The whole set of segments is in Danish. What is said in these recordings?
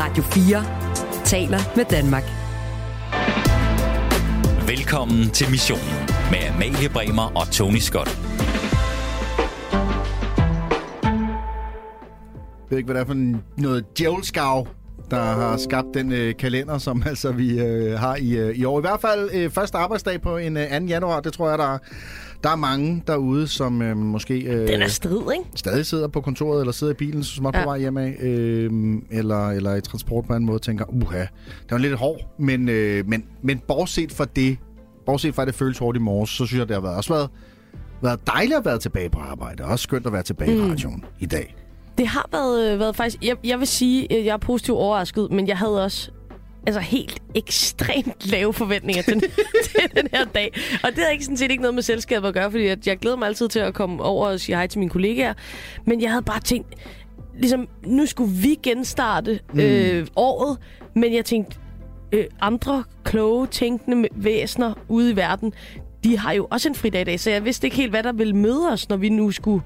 Radio 4 taler med Danmark. Velkommen til missionen med Amalie Bremer og Tony Scott. Jeg ved ikke, hvad det er for en, noget djævelskav, der har skabt den øh, kalender, som altså vi øh, har i, øh, i år. I hvert fald øh, første arbejdsdag på en øh, 2. januar, det tror jeg, der, der er mange derude, som øh, måske øh, Den er strid, ikke? stadig sidder på kontoret, eller sidder i bilen, så småt ja. På vej hjemme af, øh, eller, eller i transport på en måde, tænker, uha, det var lidt hård, men, øh, men, men bortset fra det, bortset fra at det føles hårdt i morges, så synes jeg, det har været, også været, været dejligt at være tilbage på arbejde, og også skønt at være tilbage mm. i radioen i dag. Det har været, øh, været faktisk... Jeg, jeg vil sige, at jeg er positivt overrasket, men jeg havde også altså helt ekstremt lave forventninger til, til den her dag. Og det har ikke sådan set ikke noget med selskabet at gøre, fordi at jeg glæder mig altid til at komme over og sige hej til mine kollegaer. Men jeg havde bare tænkt, ligesom, nu skulle vi genstarte mm. øh, året, men jeg tænkte, øh, andre kloge, tænkende væsener ude i verden, de har jo også en fridag i dag, så jeg vidste ikke helt, hvad der ville møde os, når vi nu skulle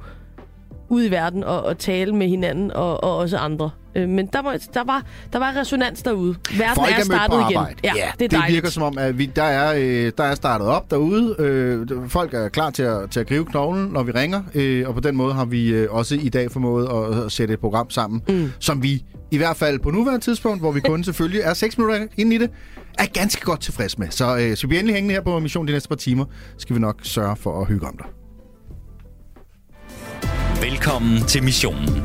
ud i verden og, og tale med hinanden og, og også andre. Øh, men der var, der, var, der var resonans derude. Verden Folk er er startet igen. Ja, ja, det er det virker som om, at vi, der, er, øh, der er startet op derude. Øh, folk er klar til at, til at gribe knoglen, når vi ringer. Øh, og på den måde har vi øh, også i dag formået at, at sætte et program sammen, mm. som vi i hvert fald på nuværende tidspunkt, hvor vi kun selvfølgelig er 6 minutter inde i det, er ganske godt tilfreds med. Så, øh, så vi endelig hængende her på mission de næste par timer, skal vi nok sørge for at hygge om dig. Velkommen til missionen.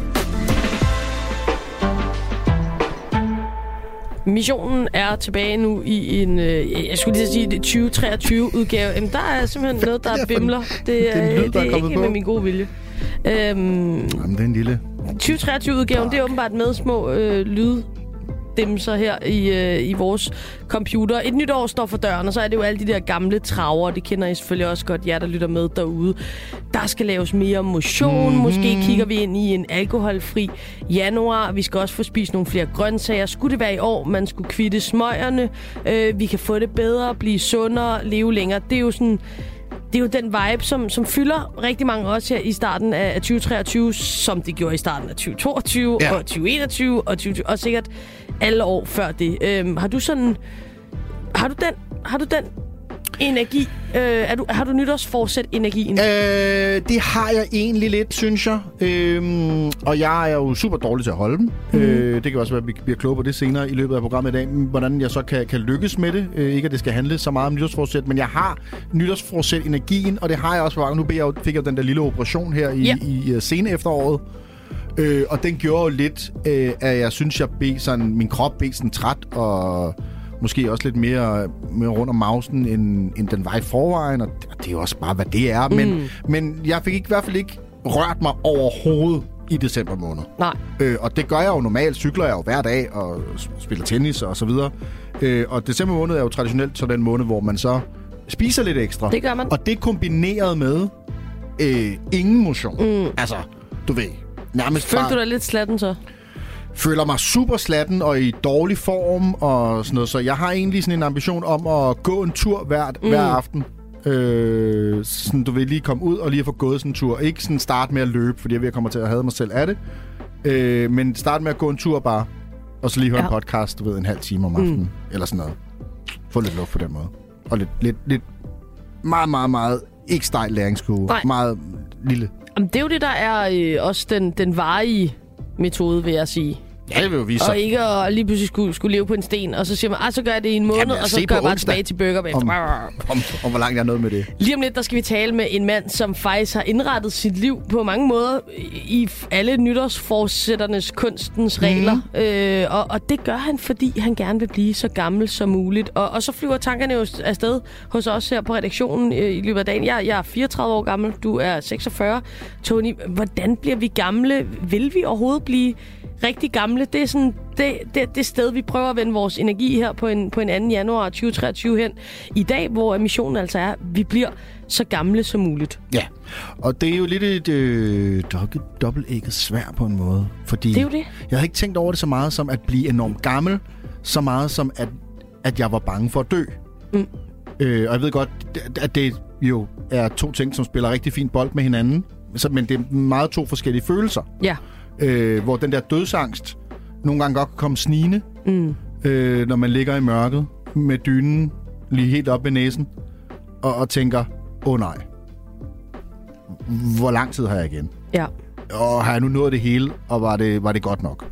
Missionen er tilbage nu i en, øh, jeg skulle lige sige, det 2023 udgave. Jamen, der er simpelthen noget, der er bimler. Det er, det er er ikke på? med min gode vilje. Øhm, Jamen, det er en lille... 2023-udgaven, det er åbenbart med små øh, lyddimser her i, øh, i vores computer. Et nyt år står for døren, og så er det jo alle de der gamle traver. Det kender I selvfølgelig også godt, jer der lytter med derude. Der skal laves mere motion. Mm-hmm. Måske kigger vi ind i en alkoholfri januar. Vi skal også få spist nogle flere grøntsager. Skulle det være i år, man skulle kvitte smøgerne. Øh, vi kan få det bedre, blive sundere, leve længere. Det er jo sådan det er jo den vibe, som, som fylder rigtig mange også her i starten af 2023, som det gjorde i starten af 2022 Ja. og 2021 og 2020, og sikkert alle år før det. Øhm, har du sådan... Har du den, har du den energi? Øh, er du, har du nytårsforsæt energien? Øh, det har jeg egentlig lidt, synes jeg. Øhm, og jeg er jo super dårlig til at holde dem. Mm. Øh, det kan også være, at vi bliver klogere på det senere i løbet af programmet i dag. Hvordan jeg så kan, kan lykkes med det. Øh, ikke, at det skal handle så meget om nytårsforsæt, men jeg har nytårsforsæt energien, og det har jeg også på vej. Nu beder jeg jo, fik jeg jo den der lille operation her i, Ja. i, i sene efteråret. Øh, og den gjorde jo lidt, øh, at jeg synes, jeg blev sådan, min krop blev sådan træt, og måske også lidt mere, mere rundt om mausen, end, end den var i forvejen, og det, det er jo også bare, hvad det er. Men, men jeg fik ikke, i hvert fald ikke rørt mig overhovedet i december måned. Nej. Øh, og det gør jeg jo normalt. Cykler jeg jo hver dag og spiller tennis og så videre. Øh, og december måned er jo traditionelt så den måned, hvor man så spiser lidt ekstra. Det gør man. Og det kombineret med øh, ingen motion. Mm. Altså, du ved, nærmest Følte bare du dig lidt slatten så? Føler mig super slatten og i dårlig form og sådan noget. Så jeg har egentlig sådan en ambition om at gå en tur hvert, mm. hver aften. Øh, sådan, du vil lige komme ud og lige få gået sådan en tur. Ikke sådan starte med at løbe, fordi jeg ved, jeg kommer til at have mig selv af det. Øh, men starte med at gå en tur bare. Og så lige høre ja. Ja. en podcast, du ved, en halv time om aftenen. Mm. Eller sådan noget. Få lidt luft på den måde. Og lidt, lidt, lidt meget, meget, meget ikke stejl læringskurve. Nej. Meget lille. Jamen, det er jo det, der er øh, også den, den varige metode, vil jeg sige. Ja, det vil jo vise sig. Og ikke at lige pludselig skulle, skulle leve på en sten, og så siger man, ah, så gør jeg det i en måned, Jamen, og så går jeg bare onsdag, tilbage til burger bagefter. om- Om, om hvor langt jeg er nået med det. Lige om lidt, der skal vi tale med en mand, som faktisk har indrettet sit liv på mange måder i alle nytårsforsætternes kunstens regler. Mm. Øh, og, og det gør han, fordi han gerne vil blive så gammel som muligt. Og, og så flyver tankerne jo afsted hos os her på redaktionen øh, i løbet af dagen. Jeg, jeg er 34 år gammel, du er 46. Tony, hvordan bliver vi gamle? Vil vi overhovedet blive rigtig gamle? Det er sådan det, det, det sted, vi prøver at vende vores energi her på en, på en 2. januar 2023 hen. I dag, hvor missionen altså er, vi bliver så gamle som muligt. Ja, og det er jo lidt et øh, dobbelt, dobbeltægget svær på en måde. Fordi Det er jo det. jeg havde ikke tænkt over det så meget som at blive enormt gammel, så meget som at, at jeg var bange for at dø. Mm. Øh, og jeg ved godt, at det jo er to ting, som spiller rigtig fint bold med hinanden. Så, men det er meget to forskellige følelser. Ja. Øh, hvor den der dødsangst, nogle gange godt kan komme snigende, Mm. øh, når man ligger i mørket med dynen lige helt op ved næsen, og, og tænker, åh oh, nej, hvor lang tid har jeg igen? Ja. Og har jeg nu nået det hele, og var det, var det godt nok?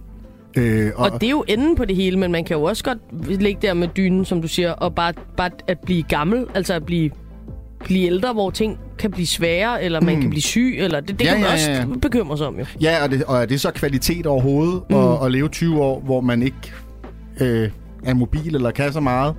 Øh, Og det er jo enden på det hele, men man kan jo også godt ligge der med dynen, som du siger, og bare, bare at blive gammel, altså at blive, blive ældre, hvor ting kan blive svære, eller man Mm. kan blive syg, eller det, det Ja, kan man ja, også ja. bekymre sig om jo. Ja, og, det, og er det så kvalitet overhovedet mm. at, at leve 20 år, hvor man ikke øh, er mobil eller kan så meget?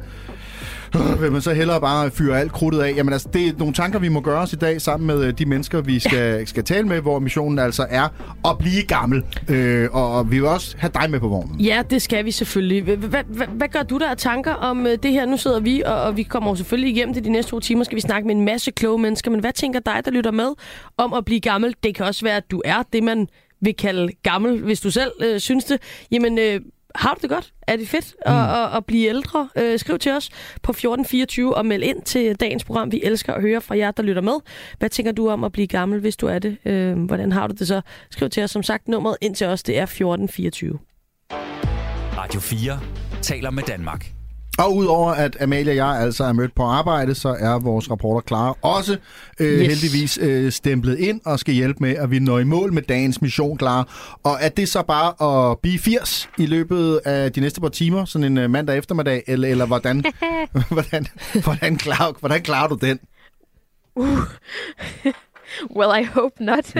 Øh, Vil man så hellere bare fyre alt krudtet af? Jamen altså, det er nogle tanker, vi må gøre os i dag sammen med øh, de mennesker, vi skal, skal tale med, hvor missionen altså er at blive gammel. Øh, og, vi vil også have dig med på vognen. Ja, det skal vi selvfølgelig. Hvad, gør du der af tanker om øh, det her? Nu sidder vi, og, vi kommer jo selvfølgelig igennem det de næste to timer. Skal vi snakke med en masse kloge mennesker. Men hvad tænker dig, der lytter med om at blive gammel? Det kan også være, at du er det, man vil kalde gammel, hvis du selv øh, synes det. Jamen, øh, har du det godt? Er det fedt at, at, at blive ældre? Øh, skriv til os på 1424 og meld ind til dagens program. Vi elsker at høre fra jer, der lytter med. Hvad tænker du om at blive gammel, hvis du er det? Øh, hvordan har du det så? Skriv til os. Som sagt, nummeret ind til os, det er 1424. Radio 4 taler med Danmark. Og udover at Amalie og jeg altså er mødt på arbejde, så er vores rapporter klar også øh, Yes. heldigvis øh, stemplet ind og skal hjælpe med, at vi når i mål med dagens mission klar. Og at det så bare at blive 80 i løbet af de næste par timer, sådan en øh, mandag eftermiddag, eller, eller hvordan, hvordan, hvordan, klarer, hvordan klarer du den? Well, I hope not.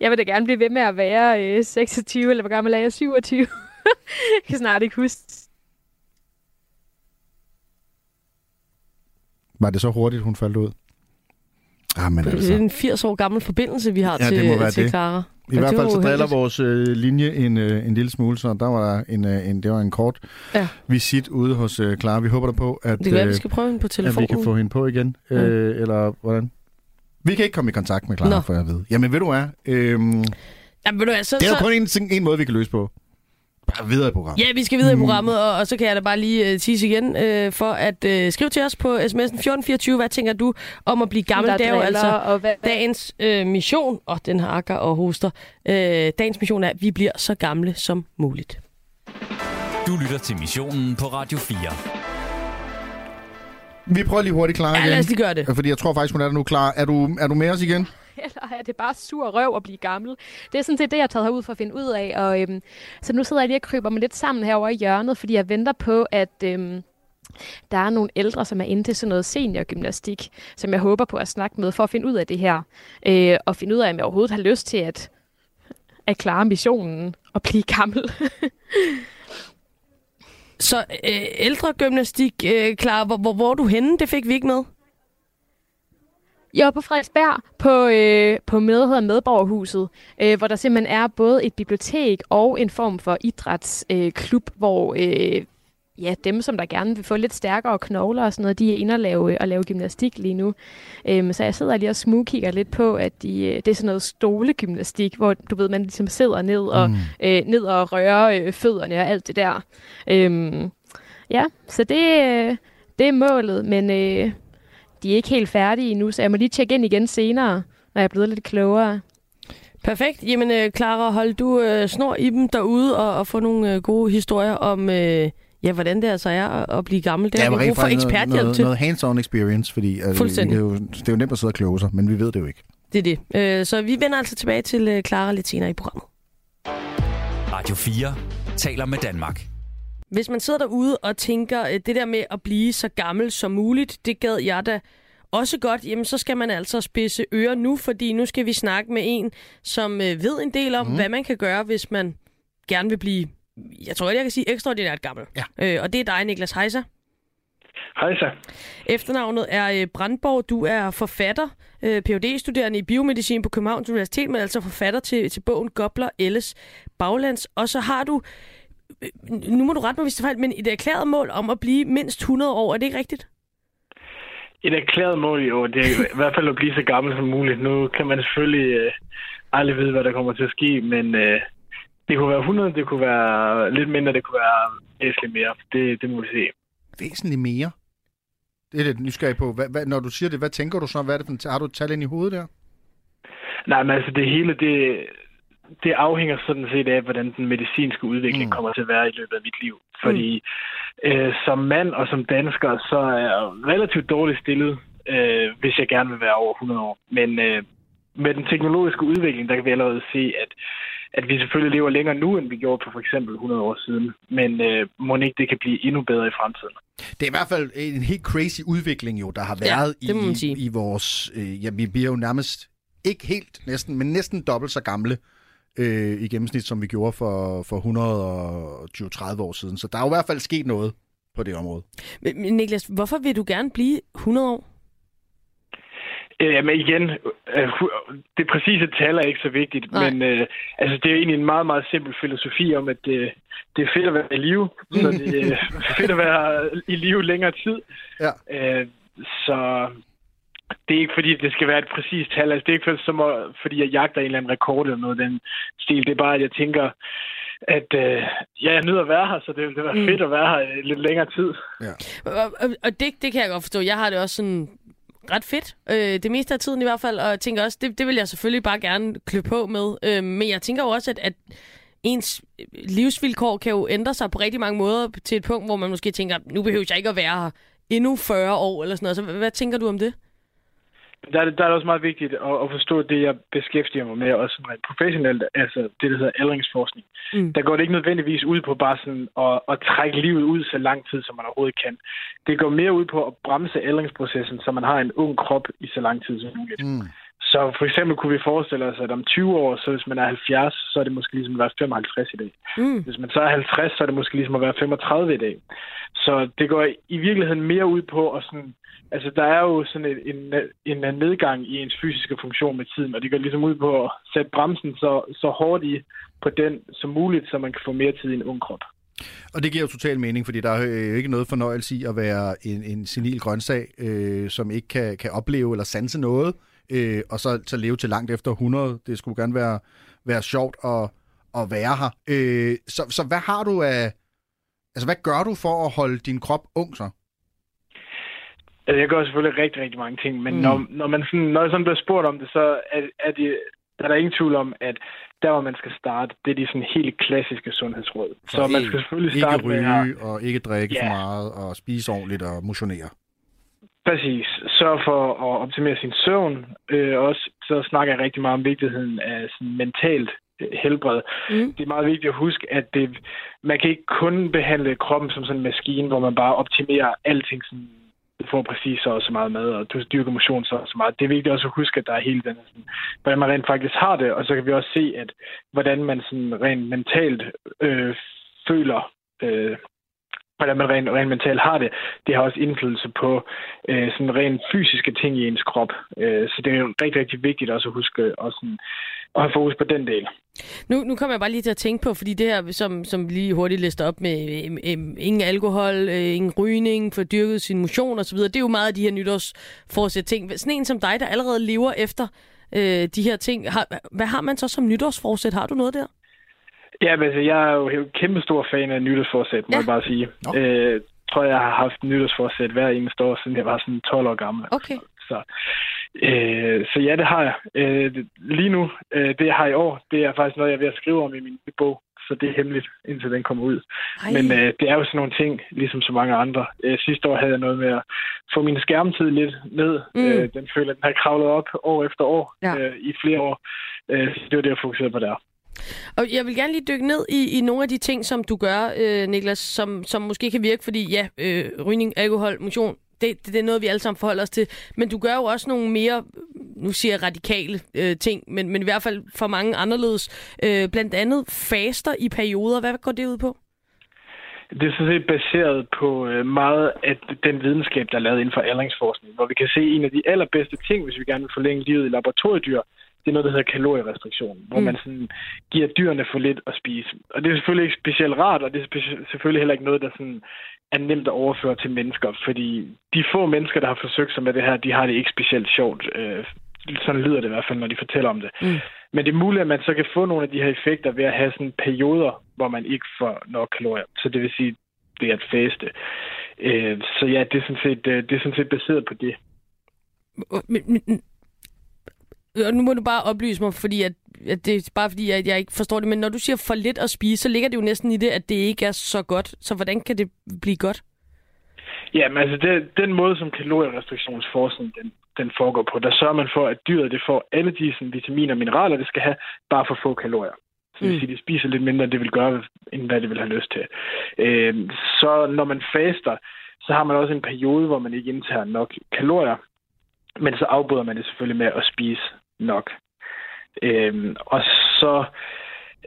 jeg vil da gerne blive ved med at være øh, 26, eller hvor gammel er jeg? 27? jeg kan snart ikke huske. Var det så hurtigt, hun faldt ud? Ah, men Det er altså. en 80 år gammel forbindelse, vi har Ja, til, det må være til det. Clara. I hvert fald så driller vores øh, linje en, øh, en lille smule, så der var der en, øh, en, det var en kort Ja. visit ude hos øh, Clara. Vi håber da på, at, Det kan være, øh, vi skal prøve hende på at telefonen. vi kan få hende på igen. Øh, eller hvordan? Vi kan ikke komme i kontakt med Clara, Nå. for jeg ved. Jamen ved du hvad? Øhm, Ja, ved du, hvad, så, det er jo så, kun en, en måde, vi kan løse på. Bare videre i programmet. Ja, vi skal videre i Mm. programmet, og, og så kan jeg da bare lige uh, tease igen, uh, for at uh, skrive til os på sms'en 1424. Hvad tænker du om at blive gammel? der Det er jo altså og hvad, hvad, dagens uh, mission, og den hakker og hoster. Uh, dagens mission er, at vi bliver så gamle som muligt. Du lytter til missionen på Radio 4. Vi prøver lige hurtigt Ja, igen. lad os lige gøre det. Fordi jeg tror faktisk, hun er der nu klar. Er du, er du med os igen? eller er det bare sur røv at blive gammel? Det er sådan set det, jeg har taget herud for at finde ud af. Og, øhm, så nu sidder jeg lige og kryber mig lidt sammen herover i hjørnet, fordi jeg venter på, at øhm, der er nogle ældre, som er inde til sådan noget seniorgymnastik, som jeg håber på at snakke med for at finde ud af det her. Øh, og finde ud af, om jeg overhovedet har lyst til at, at klare missionen og blive gammel. Så øh, ældre gymnastik, øh, Clara, hvor, hvor, hvor er du henne? Det fik vi ikke med. Jeg var på Frederiksberg på, øh, på med, der hedder Medborgerhuset, øh, hvor der simpelthen er både et bibliotek og en form for idrætsklub, øh, hvor øh, ja, dem, som der gerne vil få lidt stærkere knogler og sådan noget, de er inde og lave, og lave gymnastik lige nu. Øhm, så jeg sidder lige og smugkigger lidt på, at de, øh, det er sådan noget stolegymnastik, hvor du ved, man ligesom sidder ned og, Mm. øh, ned og rører øh, fødderne og alt det der. Øhm, ja, så det, øh, det er målet, men øh, de er ikke helt færdige endnu, så jeg må lige tjekke ind igen senere, når jeg er blevet lidt klogere. Perfekt. Jamen, øh, Clara, hold du øh, snor i dem derude og, og få nogle øh, gode historier om, øh, ja, hvordan det altså er at, at blive gammel. Det har vi brug for eksperthjælp noget, til. noget hands-on experience, fordi altså, Fuldstændig. kan jo, det er jo nemt at sidde og kloge sig, men vi ved det jo ikke. Det er det. Øh, så vi vender altså tilbage til øh, Clara lidt senere i programmet. Radio 4 taler med Danmark. Hvis man sidder derude og tænker, øh, det der med at blive så gammel som muligt, det gad jeg da også godt, jamen så skal man altså spidse ører nu, fordi nu skal vi snakke med en, som øh, ved en del om, mm. hvad man kan gøre, hvis man gerne vil blive, jeg tror jeg kan sige, ekstraordinært gammel. Ja. Øh, og det er dig, Niklas Heiser. Hej så. Efternavnet er øh, Brandborg. Du er forfatter, øh, phd studerende i biomedicin på Københavns Universitet, men altså forfatter til, til bogen Gobler Elles Baglands. Og så har du, nu må du rette mig, hvis det er fejl, men et erklæret mål om at blive mindst 100 år. Er det ikke rigtigt? Et erklæret mål jo, det er i hvert fald at blive så gammel som muligt. Nu kan man selvfølgelig øh, aldrig vide, hvad der kommer til at ske, men øh, det kunne være 100, det kunne være lidt mindre, det kunne være væsentligt mere. Det, det må vi se. Væsentligt mere. Det er lidt nysgerrig på. Hvad, hvad, når du siger det, hvad tænker du så? Hvad er det for har du et tal ind i hovedet der? Nej, men altså det hele, det, det afhænger sådan set af, hvordan den medicinske udvikling mm. kommer til at være i løbet af mit liv. Fordi mm. øh, som mand og som dansker, så er jeg relativt dårligt stillet, øh, hvis jeg gerne vil være over 100 år. Men øh, med den teknologiske udvikling, der kan vi allerede se, at, at vi selvfølgelig lever længere nu, end vi gjorde for for eksempel 100 år siden. Men øh, må ikke det kan blive endnu bedre i fremtiden. Det er i hvert fald en helt crazy udvikling, jo, der har været Ja, i, i vores... Øh, ja, vi bliver jo nærmest ikke helt næsten, men næsten dobbelt så gamle øh, i gennemsnit, som vi gjorde for, for 120-30 år siden. Så der er jo i hvert fald sket noget på det område. Men, men Niklas, hvorfor vil du gerne blive 100 år? Øh, men igen, øh, det præcise tal er ikke så vigtigt, Nej. men øh, altså, det er egentlig en meget, meget simpel filosofi om, at øh, det er fedt at være i live, så det er fedt at være i live længere tid. Ja. Øh, så det er ikke fordi, det skal være et præcist tal. Altså, det er ikke som at, fordi, jeg jagter en eller anden rekord eller noget den stil. Det er bare, at jeg tænker, at øh, ja, jeg nyder at være her, så det ville være Mm. fedt at være her lidt længere tid. Og, og, og det, det kan jeg godt forstå. Jeg har det også sådan ret fedt. Øh, det meste af tiden i hvert fald. Og jeg tænker også, det, det vil jeg selvfølgelig bare gerne klø på med. Øh, men jeg tænker jo også, at, at ens livsvilkår kan jo ændre sig på rigtig mange måder til et punkt, hvor man måske tænker, nu behøver jeg ikke at være her endnu 40 år eller sådan noget. Så hvad, hvad tænker du om det? Der er, det, der er det også meget vigtigt at, at forstå det, jeg beskæftiger mig med, også rent professionelt, altså det, der hedder aldringsforskning. Mm. Mm. Der går det ikke nødvendigvis ud på bare sådan at, at trække livet ud så lang tid, som man overhovedet kan. Det går mere ud på at bremse aldringsprocessen, så man har en ung krop i så lang tid som muligt. Mm. Så for eksempel kunne vi forestille os, at om 20 år, så hvis man er 70, så er det måske ligesom at være 55 i dag. Mm. Hvis man så er 50, så er det måske ligesom at være 35 i dag. Så det går i virkeligheden mere ud på at sådan... Altså, der er jo sådan en, en, en nedgang i ens fysiske funktion med tiden, og det går ligesom ud på at sætte bremsen så, så hårdt i på den som muligt, så man kan få mere tid i en ung krop. Og det giver jo total mening, fordi der er jo ikke noget fornøjelse i at være en, en senil grøntsag, øh, som ikke kan, kan opleve eller sanse noget, øh, og så, så leve til langt efter 100. Det skulle gerne være, være sjovt at, at være her. Øh, så, så hvad har du af... Altså, hvad gør du for at holde din krop ung så? Altså, jeg gør selvfølgelig rigtig, rigtig mange ting, men Mm. når, når, man sådan, når jeg sådan bliver spurgt om det, så er, er, det, der er der ingen tvivl om, at der, hvor man skal starte, det er de sådan helt klassiske sundhedsråd. Så, så man skal selvfølgelig Ikke starte med at ryge og ikke drikke Ja. for meget og spise ordentligt og motionere. Præcis. Sørg for at optimere sin søvn. Øh, også så snakker jeg rigtig meget om vigtigheden af sådan mentalt øh, helbred. Mm. Det er meget vigtigt at huske, at det, man kan ikke kun behandle kroppen som sådan en maskine, hvor man bare optimerer alting sådan du får præcis så og så meget mad, og du dyrker motion så og så meget. Det er vigtigt også at huske, at der er hele den, sådan, hvordan man rent faktisk har det, og så kan vi også se, at hvordan man sådan rent mentalt øh, føler, øh, hvordan man rent, rent mentalt har det, det har også indflydelse på øh, sådan rent fysiske ting i ens krop. Øh, så det er jo rigtig, rigtig vigtigt også at huske og sådan, at have fokus på den del. Nu, nu kommer jeg bare lige til at tænke på, fordi det her, som, som vi lige hurtigt lister op med øh, øh, øh ingen alkohol, øh, ingen rygning, fordyrket sin motion osv., det er jo meget af de her nytårsforsæt ting. Sådan en som dig, der allerede lever efter øh, de her ting, har, hvad har man så som nytårsforsæt? Har du noget der? Ja, men altså, jeg er jo en kæmpe stor fan af nytårsforsæt, må Ja. jeg bare sige. Nå. Øh, tror, jeg har haft nytårsforsæt hver eneste år, siden jeg var sådan 12 år gammel. Okay. Så, øh, så ja, det har jeg. Øh, lige nu, øh, det jeg har i år, det er faktisk noget, jeg er ved at skrive om i min bog. Så det er hemmeligt, indtil den kommer ud. Ej. Men øh, det er jo sådan nogle ting, ligesom så mange andre. Øh, sidste år havde jeg noget med at få min skærmtid lidt ned. Mm. Øh, den føler, at den har kravlet op år efter år Ja. øh, i flere år. Øh, så det var det, jeg fokuserede på der. Og jeg vil gerne lige dykke ned i, i nogle af de ting, som du gør, øh, Niklas, som, som måske kan virke, fordi ja, øh, rygning, alkohol, motion, det, det, det er noget, vi alle sammen forholder os til. Men du gør jo også nogle mere, nu siger jeg radikale øh, ting, men, men i hvert fald for mange anderledes. Øh, blandt andet faster i perioder. Hvad går det ud på? Det er sådan set baseret på øh, meget af den videnskab, der er lavet inden for aldringsforskning, hvor vi kan se en af de allerbedste ting, hvis vi gerne vil forlænge livet i laboratoriedyr, det er noget, der hedder kalorierestriktion, hvor Mm. man sådan giver dyrene for lidt at spise. Og det er selvfølgelig ikke specielt rart, og det er selvfølgelig heller ikke noget, der sådan er nemt at overføre til mennesker, fordi de få mennesker, der har forsøgt sig med det her, de har det ikke specielt sjovt. Øh, sådan lyder det i hvert fald, når de fortæller om det. Mm. Men det er muligt, at man så kan få nogle af de her effekter ved at have sådan perioder, hvor man ikke får nok kalorier. Så det vil sige, det er at faste. Øh, så ja, det er, sådan set, øh, det er sådan set baseret på det. Men, men, Og nu må du bare oplyse mig, fordi at, at det er bare fordi, at jeg ikke forstår det. Men når du siger for lidt at spise, så ligger det jo næsten i det, at det ikke er så godt. Så hvordan kan det blive godt? Ja, men altså det, den måde, som kalorierestriktionsforskning den, den foregår på, der sørger man for, at dyret det får alle de sådan, vitaminer og mineraler, det skal have, bare for få kalorier. Så det vil sige, at de spiser lidt mindre, end det vil gøre, end hvad det vil have lyst til. Øh, så når man faster, så har man også en periode, hvor man ikke indtager nok kalorier, men så afbryder man det selvfølgelig med at spise nok. Øh, og så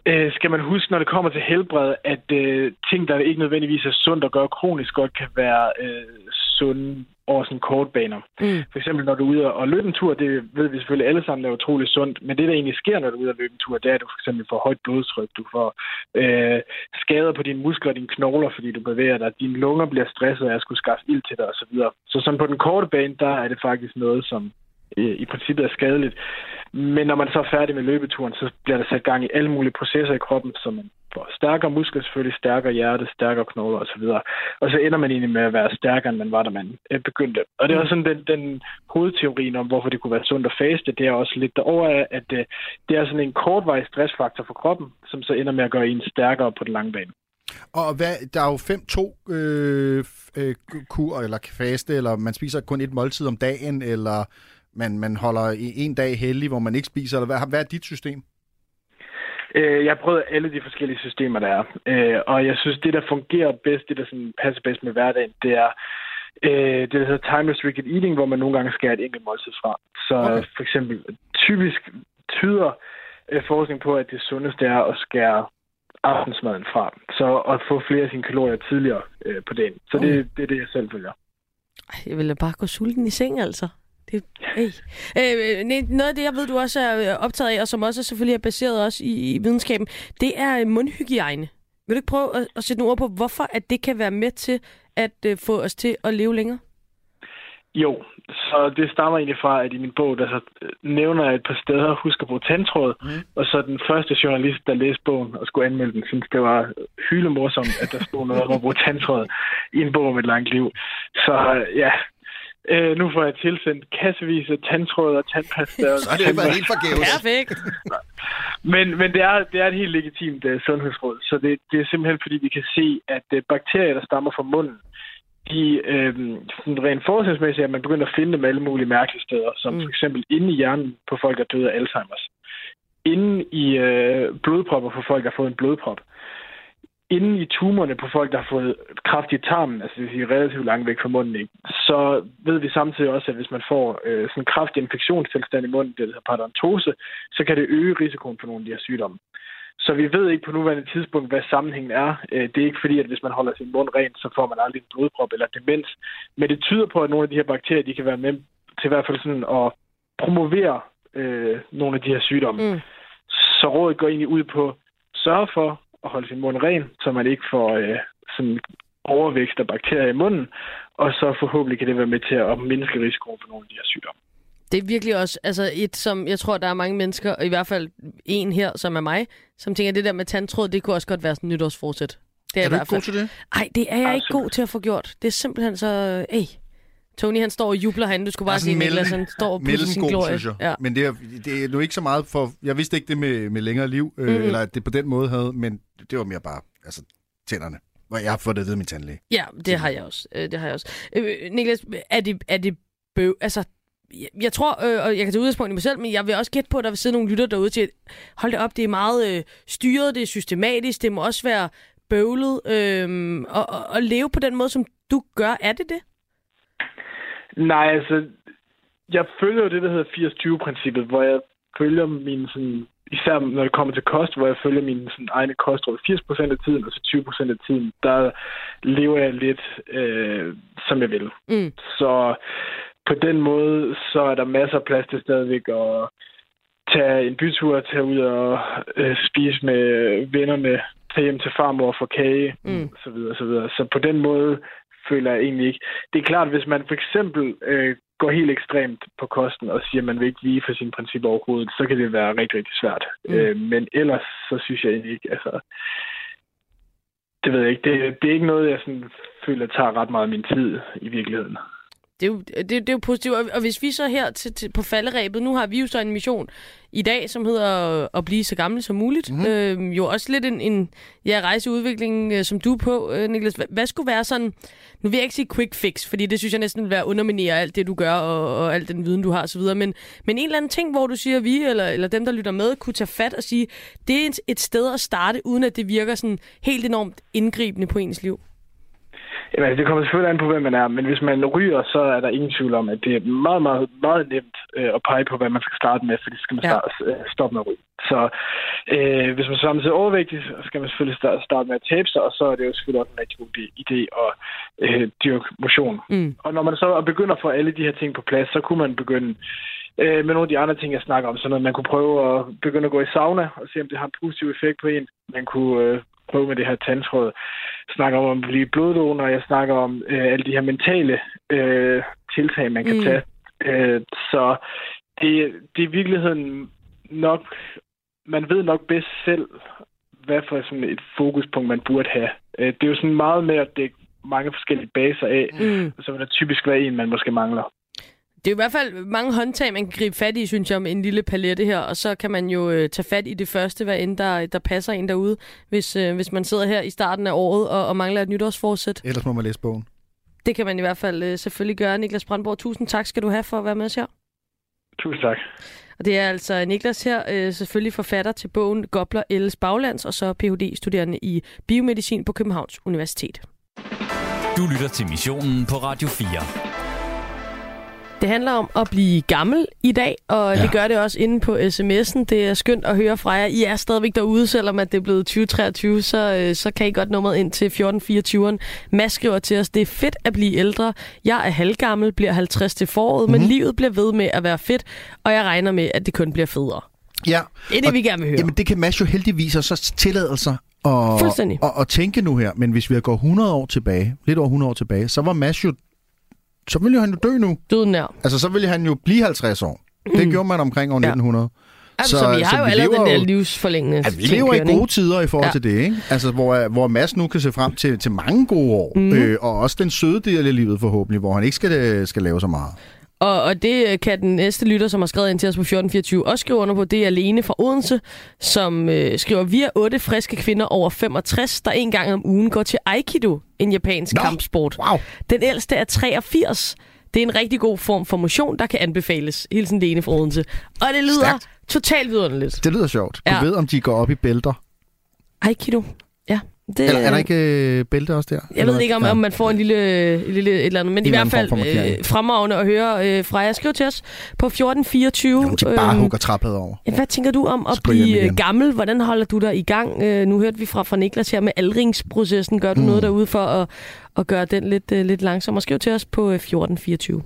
øh, skal man huske, når det kommer til helbred, at øh, ting, der ikke nødvendigvis er sundt at gøre kronisk godt, kan være øh, sunde over sådan kortbaner. Mm. For eksempel, når du er ude og løbe en tur, det ved vi selvfølgelig alle sammen er utrolig sundt, men det, der egentlig sker, når du er ude og løbe en tur, det er, at du for eksempel får højt blodtryk, du får øh, skader på dine muskler og dine knogler, fordi du bevæger dig, dine lunger bliver stresset af at skulle skaffe ild til dig osv. Så, så sådan på den korte bane, der er det faktisk noget, som i princippet er skadeligt. Men når man så er færdig med løbeturen, så bliver der sat gang i alle mulige processer i kroppen, så man får stærkere muskler selvfølgelig, stærkere hjerte, stærkere knogler osv. Og så ender man egentlig med at være stærkere, end man var, da man øh, begyndte. Og det er også sådan den, den hovedteorien om, hvorfor det kunne være sundt at faste. Det er også lidt derover af, at det, det er sådan en kortvarig stressfaktor for kroppen, som så ender med at gøre en stærkere på den lange bane. Og hvad, der er jo 5-2 øh, øh, kur, eller faste, eller man spiser kun et måltid om dagen, eller man, man holder en dag heldig, hvor man ikke spiser, eller hvad, hvad er dit system? Øh, jeg har prøvet alle de forskellige systemer, der er. Øh, og jeg synes, det, der fungerer bedst, det, der sådan passer bedst med hverdagen, det er øh, det, der hedder time restricted eating, hvor man nogle gange skærer et enkelt måltid fra. Så okay. for eksempel, typisk tyder øh, forskning på, at det sundeste er at skære aftensmaden fra. Så at få flere af sine kalorier tidligere øh, på dagen. Så det, mm. det er det, jeg selv følger. Jeg ville bare gå sulten i seng, altså. Det, hey. øh, noget af det, jeg ved, du også er optaget af, og som også selvfølgelig er baseret også i, i videnskaben, det er mundhygiejne. Vil du ikke prøve at, at sætte nogle ord på, hvorfor at det kan være med til at uh, få os til at leve længere? Jo, så det stammer egentlig fra, at i min bog, der så nævner jeg et par steder, husk at bruge tandtråd, mm. og så den første journalist, der læste bogen og skulle anmelde den, synes det var hylemorsomt, at der stod noget om at bruge tandtråd i en bog om et langt liv. Så ja, Øh, nu får jeg tilsendt kassevis af tandtråd og tandpasta. Så det var helt forgæves. Perfekt. men men det, er, det er et helt legitimt uh, sundhedsråd, så det, det er simpelthen fordi, vi kan se, at uh, bakterier, der stammer fra munden, de øh, rent forskningsmæssigt, at man begynder at finde dem alle mulige mærkelige steder, som mm. for eksempel inde i hjernen på folk, der døde af Alzheimer's. Inde i øh, blodpropper på folk, der har fået en blodprop inden i tumorerne på folk, der har fået kraft i tarmen, altså det vil sige relativt langt væk fra munden, ikke? så ved vi samtidig også, at hvis man får øh, sådan en kraftig infektionstilstand i munden, det hedder parodontose, så kan det øge risikoen for nogle af de her sygdomme. Så vi ved ikke på nuværende tidspunkt, hvad sammenhængen er. Øh, det er ikke fordi, at hvis man holder sin mund ren, så får man aldrig en blodprop eller demens. Men det tyder på, at nogle af de her bakterier, de kan være med til i hvert fald sådan at promovere øh, nogle af de her sygdomme. Mm. Så rådet går egentlig ud på sørge for at holde sin mund ren, så man ikke får øh, sådan overvækst af bakterier i munden, og så forhåbentlig kan det være med til at mindske risikoen for nogle af de her sygdomme. Det er virkelig også altså et, som jeg tror, der er mange mennesker, og i hvert fald en her, som er mig, som tænker, at det der med tandtråd, det kunne også godt være sådan nytårsforsæt. Det er, er du ikke god til det? Nej, det er jeg Absolut. ikke god til at få gjort. Det er simpelthen så... Ej. Tony, han står og jubler herinde. Du skulle bare sige, Niklas, han står og pusser sin glorie. Synes jeg. Ja. Men det er, det er nu ikke så meget for... Jeg vidste ikke det med, med længere liv, øh, mm. eller at det på den måde havde, men det var mere bare altså, tænderne. Hvor jeg har fået det vide min tandlæge. Ja, det har jeg også. Øh, det har jeg også. Øh, Niklas, er det, er det bøv... Altså, jeg, jeg tror, øh, og jeg kan tage udgangspunkt i mig selv, men jeg vil også gætte på, at der vil sidde nogle lytter derude til, at hold det op, det er meget øh, styret, det er systematisk, det må også være bøvlet, øh, og, og, og leve på den måde, som du gør. Er det det? Nej, altså, jeg følger jo det, der hedder 80-20-princippet, hvor jeg følger min sådan, især når det kommer til kost, hvor jeg følger min sådan, egne kostråd 80% af tiden, og så 20% af tiden, der lever jeg lidt, øh, som jeg vil. Mm. Så på den måde, så er der masser af plads til stadigvæk at tage en bytur, tage ud og øh, spise med vennerne, tage hjem til farmor for kage, mm. så videre, så videre. Så på den måde føler jeg egentlig ikke. Det er klart, hvis man for eksempel øh, går helt ekstremt på kosten og siger, at man vil ikke lige for sine principper overhovedet, så kan det være rigtig, rigtig svært. Mm. Øh, men ellers, så synes jeg egentlig ikke, altså... Det ved jeg ikke. Det, det er ikke noget, jeg sådan føler tager ret meget af min tid i virkeligheden. Det er jo, det, det er jo positivt. Og, og hvis vi så her til, til, på falderæbet, nu har vi jo så en mission i dag, som hedder at blive så gamle som muligt. Mhm. Mm-hmm. Øh, jo også lidt en, en ja, rejseudvikling, øh, som du er på, øh, Niklas. Hvad, hvad skulle være sådan, nu vil jeg ikke sige quick fix, fordi det synes jeg næsten vil være underminere alt det, du gør, og, og al den viden, du har osv., men, men en eller anden ting, hvor du siger, at vi, eller, eller dem, der lytter med, kunne tage fat og sige, det er et, et sted at starte, uden at det virker sådan helt enormt indgribende på ens liv. Jamen, altså, det kommer selvfølgelig an på, hvem man er, men hvis man ryger, så er der ingen tvivl om, at det er meget, meget, meget nemt øh, at pege på, hvad man skal starte med, fordi skal man Ja. starte, øh, stoppe med at ryge. Så øh, hvis man samtidig er overvægtig, så skal man selvfølgelig starte, med at tabe sig, og så er det jo selvfølgelig også en rigtig god idé at øh, dyrke motion. Mm. Og når man så begynder at få alle de her ting på plads, så kunne man begynde øh, med nogle af de andre ting, jeg snakker om. Sådan noget, man kunne prøve at begynde at gå i sauna og se, om det har en positiv effekt på en. Man kunne øh, prøve med det her tandtråd. Jeg snakker om at blive bloddonor. Jeg snakker om øh, alle de her mentale øh, tiltag, man kan Mm. tage. Øh, så det, det er i virkeligheden nok... Man ved nok bedst selv, hvad for sådan et fokuspunkt man burde have. Øh, det er jo sådan meget med at dække mange forskellige baser af, Mm. så vil der typisk være en, man måske mangler. Det er i hvert fald mange håndtag, man kan gribe fat i, synes jeg, med en lille palette her, og så kan man jo øh, tage fat i det første, hvad end der, der passer en derude, hvis, øh, hvis man sidder her i starten af året og, og mangler et nytårsforsæt. Ellers må man læse bogen. Det kan man i hvert fald øh, selvfølgelig gøre. Niklas Brandborg, tusind tak skal du have for at være med os her. Tusind tak. Og det er altså Niklas her, øh, selvfølgelig forfatter til bogen Gobler Elles Baglands, og så Ph.D.-studerende i biomedicin på Københavns Universitet. Du lytter til missionen på Radio 4. Det handler om at blive gammel i dag, og ja. det gør det også inde på sms'en. Det er skønt at høre fra jer. I er stadigvæk derude, selvom at det er blevet 2023, så, øh, så kan I godt nummeret ind til 1424'eren. Mads skriver til os, det er fedt at blive ældre. Jeg er halvgammel, bliver 50 til foråret, mm-hmm. men livet bliver ved med at være fedt, og jeg regner med, at det kun bliver federe. Ja. Det er det, og, vi gerne vil høre. Jamen, det kan Mads jo heldigvis også tillade sig at, at, at tænke nu her. Men hvis vi går 100 år tilbage, lidt over 100 år tilbage, så var Mads jo... Så ville han jo dø nu. Døden nær. Altså, så ville han jo blive 50 år. Det gjorde man omkring år Mm. Ja. 1900. Altså, så, så vi har jo allerede den der livsforlængende Ja, vi lever i gode tider i forhold Ja. til det, ikke? Altså, hvor, hvor Mads nu kan se frem til, til mange gode år. Mm. Øh, og også den søde del af livet forhåbentlig, hvor han ikke skal, skal lave så meget. Og, og det kan den næste lytter, som har skrevet ind til os på 1424, også skrive under på. Det er Lene fra Odense, som øh, skriver, vi er otte friske kvinder over 65, der en gang om ugen går til Aikido, en japansk Nå, kampsport. wow. Den ældste er 83. Det er en rigtig god form for motion, der kan anbefales. Hilsen Lene fra Odense. Og det lyder Stærkt. totalt vidunderligt. Det lyder sjovt. Du Ja. ved, om de går op i bælter. Aikido. Det, Eller, er der ikke øh, bælte også der? Jeg ved ikke, om, Ja. om man får en lille, en lille et eller andet, men En i eller hvert fald øh, fremragende at høre øh, fra jer. Skriv til os på 1424. Jamen, de bare øhm, hugger træplader over. Ja, Hvad tænker du om at hjem blive øh, gammel? Hvordan holder du dig i gang? Øh, nu hørte vi fra, fra Niklas her med aldringsprocessen. Gør du mm. noget derude for at, at gøre den lidt, øh, lidt langsommere? Skriv til os på øh, 1424.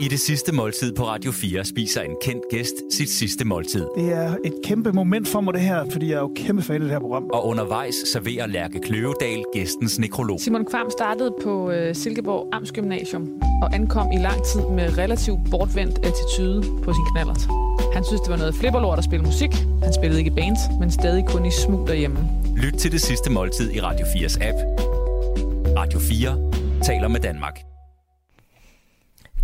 I det sidste måltid på Radio 4 spiser en kendt gæst sit sidste måltid. Det er et kæmpe moment for mig, det her, fordi jeg er jo kæmpe fan af det her program. Og undervejs serverer Lærke Kløvedal gæstens nekrolog. Simon Kvam startede på øh, Silkeborg Amtsgymnasium og ankom i lang tid med relativt bortvendt attitude på sin knallert. Han synes, det var noget flipperlort at spille musik. Han spillede ikke i bands, men stadig kun i smug derhjemme. Lyt til det sidste måltid i Radio 4's app. Radio 4 taler med Danmark.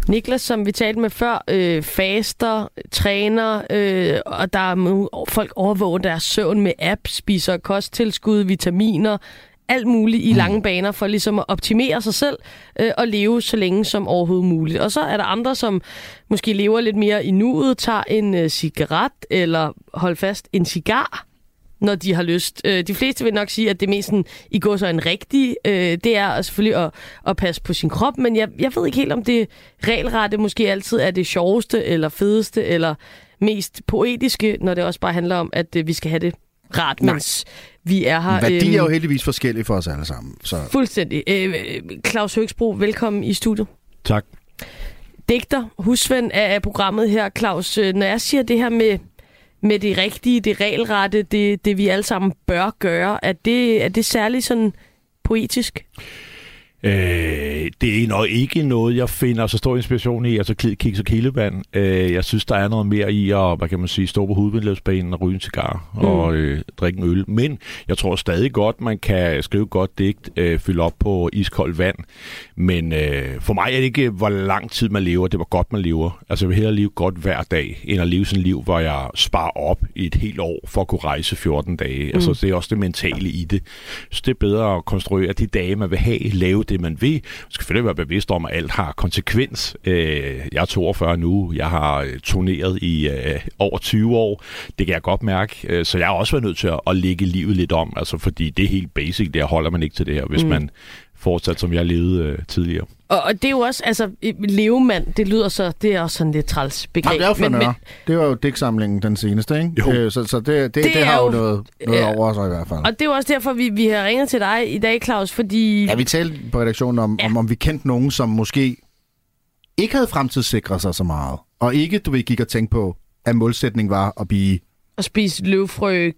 Niklas, som vi talte med før, øh, faster, træner, øh, og der er folk overvåger deres søvn med app, spiser kosttilskud, vitaminer, alt muligt i lange baner for ligesom at optimere sig selv øh, og leve så længe som overhovedet muligt. Og så er der andre, som måske lever lidt mere i nuet, tager en øh, cigaret eller hold fast en cigar, når de har lyst. Øh, de fleste vil nok sige, at det mest sådan, i går så en rigtig, øh, det er selvfølgelig at, at passe på sin krop, men jeg, jeg ved ikke helt, om det regelrette måske altid er det sjoveste, eller fedeste, eller mest poetiske, når det også bare handler om, at øh, vi skal have det rart, Nej. mens vi er her. Værdi er jo Øhm, heldigvis forskellige for os alle sammen. Så Fuldstændig. Øh, Claus Høgsbro, velkommen i studiet. Tak. digter, husven af, programmet her, Claus. Øh, Når jeg siger det her med, med det rigtige, det regelrette, det, det vi alle sammen bør gøre, er det, er det særligt sådan poetisk? Øh, det er nok ikke noget, jeg finder så stor inspiration i, altså kiks og kildevand. Øh, jeg synes, der er noget mere i at, hvad kan man sige, stå på hovedvindløbsbanen og ryge en cigar mm. og øh, drikke en øl. Men jeg tror stadig godt, man kan skrive godt digt, øh, fylde op på iskoldt vand. Men øh, for mig er det ikke, hvor lang tid man lever, det var godt, man lever. Altså jeg vil hellere leve godt hver dag, end at leve sådan et liv, hvor jeg sparer op i et helt år for at kunne rejse 14 dage. Mm. Altså det er også det mentale i det. Så det er bedre at konstruere de dage, man vil have, lave det, man vil. Man skal selvfølgelig være bevidst om, at alt har konsekvens. Øh, jeg er 42 nu. Jeg har øh, turneret i øh, over 20 år. Det kan jeg godt mærke. Øh, så jeg har også været nødt til at, at lægge livet lidt om. Altså, fordi det er helt basic. Der holder man ikke til det her, hvis mm. man fortsat, som jeg levede øh, tidligere. Og, og det er jo også, altså, levemand, det lyder så, det er også sådan lidt træls begreb. Jamen, det er jo men, men, Det var jo digtsamlingen den seneste, ikke? Jo. Øh, så så det, det, det, det har jo noget, noget ja. over sig i hvert fald. Og det er jo også derfor, vi, vi har ringet til dig i dag, Claus, fordi... Ja, vi talte på redaktionen om, ja. om, om vi kendte nogen, som måske ikke havde fremtidssikret sig så meget. Og ikke, du ved, gik og tænkte på, at målsætningen var at blive... At spise løvfrø...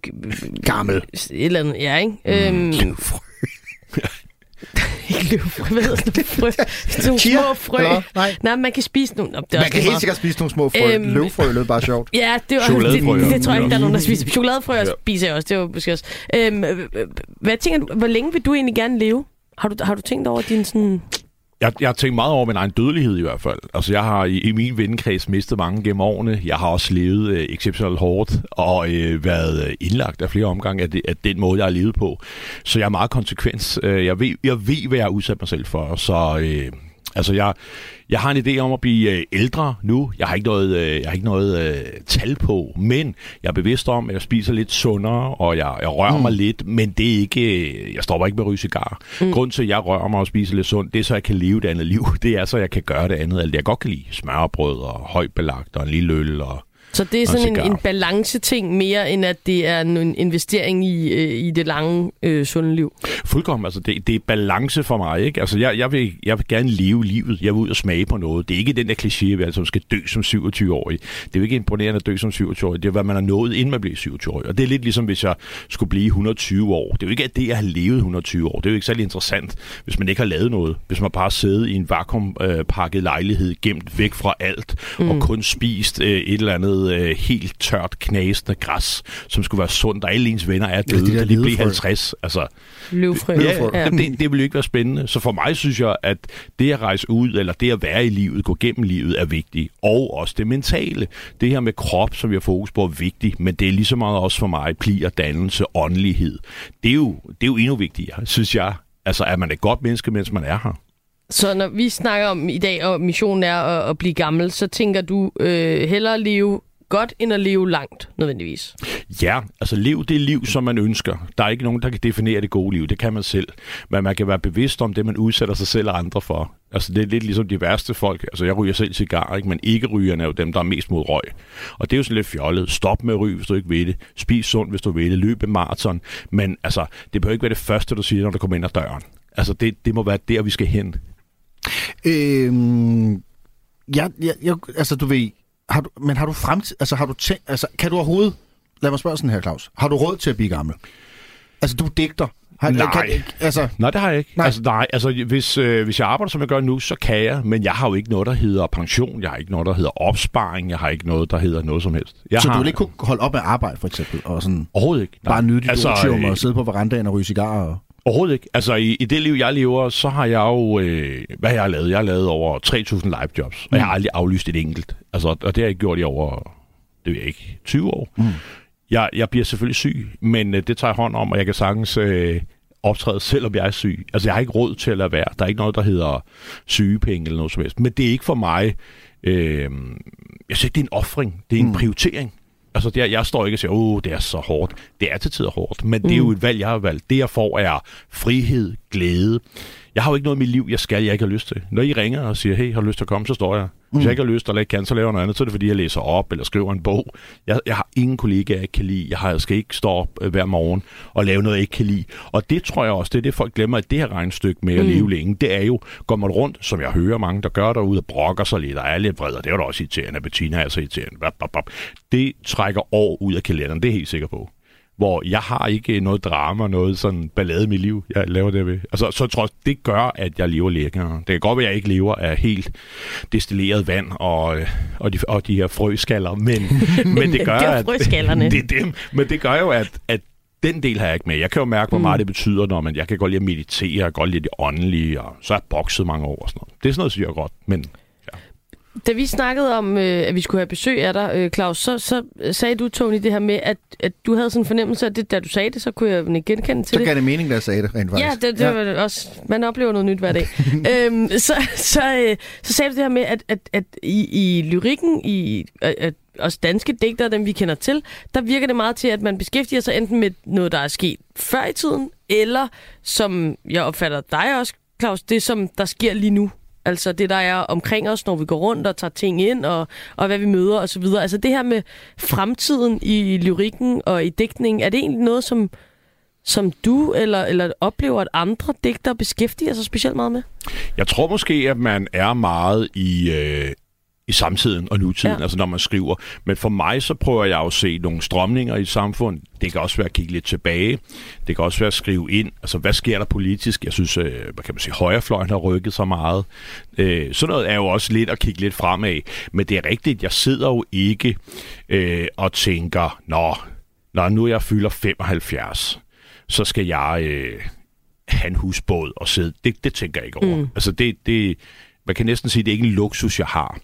Gammel. Et eller andet, ja, ikke? Mm. Øhm, løvfrø. Ikke løvfrø, hvad hedder sådan frø? Nogle Chia? små frø. Eller? Nej. Nej, man kan spise nogle. Nå, det Man kan helt sikkert spise nogle små frø. Øhm, Løvfrø lød bare sjovt. Ja, det, var, det, det, det tror jeg ikke, der er nogen, der spiser. Chokoladefrø Ja. spiser jeg også, det var måske også. Øhm, øh, øh, hvad tænker du, hvor længe vil du egentlig gerne leve? Har du, har du tænkt over din sådan... Jeg, jeg har tænkt meget over min egen dødelighed i hvert fald. Altså, jeg har i, i min vennekreds mistet mange gennem årene. Jeg har også levet øh, exceptionelt hårdt og øh, været øh, indlagt af flere omgange af, det, af den måde, jeg har levet på. Så jeg er meget konsekvens. Øh, jeg, ved, jeg ved, hvad jeg har udsat mig selv for. Så øh, altså, jeg, jeg har en idé om at blive øh, ældre nu. Jeg har ikke noget, øh, jeg har ikke noget øh, tal på, men jeg er bevidst om, at jeg spiser lidt sundere, og jeg, jeg rører mm. mig lidt, men det er ikke, øh, jeg stopper ikke med at ryge cigar. Mm. Grunden til, at jeg rører mig og spiser lidt sundt, det er så, jeg kan leve det andet liv. Det er så, jeg kan gøre det andet, alt det jeg godt kan lide. Smørbrød og højt belagt og en lille øl og Så det er sådan en, cigar. en balance-ting mere, end at det er en investering i, øh, i det lange, øh, sunde liv. Fuldkommen, altså det, det er balance for mig, ikke? Altså jeg, jeg, vil, jeg vil gerne leve livet, jeg vil ud og smage på noget. Det er ikke den der kliché, at man altså skal dø som 27-årig. Det er jo ikke imponerende at dø som 27-årig, det er hvad man har nået, inden man bliver 27-årig. Og det er lidt ligesom, hvis jeg skulle blive 120 år. Det er jo ikke at det, jeg har levet 120 år. Det er jo ikke særlig interessant, hvis man ikke har lavet noget. Hvis man bare sidder i en vakuumpakket lejlighed, gemt væk fra alt, mm. og kun spist øh, et eller andet øh, helt tørt, knasende græs, som skulle være sundt, og alle ens venner er de døde, der da de blev ledefrø. 50. Altså, Løvfrø. Ja, Løvfrø. ja. Det, det vil jo ikke være spændende. Så for mig synes jeg, at det at rejse ud, eller det at være i livet, gå gennem livet, er vigtigt. Og også det mentale. Det her med krop, som vi har fokus på, er vigtigt. Men det er lige så meget også for mig pli og dannelse, åndelighed. Det er jo, det er jo endnu vigtigere, synes jeg. Altså, er man et godt menneske, mens man er her? Så når vi snakker om i dag, og missionen er at, at blive gammel, så tænker du øh, hellere leve godt, end at leve langt, nødvendigvis. Ja, altså liv, det liv, som man ønsker. Der er ikke nogen, der kan definere det gode liv. Det kan man selv. Men man kan være bevidst om det, man udsætter sig selv og andre for. Altså det er lidt ligesom de værste folk. Altså jeg ryger selv cigar, ikke? men ikke rygerne er jo dem, der er mest mod røg. Og det er jo sådan lidt fjollet. Stop med at ryge, hvis du ikke vil det. Spis sundt, hvis du vil det. Løb en maraton. Men altså, det behøver ikke være det første, du siger, når du kommer ind ad døren. Altså det, det må være der, vi skal hen. Øhm, ja, ja, jeg, altså du ved, har du, men har du fremtid, altså har du tænkt, altså kan du overhovedet, lad mig spørge sådan her, Claus, har du råd til at blive gammel? Altså du er digter. Har, Nej. Kan, altså, Nej, det har jeg ikke. Nej. Nej. Altså, nej, altså hvis, øh, hvis jeg arbejder, som jeg gør nu, så kan jeg, men jeg har jo ikke noget, der hedder pension, jeg har ikke noget, der hedder opsparing, jeg har ikke noget, der hedder noget som helst. Jeg så har, du vil ikke kunne holde op med arbejde, for eksempel, og sådan Overhovedet ikke. bare nyde dit altså, otium øh, og sidde på verandaen og ryge cigarer? Og... Overhovedet ikke. Altså, i, i det liv, jeg lever, så har jeg jo... Øh, hvad har jeg lavet? Jeg har lavet over 3.000 live jobs, og jeg har aldrig aflyst et enkelt. Altså, og det har jeg ikke gjort i over, det ved jeg ikke, 20 år. Mm. Jeg, jeg bliver selvfølgelig syg, men øh, det tager jeg hånd om, og jeg kan sagtens øh, optræde, selvom jeg er syg. Altså, jeg har ikke råd til at lade være. Der er ikke noget, der hedder sygepenge eller noget som helst. Men det er ikke for mig... Øh, jeg synes ikke, det er en offring. Det er en Mm. mm. prioritering. Altså, det er, jeg står ikke og siger, åh, det er så hårdt. Det er til tider hårdt, men mm. det er jo et valg, jeg har valgt. Det, jeg får, er frihed, glæde. Jeg har jo ikke noget i mit liv, jeg skal, jeg ikke har lyst til. Når I ringer og siger, hey, har du lyst til at komme, så står jeg. Hvis jeg ikke har lyst, eller ikke kan, så laver jeg noget andet, så er det fordi, jeg læser op eller skriver en bog. Jeg, jeg har ingen kollegaer, jeg ikke kan lide. Jeg, har, jeg skal ikke stå op øh, hver morgen og lave noget, jeg ikke kan lide. Og det tror jeg også, det er det, folk glemmer, at det her regnstykke med at Mm. leve længe, det er jo, går man rundt, som jeg hører mange, der gør derude og brokker sig lidt, og er lidt vred, og det er jo da også irriterende. Bettina er så irriterende. Bap, bap, bap. Det trækker år ud af kalenderen, det er helt sikker på. Hvor jeg har ikke noget drama, noget sådan ballade i mit liv, jeg laver det ved. Altså, så tror jeg, det gør, at jeg lever længere. Det kan godt være, at jeg ikke lever af helt destilleret vand og, øh, og, de, og de her frøskaller, men, men det gør, Det at... det er dem, men det gør jo, at, at den del har jeg ikke med. Jeg kan jo mærke, hvor meget det betyder, når man, jeg kan godt lide at meditere, jeg kan godt lide det åndelige, og så har jeg bokset mange år og sådan noget. Det er sådan noget, synes jeg godt, men Da vi snakkede om, øh, at vi skulle have besøg af dig, øh, Claus, så, så sagde du, Tony, det her med, at, at du havde sådan en fornemmelse af det, da du sagde det, så kunne jeg ikke genkende til Så det. gav det mening, da jeg sagde det, rent faktisk. Ja, det, det var det også. Man oplever noget nyt hver dag. øhm, så, så, øh, så sagde du det her med, at, at, at i, i lyrikken, i at, at også danske digtere, dem vi kender til, der virker det meget til, at man beskæftiger sig enten med noget, der er sket før i tiden, eller som jeg opfatter dig også, Claus, det som der sker lige nu. Altså det, der er omkring os, når vi går rundt og tager ting ind, og, og hvad vi møder osv. Altså det her med fremtiden i lyrikken og i digtningen, er det egentlig noget, som, som du eller, eller oplever, at andre digtere beskæftiger sig specielt meget med? Jeg tror måske, at man er meget i, øh, i samtiden og nutiden, Ja. altså når man skriver. Men for mig, så prøver jeg jo at se nogle strømninger i et samfund. Det kan også være at kigge lidt tilbage. Det kan også være at skrive ind, altså hvad sker der politisk? Jeg synes, øh, hvad kan man sige, højrefløjen har rykket så meget. Øh, sådan noget er jo også lidt at kigge lidt fremad. Men det er rigtigt, jeg sidder jo ikke øh, og tænker, nå, når nu jeg fylder 75, så skal jeg øh, have en husbåd og sidde. Det, det tænker jeg ikke over. Mm. Altså det, det, man kan næsten sige, det er ikke en luksus, jeg har.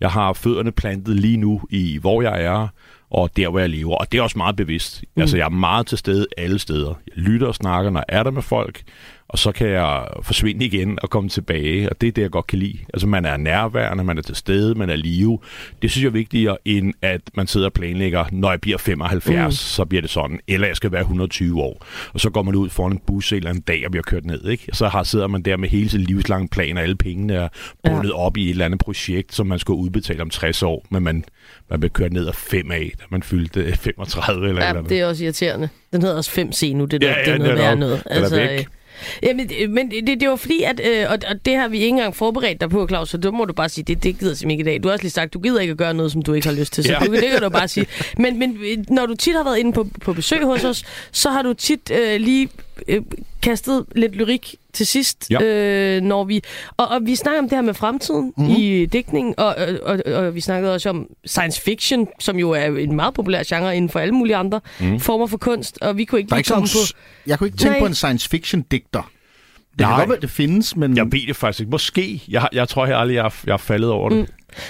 Jeg har fødderne plantet lige nu i, hvor jeg er, og der, hvor jeg lever. Og det er også meget bevidst. Mm. Altså, jeg er meget til stede alle steder. Jeg lytter og snakker, når jeg er der med folk, og så kan jeg forsvinde igen og komme tilbage, og det er det, jeg godt kan lide. Altså, man er nærværende, man er til stede, man er live. Det synes jeg er vigtigere, end at man sidder og planlægger, når jeg bliver 75, mm. så bliver det sådan, eller jeg skal være 120 år. Og så går man ud foran en bus en eller anden dag og bliver kørt ned, ikke? Så har, sidder man der med hele sin livslange plan, og alle pengene er bundet ja. op i et eller andet projekt, som man skal udbetale om 60 år, men man, man bliver kørt ned af 5 af, da man fyldte 35 eller Ja, eller andet. det er også irriterende. Den hedder også 5C nu, det, der, Ja, det ja, er noget værre noget. væk. Øh, Jamen, det- men det, det var fordi, at, øh, og, og det har vi ikke engang forberedt dig på, Claus, så det må du bare sige, det, det gider simpelthen ikke i dag. Du har også lige sagt, du gider ikke at gøre noget, som du ikke har lyst til, så Ja. du, det kan du bare sige. Men, men øh, når du tit har været inde på, på besøg hos os, så har du tit øh, lige øh, kastet lidt lyrik til sidst, Ja. øh, når vi... Og, og vi snakker om det her med fremtiden Mhm. mm-hmm. i digtningen, og, og, og, og vi snakkede også om science fiction, som jo er en meget populær genre inden for alle mulige andre mm. former for kunst, og vi kunne ikke ikke sådan, komme på... jeg kunne ikke tænke Nej. på en science fiction digter. Det kan Nej. godt være, det findes, men... Jeg ved det faktisk ikke. Måske. Jeg, jeg tror jeg aldrig, jeg, er- jeg er faldet over det. Mm.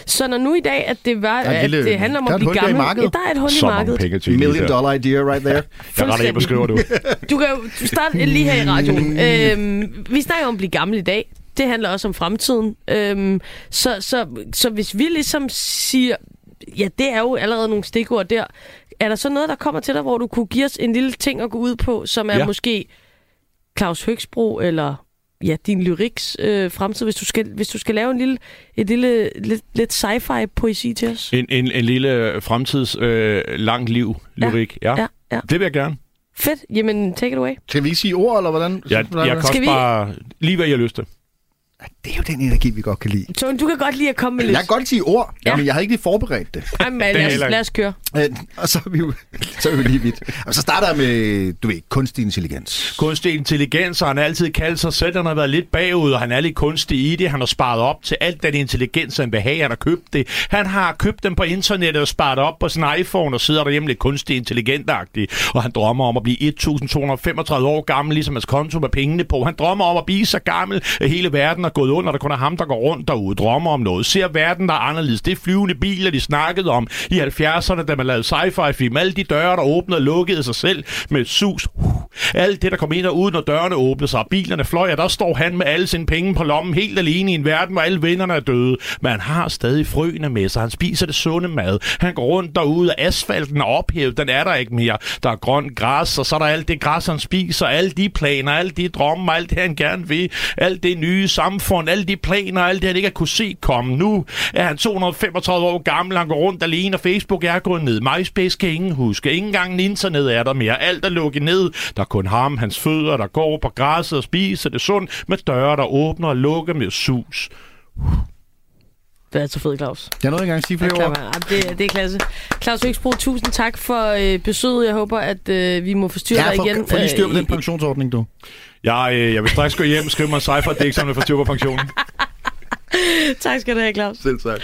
Så når nu i dag, at det, var, at lille- det handler om der at blive gammel... Ja, der er et hul i markedet. penge til lige Million dollar idea right there. Jeg retter hjem og skriver du. Du kan jo starte lige her i radioen. øhm, vi snakker om at blive gammel i dag. Det handler også om fremtiden. Øhm, så, så, så hvis vi ligesom siger, ja, det er jo allerede nogle stikord der. Er der så noget, der kommer til dig, hvor du kunne give os en lille ting at gå ud på, som er. Ja. måske Claus Høgsbro, eller ja, din lyriks øh, fremtid, hvis du skal, hvis du skal lave en lille, et lille, lidt, lidt sci-fi poesi til os? En, en, en lille fremtids øh, langt liv lyrik. Ja. ja. Ja, ja. Det vil jeg gerne. Fedt. Jamen, take it away. Kan vi ikke sige ord, eller hvordan? Jeg, er jeg kan Skal også vi- bare lige, hvad jeg har lyst til. Det er jo den energi, vi godt kan lide. Tony, du kan godt lide at komme med lidt... Jeg kan godt sige ord, Ja. men jeg har ikke lige forberedt det. Jamen, lad, os, lad os køre. Øh, Og så er vi jo, så er vi lige vidt. Og så starter jeg med, du ved, kunstig intelligens. Kunstig intelligens, og han har altid kaldt sig selv, han har været lidt bagud, og han er lidt kunstig i det. Han har sparet op til alt den intelligens, han vil have, han har købt det. Han har købt dem på internettet og sparet op på sin iPhone og sidder derhjemme lidt kunstig intelligentagtig. Og han drømmer om at blive 1235 år gammel, ligesom hans konto med pengene på. Han drømmer om at blive så gammel, at hele verden er gået under, der kun er ham, der går rundt derude, drømmer om noget. Ser verden, der er anderledes. Det er flyvende biler, de snakkede om i 70'erne, da man lavede sci-fi film. Alle de døre, der åbnede og lukkede sig selv med sus. Uh. Alt det, der kom ind og ud, når dørene åbnede sig, og bilerne fløj, og der står han med alle sine penge på lommen, helt alene i en verden, hvor alle vennerne er døde. Men han har stadig frøene med sig. Han spiser det sunde mad. Han går rundt derude, og asfalten er ophævet. Den er der ikke mere. Der er grønt græs, og så er der alt det græs, han spiser. Alle de planer, alle de drømme, alt det, han gerne vil. Alt det nye samfund, alle de planer, alt det, han ikke har kunne se komme. Nu er han 235 år gammel. Han går rundt alene, og Facebook er gået ned. MySpace kan ingen huske. Ingen gang internet er der mere. Alt er lukket ned. Der er kun ham, hans fødder, der går på græsset og spiser det sundt med døre, der åbner og lukker med sus. Det er altså fedt, Claus. Jeg nåede ikke engang at sige flere Ja, ord. det, det er klasse. Claus Høgsbro, tusind tak for øh, besøget. Jeg håber, at øh, vi må forstyrre Ja, dig for, igen. for lige styr på øh, den pensionsordning, du. Jeg, øh, jeg vil straks gå hjem og skrive mig en cipher-digt, som jeg får styr på pensionen. tak skal du have, Claus. Selv tak.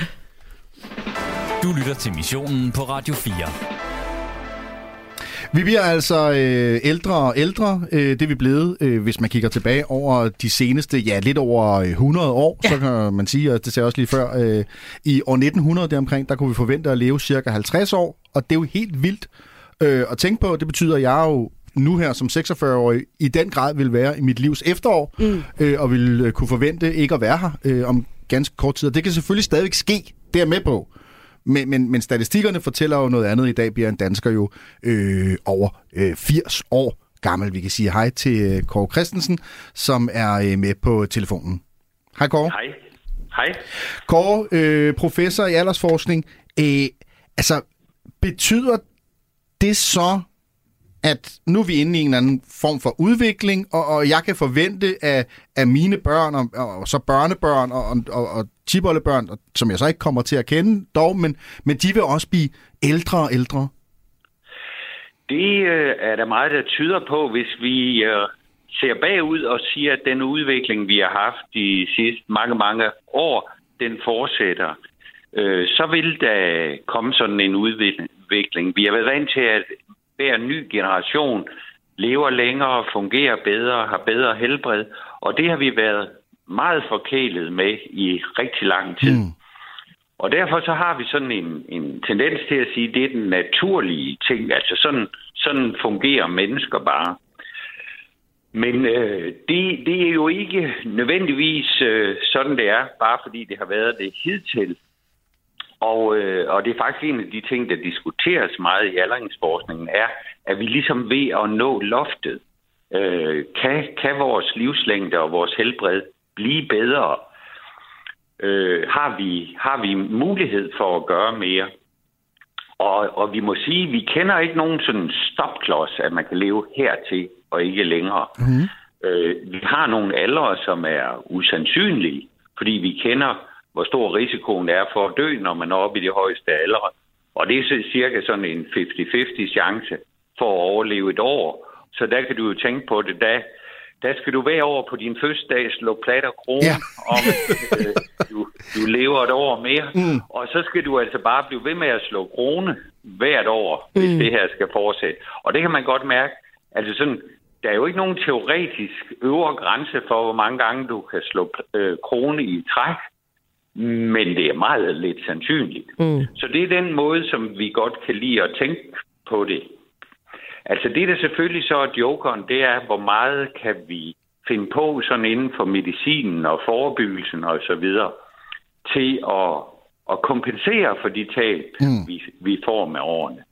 Du lytter til missionen på Radio 4. Vi bliver altså øh, ældre og ældre. Øh, det er vi blevet, øh, hvis man kigger tilbage over de seneste, ja, lidt over øh, 100 år, ja. så kan man sige, og det sagde jeg også lige før, øh, i år 1900 deromkring, der kunne vi forvente at leve cirka 50 år, og det er jo helt vildt øh, at tænke på. Det betyder, at jeg jo nu her som 46-årig i den grad vil være i mit livs efterår, mm. øh, og vil øh, kunne forvente ikke at være her øh, om ganske kort tid. Og det kan selvfølgelig stadigvæk ske, det er med på. Men, men, men statistikkerne fortæller jo noget andet. I dag bliver en dansker jo øh, over øh, 80 år gammel. Vi kan sige hej til øh, Kåre Christensen, som er øh, med på telefonen. Hej Kåre. Hej. Hej. Kåre, øh, professor i aldersforskning. Øh, altså, betyder det så, at nu er vi inde i en eller anden form for udvikling, og, og jeg kan forvente af, af mine børn, og, og så børnebørn og, og, og tibollebørn, og- som jeg så ikke kommer til at kende dog, men, men de vil også blive ældre og ældre. Det øh, er der meget, der tyder på, hvis vi øh, ser bagud og siger, at den udvikling, vi har haft de sidste mange, mange år, den fortsætter. Øh, så vil der komme sådan en udvikling. Vi har været vant til, at hver ny generation lever længere, fungerer bedre, har bedre helbred, og det har vi været meget forkælet med i rigtig lang tid. Mm. Og derfor så har vi sådan en, en tendens til at sige, at det er den naturlige ting. Altså sådan, sådan fungerer mennesker bare. Men øh, det, det er jo ikke nødvendigvis øh, sådan, det er, bare fordi det har været det hidtil. Og, øh, og det er faktisk en af de ting, der diskuteres meget i aldringsforskningen, er, at vi ligesom ved at nå loftet. Øh, kan, kan vores livslængde og vores helbred blive bedre? øh, har, vi, har vi mulighed for at gøre mere. Og, og vi må sige, at vi kender ikke nogen sådan stopklods, at man kan leve hertil og ikke længere. Mm. Øh, vi har nogle aldre, som er usandsynlige, fordi vi kender, hvor stor risikoen er for at dø, når man er oppe i de højeste aldre. Og det er cirka sådan en 50-50 chance for at overleve et år. Så der kan du jo tænke på det, der, der skal du hver år på din fødselsdag slå plat og krone, ja. om øh, du, du lever et år mere. Mm. Og så skal du altså bare blive ved med at slå krone hvert år, hvis det her skal fortsætte. Og det kan man godt mærke. Altså sådan, der er jo ikke nogen teoretisk øvre grænse for, hvor mange gange du kan slå øh, krone i træk. Men det er meget lidt sandsynligt. Mm. Så det er den måde, som vi godt kan lide at tænke på det. Altså det, der selvfølgelig så er jokeren, det er, hvor meget kan vi finde på sådan inden for medicinen og forebyggelsen og så videre, til at, at kompensere for de tab, mm. vi, vi får med årene.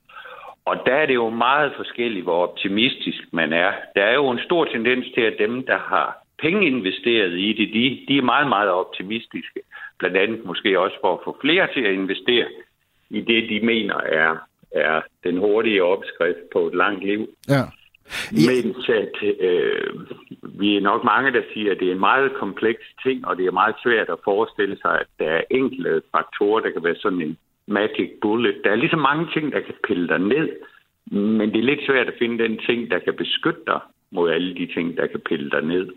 Og der er det jo meget forskelligt, hvor optimistisk man er. Der er jo en stor tendens til, at dem, der har penge investeret i det, de, de er meget, meget optimistiske. Blandt andet måske også for at få flere til at investere i det, de mener er, er den hurtige opskrift på et langt liv. Ja. Mens at, øh, vi er nok mange, der siger, at det er en meget kompleks ting, og det er meget svært at forestille sig, at der er enkelte faktorer, der kan være sådan en magic bullet. Der er lige så mange ting, der kan pille dig ned, men det er lidt svært at finde den ting, der kan beskytte dig mod alle de ting, der kan pille dig ned.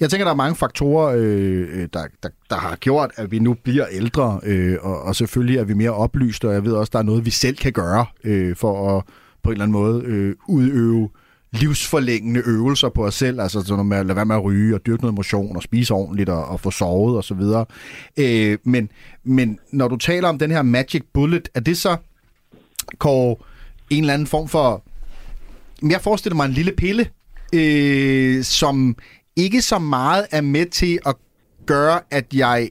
Jeg tænker, der er mange faktorer, øh, øh, der, der, der har gjort, at vi nu bliver ældre, øh, og, og selvfølgelig er vi mere oplyste, og jeg ved også, der er noget, vi selv kan gøre øh, for at på en eller anden måde øh, udøve livsforlængende øvelser på os selv, altså sådan noget med at lade være med at ryge og dyrke noget motion og spise ordentligt og, og få sovet og så videre. Øh, men, men når du taler om den her magic bullet, er det så, Kåre, en eller anden form for... Jeg forestiller mig en lille pille, øh, som ikke så meget er med til at gøre, at jeg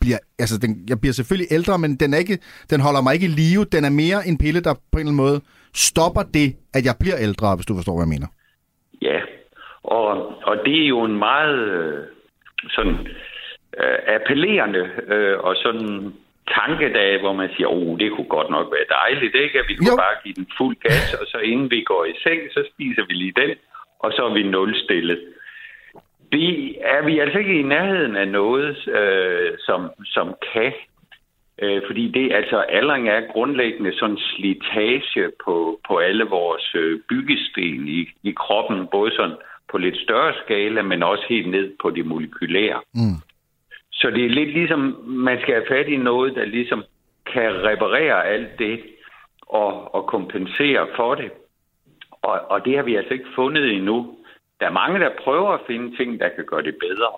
bliver, altså den, jeg bliver selvfølgelig ældre, men den, er ikke, den holder mig ikke i live. Den er mere en pille, der på en eller anden måde stopper det, at jeg bliver ældre, hvis du forstår, hvad jeg mener. Ja, og, og det er jo en meget øh, sådan øh, appellerende øh, og sådan tanke, der, hvor man siger, oh, det kunne godt nok være dejligt, ikke? At vi kunne jo. bare give den fuld gas, og så inden vi går i seng, så spiser vi lige den, og så er vi nulstillet. Det er vi altså ikke i nærheden af noget, øh, som, som kan Øh, fordi det, altså aldring er grundlæggende sådan slitage på, på alle vores øh, byggesten i, i kroppen, både sådan på lidt større skala, men også helt ned på det molekylære. Mm. Så det er lidt ligesom, man skal have fat i noget, der ligesom kan reparere alt det og, og kompensere for det. Og, og det har vi altså ikke fundet endnu. Der er mange, der prøver at finde ting, der kan gøre det bedre.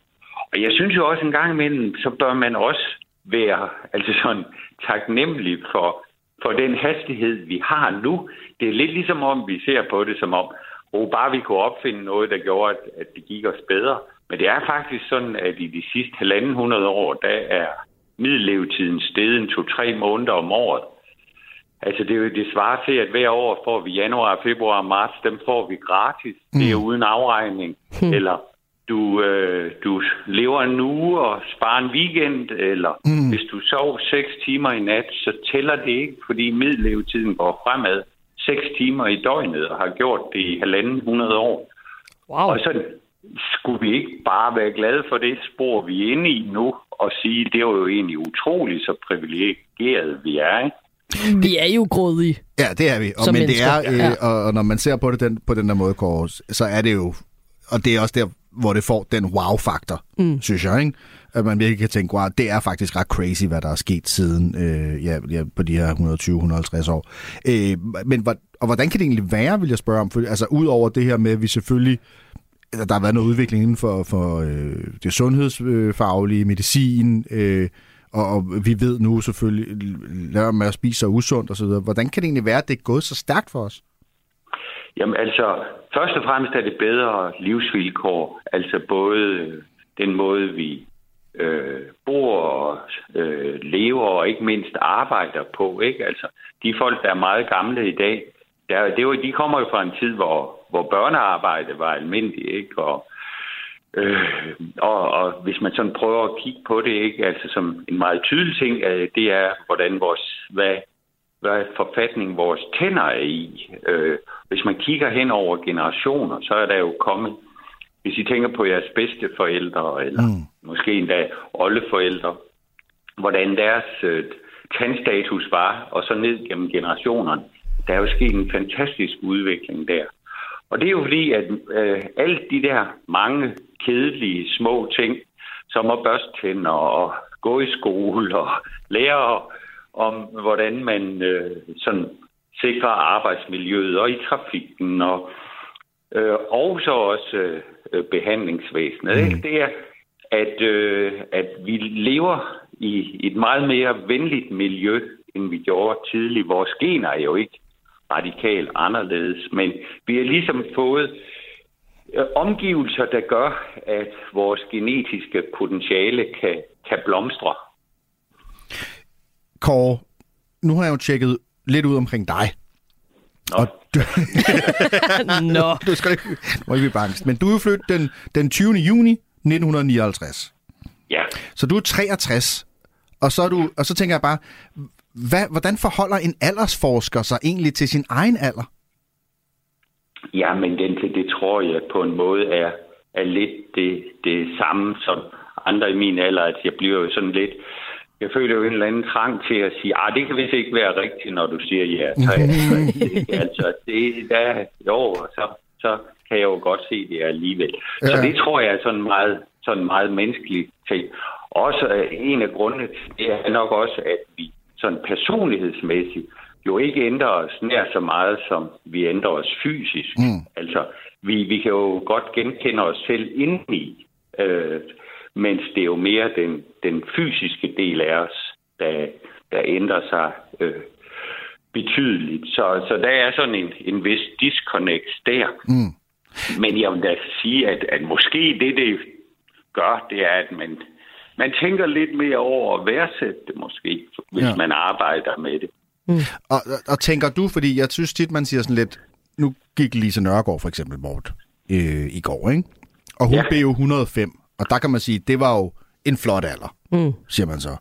Og jeg synes jo også en gang imellem, så bør man også være altså sådan taknemmelig for, for den hastighed, vi har nu. Det er lidt ligesom om, vi ser på det som om, oh, bare vi kunne opfinde noget, der gjorde, at, at det gik os bedre. Men det er faktisk sådan, at i de sidste halvanden hundrede år, der er middellevetiden steget to-tre måneder om året. Altså det, det svarer til, at hver år får vi januar, februar og marts, dem får vi gratis. Mm. Det er uden afregning. Mm. Eller du, øh, du lever en uge og sparer en weekend, eller mm. hvis du sov 6 timer i nat, så tæller det ikke, fordi middellevetiden går fremad 6 timer i døgnet og har gjort det i halvanden hundrede år. Wow. Og så skulle vi ikke bare være glade for det spor, vi er inde i nu, og sige, det er jo egentlig utroligt, så privilegeret vi er, ikke? Vi er jo grådige. Ja, det er vi. Og, men det er, øh, ja. og, og når man ser på det den, på den der måde, Kåre, så er det jo, og det er også der, hvor det får den wow-faktor, mm. synes jeg, ikke? At man virkelig kan tænke, wow, det er faktisk ret crazy, hvad der er sket siden øh, ja, ja, på de her 120-150 år. Øh, men og hvordan kan det egentlig være, vil jeg spørge om? For, altså, ud over det her med, at vi selvfølgelig altså, der har været noget udvikling inden for, for øh, det sundhedsfaglige, medicin, øh, og, og vi ved nu selvfølgelig, lad med at spise så usundt osv. Hvordan kan det egentlig være, at det er gået så stærkt for os? Jamen altså, først og fremmest er det bedre livsvilkår. Altså både øh, den måde, vi øh, bor og øh, lever og ikke mindst arbejder på. Ikke? Altså, de folk, der er meget gamle i dag, der, det var, de kommer jo fra en tid, hvor, hvor børnearbejde var almindeligt. Ikke? Og, øh, og, og hvis man sådan prøver at kigge på det, ikke? Altså, som en meget tydelig ting, øh, det er, hvordan vores, hvad hvad forfatning vores tænder er i. Øh, hvis man kigger hen over generationer, så er der jo kommet, hvis I tænker på jeres bedste forældre, eller mm. måske endda oldeforældre, hvordan deres øh, tandstatus var, og så ned gennem generationerne. Der er jo sket en fantastisk udvikling der. Og det er jo fordi, at øh, alle de der mange kedelige små ting, som at børste tænder og gå i skole og lære om, hvordan man øh, sådan sikrer arbejdsmiljøet og i trafikken og øh, og så også øh, behandlingsvæsenet. Mm. Ikke? Det er, at, øh, at vi lever i et meget mere venligt miljø, end vi gjorde tidligt. Vores gener er jo ikke radikalt anderledes, men vi har ligesom fået øh, omgivelser, der gør, at vores genetiske potentiale kan, kan blomstre. Kåre, nu har jeg jo tjekket lidt ud omkring dig. Nå. Og du, Nå. du skal ikke, du må ikke blive bange. Men du er jo født den, den 20. juni 1959. Ja. Så du er 63. Og så, er du, og så tænker jeg bare, hvad, hvordan forholder en aldersforsker sig egentlig til sin egen alder? Ja, men den, det tror jeg på en måde er, er lidt det, det samme som andre i min alder, at jeg bliver jo sådan lidt... Jeg føler jo en eller anden trang til at sige, ah, det kan vist ikke være rigtigt, når du siger ja. Så, altså, det, der, jo, så, så kan jeg jo godt se det alligevel. Så Ja. det tror jeg er sådan meget, sådan meget menneskeligt ting. Også øh, en af grundene til det er nok også, at vi sådan personlighedsmæssigt jo ikke ændrer os nær så meget, som vi ændrer os fysisk. Mm. Altså, vi, vi kan jo godt genkende os selv indeni, øh, mens det er jo mere den, den fysiske del af os, der, der ændrer sig øh, betydeligt. Så, så der er sådan en, en vis disconnect der. Mm. Men jeg vil da sige, at, at måske det, det gør, det er, at man, man tænker lidt mere over at værdsætte det måske, hvis Ja. man arbejder med det. Og, og, og tænker du, fordi jeg synes tit, man siger sådan lidt, nu gik Lise Nørgaard for eksempel bort øh, i går, ikke? Og hun. Ja. blev jo 105, og der kan man sige, det var jo en flot alder, Mm. siger man så.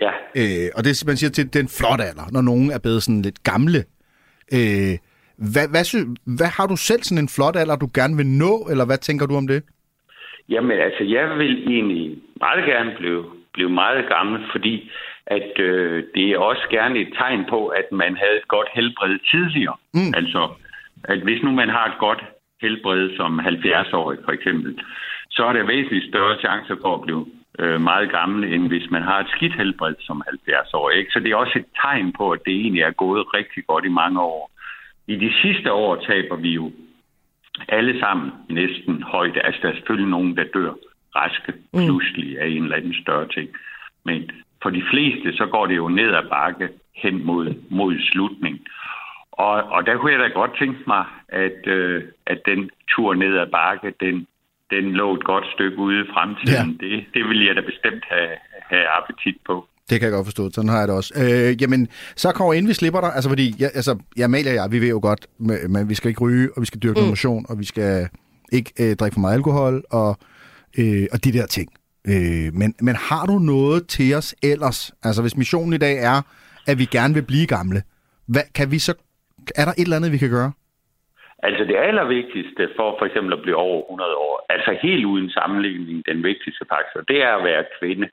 Ja, Øh, og det man siger til, det er en flot alder, når nogen er blevet sådan lidt gamle. Øh, hvad, hvad, sy, hvad har du selv sådan en flot alder, du gerne vil nå, eller hvad tænker du om det? Jamen altså, jeg vil egentlig meget gerne blive, blive meget gammel, fordi at øh, det er også gerne et tegn på, at man havde et godt helbred tidligere. Mm. Altså, at hvis nu man har et godt helbred som 70-årig for eksempel, så er der væsentligt større chance for at blive øh, meget gammel, end hvis man har et skidt helbred som 70-årig. Ikke? Så det er også et tegn på, at det egentlig er gået rigtig godt i mange år. I de sidste år taber vi jo alle sammen næsten højde. Altså, der er selvfølgelig nogen, der dør raske pludselig af en eller anden større ting. Men for de fleste, så går det jo ned ad bakke hen mod, mod slutning. Og, og der kunne jeg da godt tænke mig, at, øh, at den tur ned ad bakke, den, den lå et godt stykke ude i fremtiden. Ja. Det, det vil jeg da bestemt have, have appetit på. Det kan jeg godt forstå. Sådan har jeg det også. Øh, jamen, så kommer inden vi slipper dig, altså fordi, jeg, altså, jeg maler jeg, vi ved jo godt, men vi skal ikke ryge, og vi skal dyrke mm. motion, og vi skal ikke øh, drikke for meget alkohol, og, øh, og de der ting. Øh, men, men har du noget til os ellers? Altså, hvis missionen i dag er, at vi gerne vil blive gamle, hvad, kan vi så, er der et eller andet, vi kan gøre? Altså det allervigtigste for for eksempel at blive over 100 år, altså helt uden sammenligning, den vigtigste faktor, det er at være kvinde.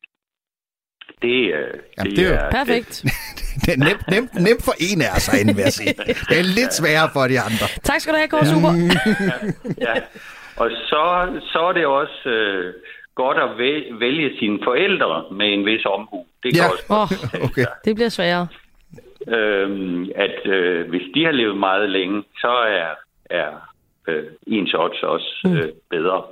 Det, øh, Jamen, det er jo Perfekt. Det er nemt, nemt, nemt for en af os herinde, vil jeg sige. Det er lidt sværere for de andre. Tak skal du have, Kåre. Super. ja. Og så, så er det også øh, godt at væ- vælge sine forældre med en vis omhu. Det kan Ja. også Åh, Okay. det bliver sværere. øhm, at øh, hvis de har levet meget længe, så er, er øh, ens odds også øh, bedre.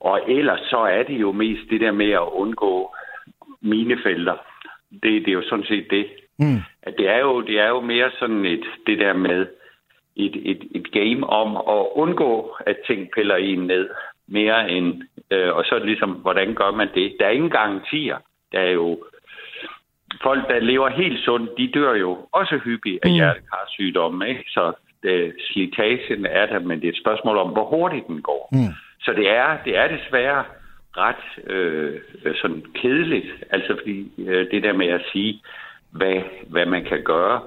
Og ellers så er det jo mest det der med at undgå minefelter. Det, det er jo sådan set det. Mm. At det er jo, det er jo mere sådan et, det der med et, et, et game om at undgå, at ting piller en ned mere end, øh, og så er det ligesom, hvordan gør man det? Der er ingen garantier. Der er jo folk, der lever helt sundt, de dør jo også hyppigt af Mm. hjertekarsygdomme, ikke? Så det, slitagen er der, men det er et spørgsmål om, hvor hurtigt den går. Mm. Så det er, det er desværre ret øh, sådan kedeligt, altså fordi øh, det der med at sige, hvad, hvad man kan gøre,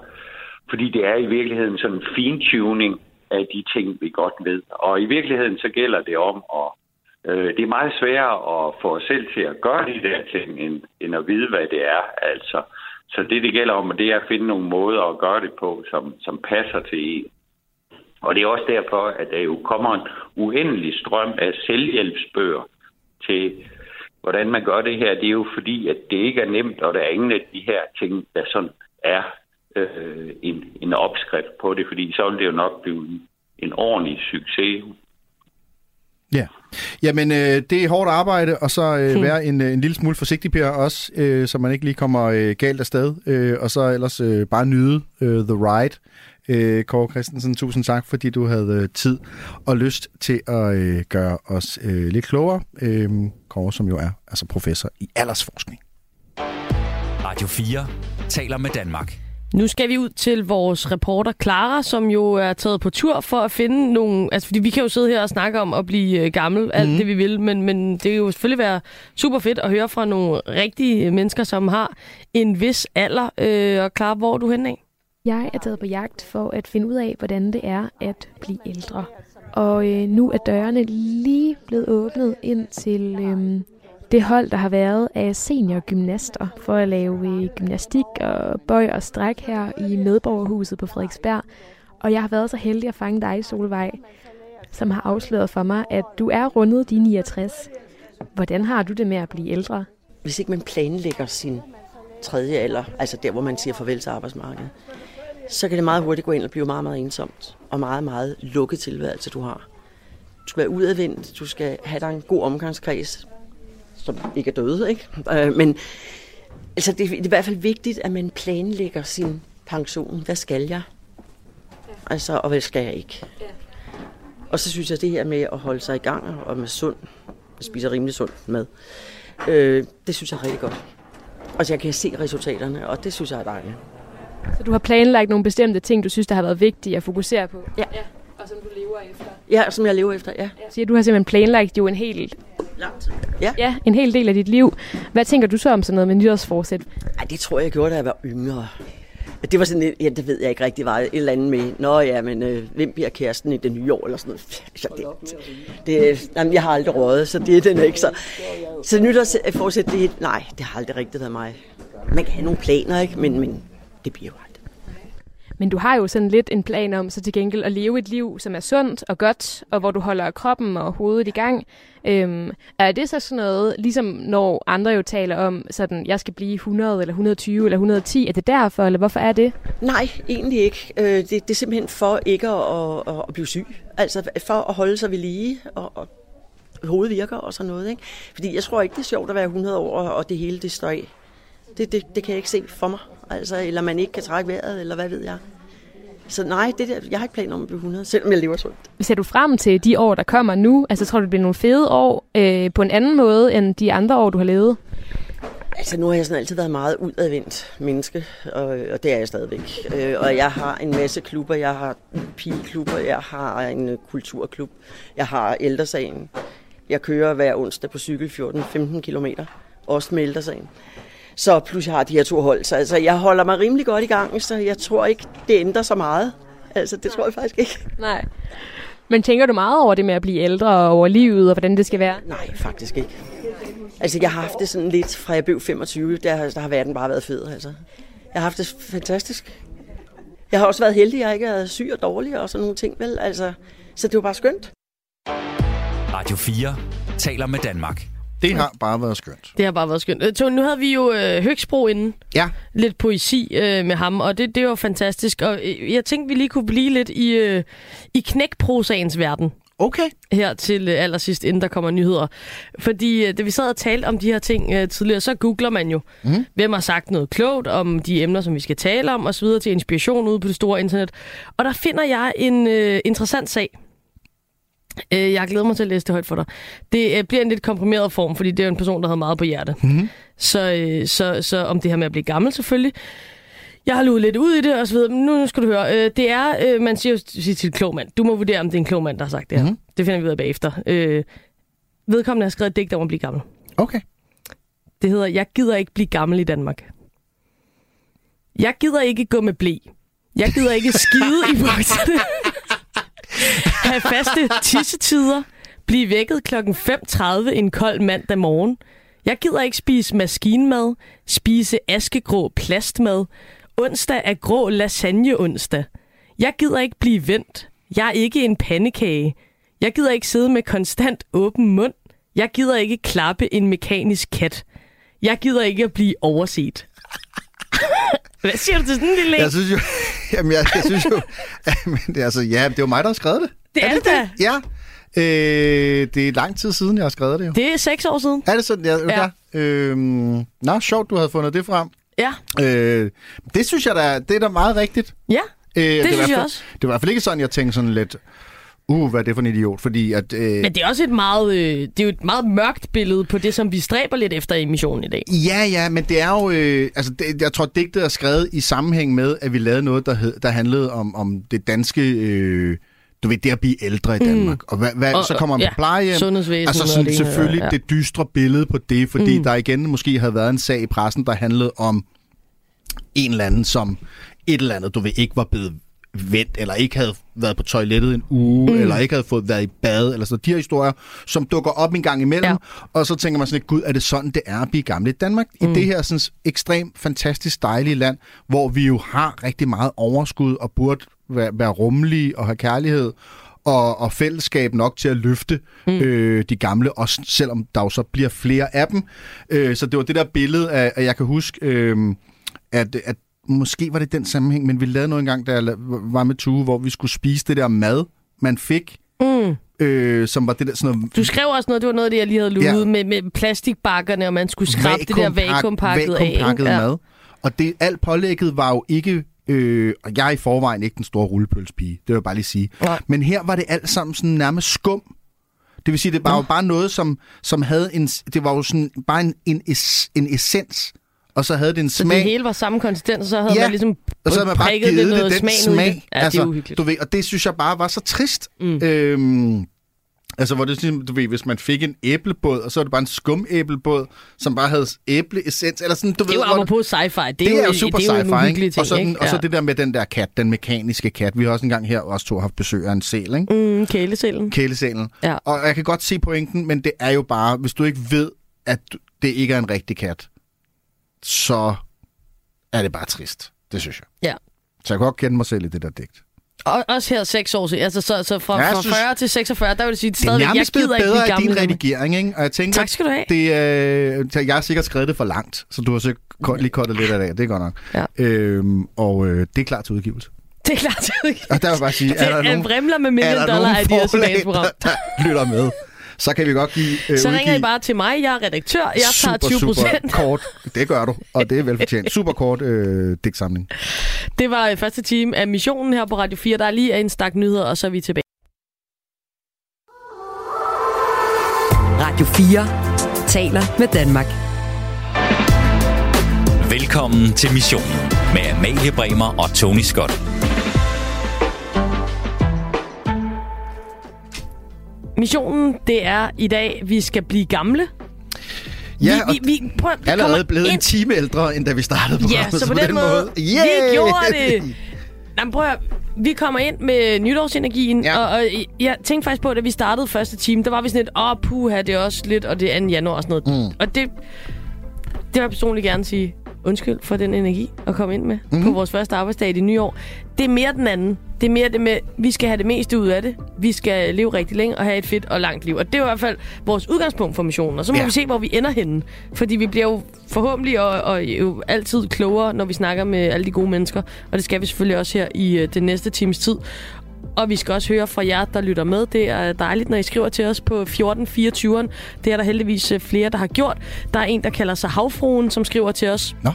fordi det er i virkeligheden sådan en fintuning af de ting, vi godt ved. Og i virkeligheden så gælder det om at øh, det er meget sværere at få os selv til at gøre de der ting, end, end at vide, hvad det er. Altså, så det, det gælder om, det er at finde nogle måder at gøre det på, som, som passer til en. Og det er også derfor, at der jo kommer en uendelig strøm af selvhjælpsbøger til, hvordan man gør det her. Det er jo fordi, at det ikke er nemt, og der er ingen af de her ting, der sådan er øh, en, en opskrift på det, fordi så vil det jo nok blive en, en ordentlig succes. Ja. Jamen, øh, det er hårdt arbejde, og så øh, være en, en lille smule forsigtig, Per, også, øh, så man ikke lige kommer øh, galt afsted. Øh, og så ellers øh, bare nyde øh, the ride. Øh, Kåre Christensen, tusind tak, fordi du havde øh, tid og lyst til at øh, gøre os øh, lidt klogere. Øh, Kåre, som jo er altså professor i aldersforskning. Radio 4 taler med Danmark. Nu skal vi ud til vores reporter Clara, som jo er taget på tur for at finde nogle... Altså, fordi vi kan jo sidde her og snakke om at blive øh, gammel, alt Mhm. det vi vil, men, men det kan jo selvfølgelig være super fedt at høre fra nogle rigtige mennesker, som har en vis alder. Øh, og Clara, hvor er du henne af? Jeg er taget på jagt for at finde ud af, hvordan det er at blive ældre. Og øh, nu er dørene lige blevet åbnet ind til øh, det hold, der har været af seniorgymnaster for at lave øh, gymnastik og bøj og stræk her i Medborgerhuset på Frederiksberg. Og jeg har været så heldig at fange dig, Solvej, som har afsløret for mig, at du er rundet de 69. Hvordan har du det med at blive ældre? Hvis ikke man planlægger sin tredje alder, altså der, hvor man siger farvel til arbejdsmarkedet, så kan det meget hurtigt gå ind og blive meget, meget ensomt. Og meget, meget lukket tilværelse, du har. Du skal være udadvendt, du skal have dig en god omgangskreds, som ikke er døde, ikke? Øh, men altså, det, det er i hvert fald vigtigt, at man planlægger sin pension. Hvad skal jeg? Altså, og hvad skal jeg ikke? Og så synes jeg, det her med at holde sig i gang og med sund, jeg spiser rimelig sund mad, øh, det synes jeg er rigtig godt. Altså, jeg kan se resultaterne, og det synes jeg er dejligt. Så du har planlagt nogle bestemte ting, du synes, der har været vigtige at fokusere på? Ja. ja. Og som du lever efter? Ja, som jeg lever efter, ja. Så du har simpelthen planlagt jo en hel, Lang tid. Ja. ja, en hel del af dit liv. Hvad tænker du så om sådan noget med nytårsforsæt? Ej, det tror jeg, jeg gjorde, da jeg var yngre. Det var sådan et, ja, det ved jeg ikke rigtig, var et eller andet med, nå ja, men øh, hvem bliver kæresten i det nye år, eller sådan noget. Så det, det, jamen, jeg har aldrig rådet, så det er den ikke så. Så nytårsforsæt, det, nej, det har aldrig rigtig været mig. man kan have nogle planer, ikke? Men, men det bliver jo aldrig. Men du har jo sådan lidt en plan om så til gengæld at leve et liv, som er sundt og godt, og hvor du holder kroppen og hovedet i gang. Øhm, er det så sådan noget, ligesom når andre jo taler om, sådan, jeg skal blive 100 eller 120 eller 110, er det derfor, eller hvorfor er det? Nej, egentlig ikke. Øh, det, det er simpelthen for ikke at, at, at blive syg. Altså for at holde sig ved lige, og, og hovedet virker og sådan noget. Ikke? Fordi jeg tror ikke, det er sjovt at være 100 år, og det hele det står af. Det, det, det kan jeg ikke se for mig. Altså, eller man ikke kan trække vejret, eller hvad ved jeg. Så nej, det der, jeg har ikke planer om at blive 100, selvom jeg lever sundt. Ser du frem til de år, der kommer nu? Altså, tror du, det bliver nogle fede år øh, på en anden måde, end de andre år, du har levet? Altså, nu har jeg sådan altid været meget udadvendt menneske, og, og det er jeg stadigvæk. Øh, og jeg har en masse klubber. Jeg har pigeklubber, jeg har en kulturklub, jeg har ældresagen. Jeg kører hver onsdag på cykel 14-15 km, også med ældresagen. Så plus jeg har de her to hold. Så altså, jeg holder mig rimelig godt i gang, så jeg tror ikke, det ændrer så meget. Altså, det tror jeg faktisk ikke. Nej. Men tænker du meget over det med at blive ældre og over livet og hvordan det skal være? Nej, faktisk ikke. Altså, jeg har haft det sådan lidt, fra jeg blev 25, der, har- der har verden bare været fed, altså. Jeg har haft det fantastisk. Jeg har også været heldig, at jeg ikke er syg og dårlig og sådan nogle ting, vel? Altså, så det var bare skønt. Radio 4 taler med Danmark. Det har bare været skønt. Det har bare været skønt. Øh, Tony, nu havde vi jo øh, Høgsbro inden. Ja. Lidt poesi øh, med ham, og det, det var fantastisk. Og øh, jeg tænkte, vi lige kunne blive lidt i, øh, i knækprosagens verden. Okay. Her til øh, allersidst, inden der kommer nyheder. Fordi øh, da vi sad og talte om de her ting øh, tidligere, så googler man jo, Mhm. hvem har sagt noget klogt om de emner, som vi skal tale om, og så videre til inspiration ude på det store internet. Og der finder jeg en øh, interessant sag. Øh, jeg glæder mig til at læse det højt for dig. Det øh, bliver en lidt komprimeret form, fordi det er en person, der havde meget på hjerte. Mm-hmm. Så, øh, så, så om det her med at blive gammel selvfølgelig. Jeg har luet lidt ud i det og så videre, men nu skal du høre. Øh, det er, øh, man siger jo til en klog mand. Du må vurdere, om det er en klog mand, der har sagt det her. Mhm. Mm-hmm. Det finder vi ud af bagefter. Øh, vedkommende har skrevet et digt om at blive gammel. Okay. Det hedder, jeg gider ikke blive gammel i Danmark. Jeg gider ikke gå med blæ. Jeg gider ikke skide i bukserne. Have faste tissetider. Blive vækket klokken 5.30 en kold mandag morgen. Jeg gider ikke spise maskinmad. Spise askegrå plastmad. Onsdag er grå lasagne onsdag. Jeg gider ikke blive vendt. Jeg er ikke en pandekage. Jeg gider ikke sidde med konstant åben mund. Jeg gider ikke klappe en mekanisk kat. Jeg gider ikke at blive overset. Hvad siger du til sådan en lille en? Jeg synes jo, jamen jeg, jeg synes jo, men det, er altså, ja, det var mig, der har skrevet det. Det er det da. Ja. Øh, det er lang tid siden, jeg har skrevet det jo. Det er seks år siden. Er det sådan? Ja. Ja. ja. Øhm, nå, sjovt, du havde fundet det frem. Ja. Øh, det synes jeg da, det er da meget rigtigt. Ja, øh, det er i synes jeg også. Det var i hvert fald ikke sådan, jeg tænkte sådan lidt, uh, hvad er det for en idiot? Fordi at... Øh, Men det er også et meget, øh, det er jo et meget mørkt billede på det, som vi stræber lidt efter i missionen i dag. Ja, ja, men det er jo... Øh, altså, det, jeg tror, digtet er skrevet i sammenhæng med, at vi lavede noget, der, hed, der handlede om, om det danske... Øh, du ved, det at blive ældre i Danmark. Mm. Og, hvad, hvad, Og- så kommer man ja, på plejehjem. Altså og sådan, det ene og selvfølgelig andet, ja. det dystre billede på det, fordi Mm. mm. der igen måske havde været en sag i pressen, der handlede om en eller anden, som et eller andet, du ved, ikke var blevet vendt, eller ikke havde været på toilettet en uge, Mm. eller ikke havde fået været i bad, eller sådan De her historier, som dukker op en gang imellem, ja. og så tænker man sådan lidt, gud, er det sådan, det er at blive gammel i Danmark? Mm. I det her sådan ekstremt fantastisk dejlige land, hvor vi jo har rigtig meget overskud, og burde være, være rummelige og have kærlighed, og, og fællesskab nok til at løfte mm. øh, de gamle, også selvom der jo så bliver flere af dem. Øh, så det var det der billede af, at jeg kan huske, øh, at, at måske var det den sammenhæng, men vi lavede noget engang, da jeg var med Tue, hvor vi skulle spise det der mad, man fik, Mm. øh, som var det der sådan noget... Du skrev også noget, det var noget af det, jeg lige havde luet Ja. med, med plastikbakkerne, og man skulle skrabe det der vakuumpak- vakuumpakket af. ikke? vakuumpakket Ja. mad. Og det, alt pålægget var jo ikke... Øh, og jeg er i forvejen ikke den store rullepølspige, det vil jeg bare lige sige. Nej. Men her var det alt sammen sådan nærmest skum. Det vil sige, det var jo bare noget, som, som havde en... Det var jo sådan bare en, en, es, en essens, og så havde det en Så smag. det hele var samme konsistens, så havde Ja, man ligesom og så havde man bare givet det det, noget den smag, smag. det. Ja, altså, det er uhyggeligt. Du ved, og det synes jeg bare var så trist. Mm. Øhm, altså, hvor det sådan, du ved, hvis man fik en æblebåd, og så var det bare en skumæblebåd, som bare havde æbleessens, eller sådan, du Det er ved, jo hvor- apropos sci-fi. Det er, det jo, er jo super det jo en sci-fi, ikke? ting, Og så, den, ikke? og så Ja. det der med den der kat, den mekaniske kat. Vi har også engang her også to haft besøg af en sæl, ikke? Mm, kæleselen. Kælesælen. Ja. Og jeg kan godt se pointen, men det er jo bare, hvis du ikke ved, at det ikke er en rigtig kat, så er det bare trist. Det synes jeg. Ja. Så jeg kan godt kende mig selv i det der digt. Og, også her seks år siden. Altså, så, så fra, Ja, fra synes- 40 til 46, der vil det sige, Det er stadigvæk, jeg gider ikke bedre af din redigering, ikke? Og jeg tænker, Tak skal du have. Det, øh, jeg har sikkert skrevet det for langt, så du har ko- lige kortet lidt af det. Det er godt nok. Ja. Øhm, og øh, det er klar til udgivelse. Det er klart. Og der vil jeg bare sige, Det er der er nogen, med er million dollar nogen af de her forlag, signalsprogram. der, der lytter med, så kan vi godt give øh, Så ringer udgive I bare til mig, jeg er redaktør, jeg tager 20 super procent. kort. Det gør du, og det er velfortjent. Super kort øh, digtsamling. Det var øh, første time af missionen her på Radio 4. Der er lige en stak nyheder, og så er vi tilbage. Radio 4 taler med Danmark. Velkommen til missionen med Amalie Bremer og Tony Scott. Missionen, det er i dag, vi skal blive gamle. Ja, vi, vi, vi, prøv, vi Allerede blevet ind- en time ældre, end da vi startede Ja, programmet. så på den måde, vi gjorde det. Jamen, prøv at, vi kommer ind med nytårsenergien, ja. og, og jeg tænkte faktisk på, at da vi startede første time, der var vi sådan lidt, åh, oh, puha, det er også lidt, og det er 2. januar og sådan noget. Mm. Og det, det vil jeg personligt gerne sige undskyld for den energi at komme ind med Mhm. mm. på vores første arbejdsdag i det nye år. Det er mere den anden. Det er mere det med, vi skal have det meste ud af det. Vi skal leve rigtig længe og have et fedt og langt liv. Og det er i hvert fald vores udgangspunkt for missionen. Og så må Ja. vi se, hvor vi ender henne. fordi vi bliver jo forhåbentlig og, og jo altid klogere, når vi snakker med alle de gode mennesker. Og det skal vi selvfølgelig også her i øh, den næste times tid. Og vi skal også høre fra jer, der lytter med. Det er dejligt, når I skriver til os på 1424'eren. Det er der heldigvis øh, flere, der har gjort. Der er en, der kalder sig Havfruen, som skriver til os. Nå.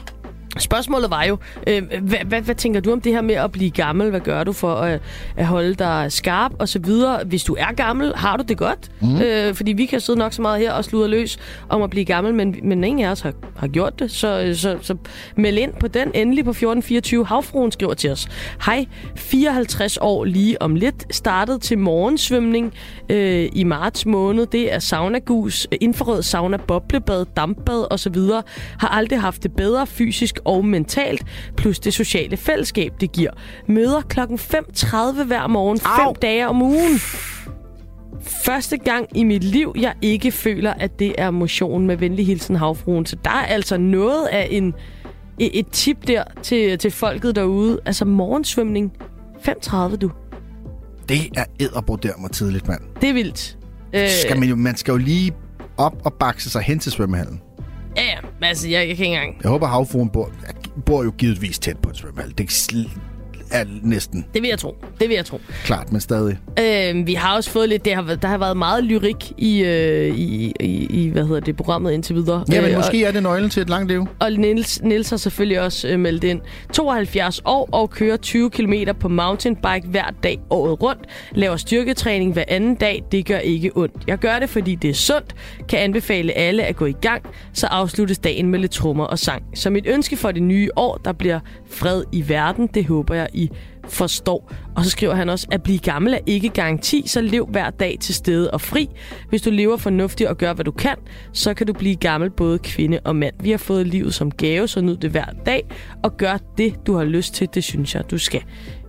Spørgsmålet var jo, øh, hvad, hvad, hvad tænker du om det her med at blive gammel? Hvad gør du for at, at holde dig skarp og så videre? Hvis du er gammel, har du det godt? Mm. Øh, fordi vi kan sidde nok så meget her og sludre løs om at blive gammel, men, men ingen af os har, har gjort det. Så, øh, så, så meld ind på den endelig på 1424. Havfruen skriver til os. Hej, 54 år lige om lidt. Startet til morgensvømning øh, i marts måned. Det er saunagus, infrarød sauna, boblebad, dampbad osv. Har aldrig haft det bedre fysisk og mentalt, plus det sociale fællesskab, det giver. Møder klokken 5.30 hver morgen, fem dage om ugen. Første gang i mit liv, jeg ikke føler, at det er motion med venlig hilsen havfruen. Så der er altså noget af en, et, et tip der til, til folket derude. Altså morgensvømning. 5.30 du. Det er edderbroder mig tidligt, mand. Det er vildt. Øh, Skal man, jo, man skal jo lige op og bakse sig hen til svømmehallen. Ja, ja. Men Altså, jeg, jeg kan ikke engang... Jeg håber, havfruen bor, bor jo givetvis tæt på en svømmehal. Det er næsten Det vil jeg tro. Det vil jeg tro. klart, men stadig. Øh, vi har også fået lidt... Det har, været- der har været meget lyrik i, øh, i, i, i hvad hedder det, programmet indtil videre. Ja, men Øh, måske er det nøglen til et langt liv. Og Niels, Niels har selvfølgelig også øh, meldt ind. 72 år og kører 20 km på mountainbike hver dag året rundt. Laver styrketræning hver anden dag. Det gør ikke ondt. Jeg gør det, fordi det er sundt. Kan anbefale alle at gå i gang. Så afsluttes dagen med lidt trommer og sang. Så mit ønske for det nye år, der bliver fred i verden. Det håber jeg, I forstår. Og så skriver han også, at blive gammel er ikke garanti, så lev hver dag til stede og fri. Hvis du lever fornuftigt og gør, hvad du kan, så kan du blive gammel både kvinde og mand. Vi har fået livet som gave, så nyd det hver dag, og gør det, du har lyst til. Det synes jeg, du skal.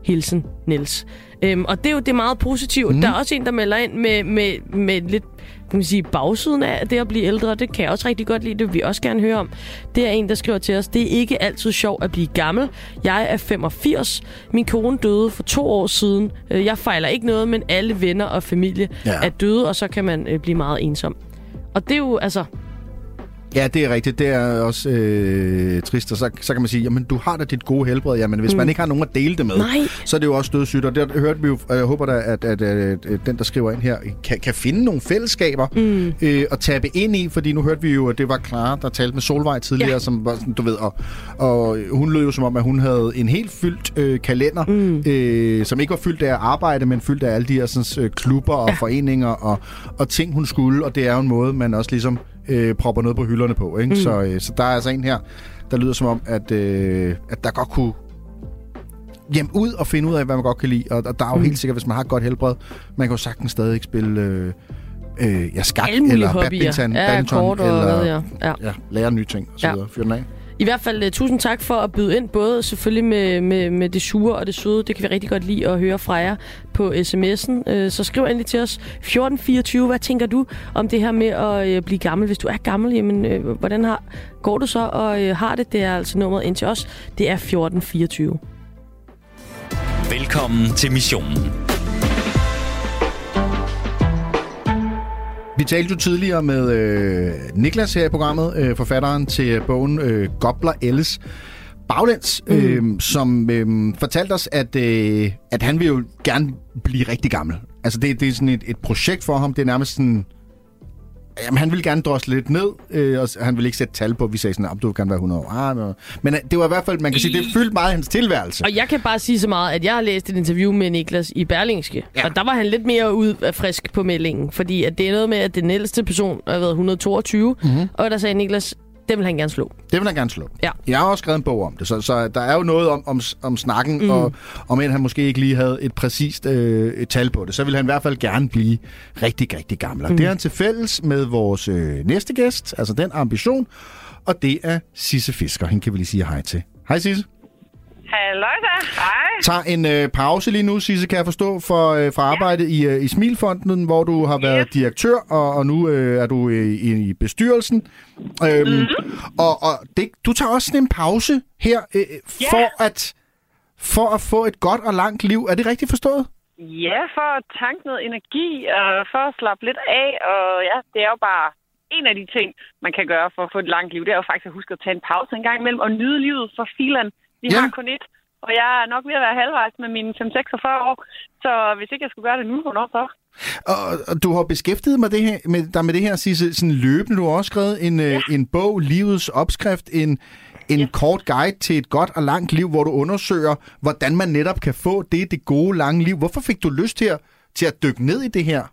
Hilsen, Niels. Øhm, og det er jo det er meget positivt. Mm. Der er også en, der melder ind med, med, med lidt kan man sige, bagsiden af det at blive ældre. Det kan jeg også rigtig godt lide. Det vil vi også gerne høre om. Det er en, der skriver til os. Det er ikke altid sjovt at blive gammel. Jeg er 85. Min kone døde for to år siden. Øh, Jeg fejler ikke noget, men alle venner og familie Ja. er døde, og så kan man øh, blive meget ensom. Og det er jo, altså... Ja, det er rigtigt. Det er også øh, trist. Og så, så kan man sige, jamen du har da dit gode helbred. Jamen hvis mm. man ikke har nogen at dele det med, Nej. så er det jo også dødssygt. Og det hørte vi jo, og jeg håber da, at, at, at, at den, der skriver ind her, kan, kan finde nogle fællesskaber mm. øh, og tabe ind i. Fordi nu hørte vi jo, at det var Clara, der talte med Solvej tidligere, Ja. som var sådan, du ved, og, og hun lød jo som om, at hun havde en helt fyldt øh, kalender, mm. øh, som ikke var fyldt af arbejde, men fyldt af alle de her sådan, øh, klubber og ja. foreninger og, og ting, hun skulle. Og det er jo en måde, man også ligesom øh, propper noget på hylderne på. Ikke? Mm. Så, øh, så der er altså en her, der lyder som om, at, øh, at der godt kunne hjem ud og finde ud af, hvad man godt kan lide. Og, og der er jo mm. helt sikkert, hvis man har et godt helbred, man kan jo sagtens stadig spille øh, øh, ja, skak eller hobbyer. badminton, Ja, badminton eller ja. Ja. ja, lære nye ting og så Ja. videre. Fyr den af. I hvert fald uh, tusind tak for at byde ind, både selvfølgelig med, med, med det sure og det søde. Det kan vi rigtig godt lide at høre fra jer på sms'en. Uh, øh, så skriv endelig til os 1424. Hvad tænker du om det her med at uh, blive gammel? Hvis du er gammel, jamen, uh, hvordan har, går du så og uh, har det? Det er altså nummeret ind til os. Det er 1424. Velkommen til missionen. Vi talte jo tidligere med øh, Niklas her i programmet, øh, forfatteren til bogen øh, Gobler Elles Baglæns, mm. øh, som øh, fortalte os, at, øh, at han vil jo gerne blive rigtig gammel. Altså det, det er sådan et, et projekt for ham. Det er nærmest sådan Jamen, han ville gerne drosle lidt ned, øh, og han ville ikke sætte tal på. Vi sagde sådan, at du vil gerne være 100 år. Ah, no. Men øh, det var i hvert fald, man kan sige, det fyldte meget hans tilværelse. Og jeg kan bare sige så meget, at jeg har læst et interview med Niklas i Berlingske. Ja. Og der var han lidt mere ud af frisk på meldingen. Fordi at det er noget med, at den ældste person har været 122. Mm-hmm. Og der sagde Niklas, det vil han gerne slå. Det vil han gerne slå. Ja. Jeg har også skrevet en bog om det, så, så der er jo noget om, om, om snakken, mm. og om end han måske ikke lige havde et præcist øh, et tal på det, så vil han i hvert fald gerne blive rigtig, rigtig gammel. Mm. Det er han til fælles med vores øh, næste gæst, altså den ambition, og det er Sisse Fisker. Hende kan vi lige sige hej til. Hej Sisse. Halløj da. Hej. Tag en øh, pause lige nu, Sisse, kan jeg forstå, for, øh, for arbejdet ja. i, øh, i Smilfonden, hvor du har været yes. direktør, og, og nu øh, er du øh, i, i bestyrelsen. Øhm, mm-hmm. Og, og det, du tager også sådan en pause her, øh, yeah. for, at, for at få et godt og langt liv. Er det rigtigt forstået? Ja, for at tanke noget energi, og for at slappe lidt af, og ja, det er jo bare en af de ting, man kan gøre for at få et langt liv. Det er jo faktisk at huske at tage en pause en gang imellem og nyde livet for filan. Vi ja. har kun et, og jeg er nok ved at være halvvejs med mine 5-46 år. Så hvis ikke jeg skulle gøre det nu, hvornår så? Og, og du har beskæftiget med det her, med, dig med det her Sisse, sådan løbende. Du har også skrevet en, ja. øh, en bog, Livets Opskrift, en, en ja. kort guide til et godt og langt liv, hvor du undersøger, hvordan man netop kan få det, det gode, lange liv. Hvorfor fik du lyst til at, til at dykke ned i det her?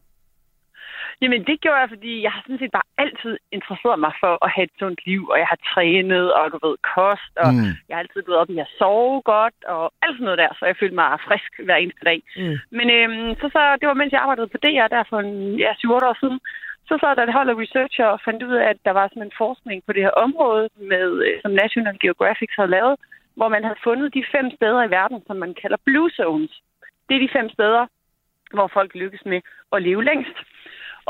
Jamen, det gjorde jeg, fordi jeg har sådan set bare altid interesseret mig for at have et sundt liv, og jeg har trænet, og du ved, kost, og mm. jeg har altid gået op i at sove godt, og alt sådan noget der, så jeg følte mig frisk hver eneste dag. Mm. Men øhm, så, så, det var, mens jeg arbejdede på DR der for en, ja, 7 år siden, så så der et hold af researcher og fandt ud af, at der var sådan en forskning på det her område, med, øh, som National Geographic havde lavet, hvor man havde fundet de fem steder i verden, som man kalder blue zones. Det er de fem steder, hvor folk lykkes med at leve længst.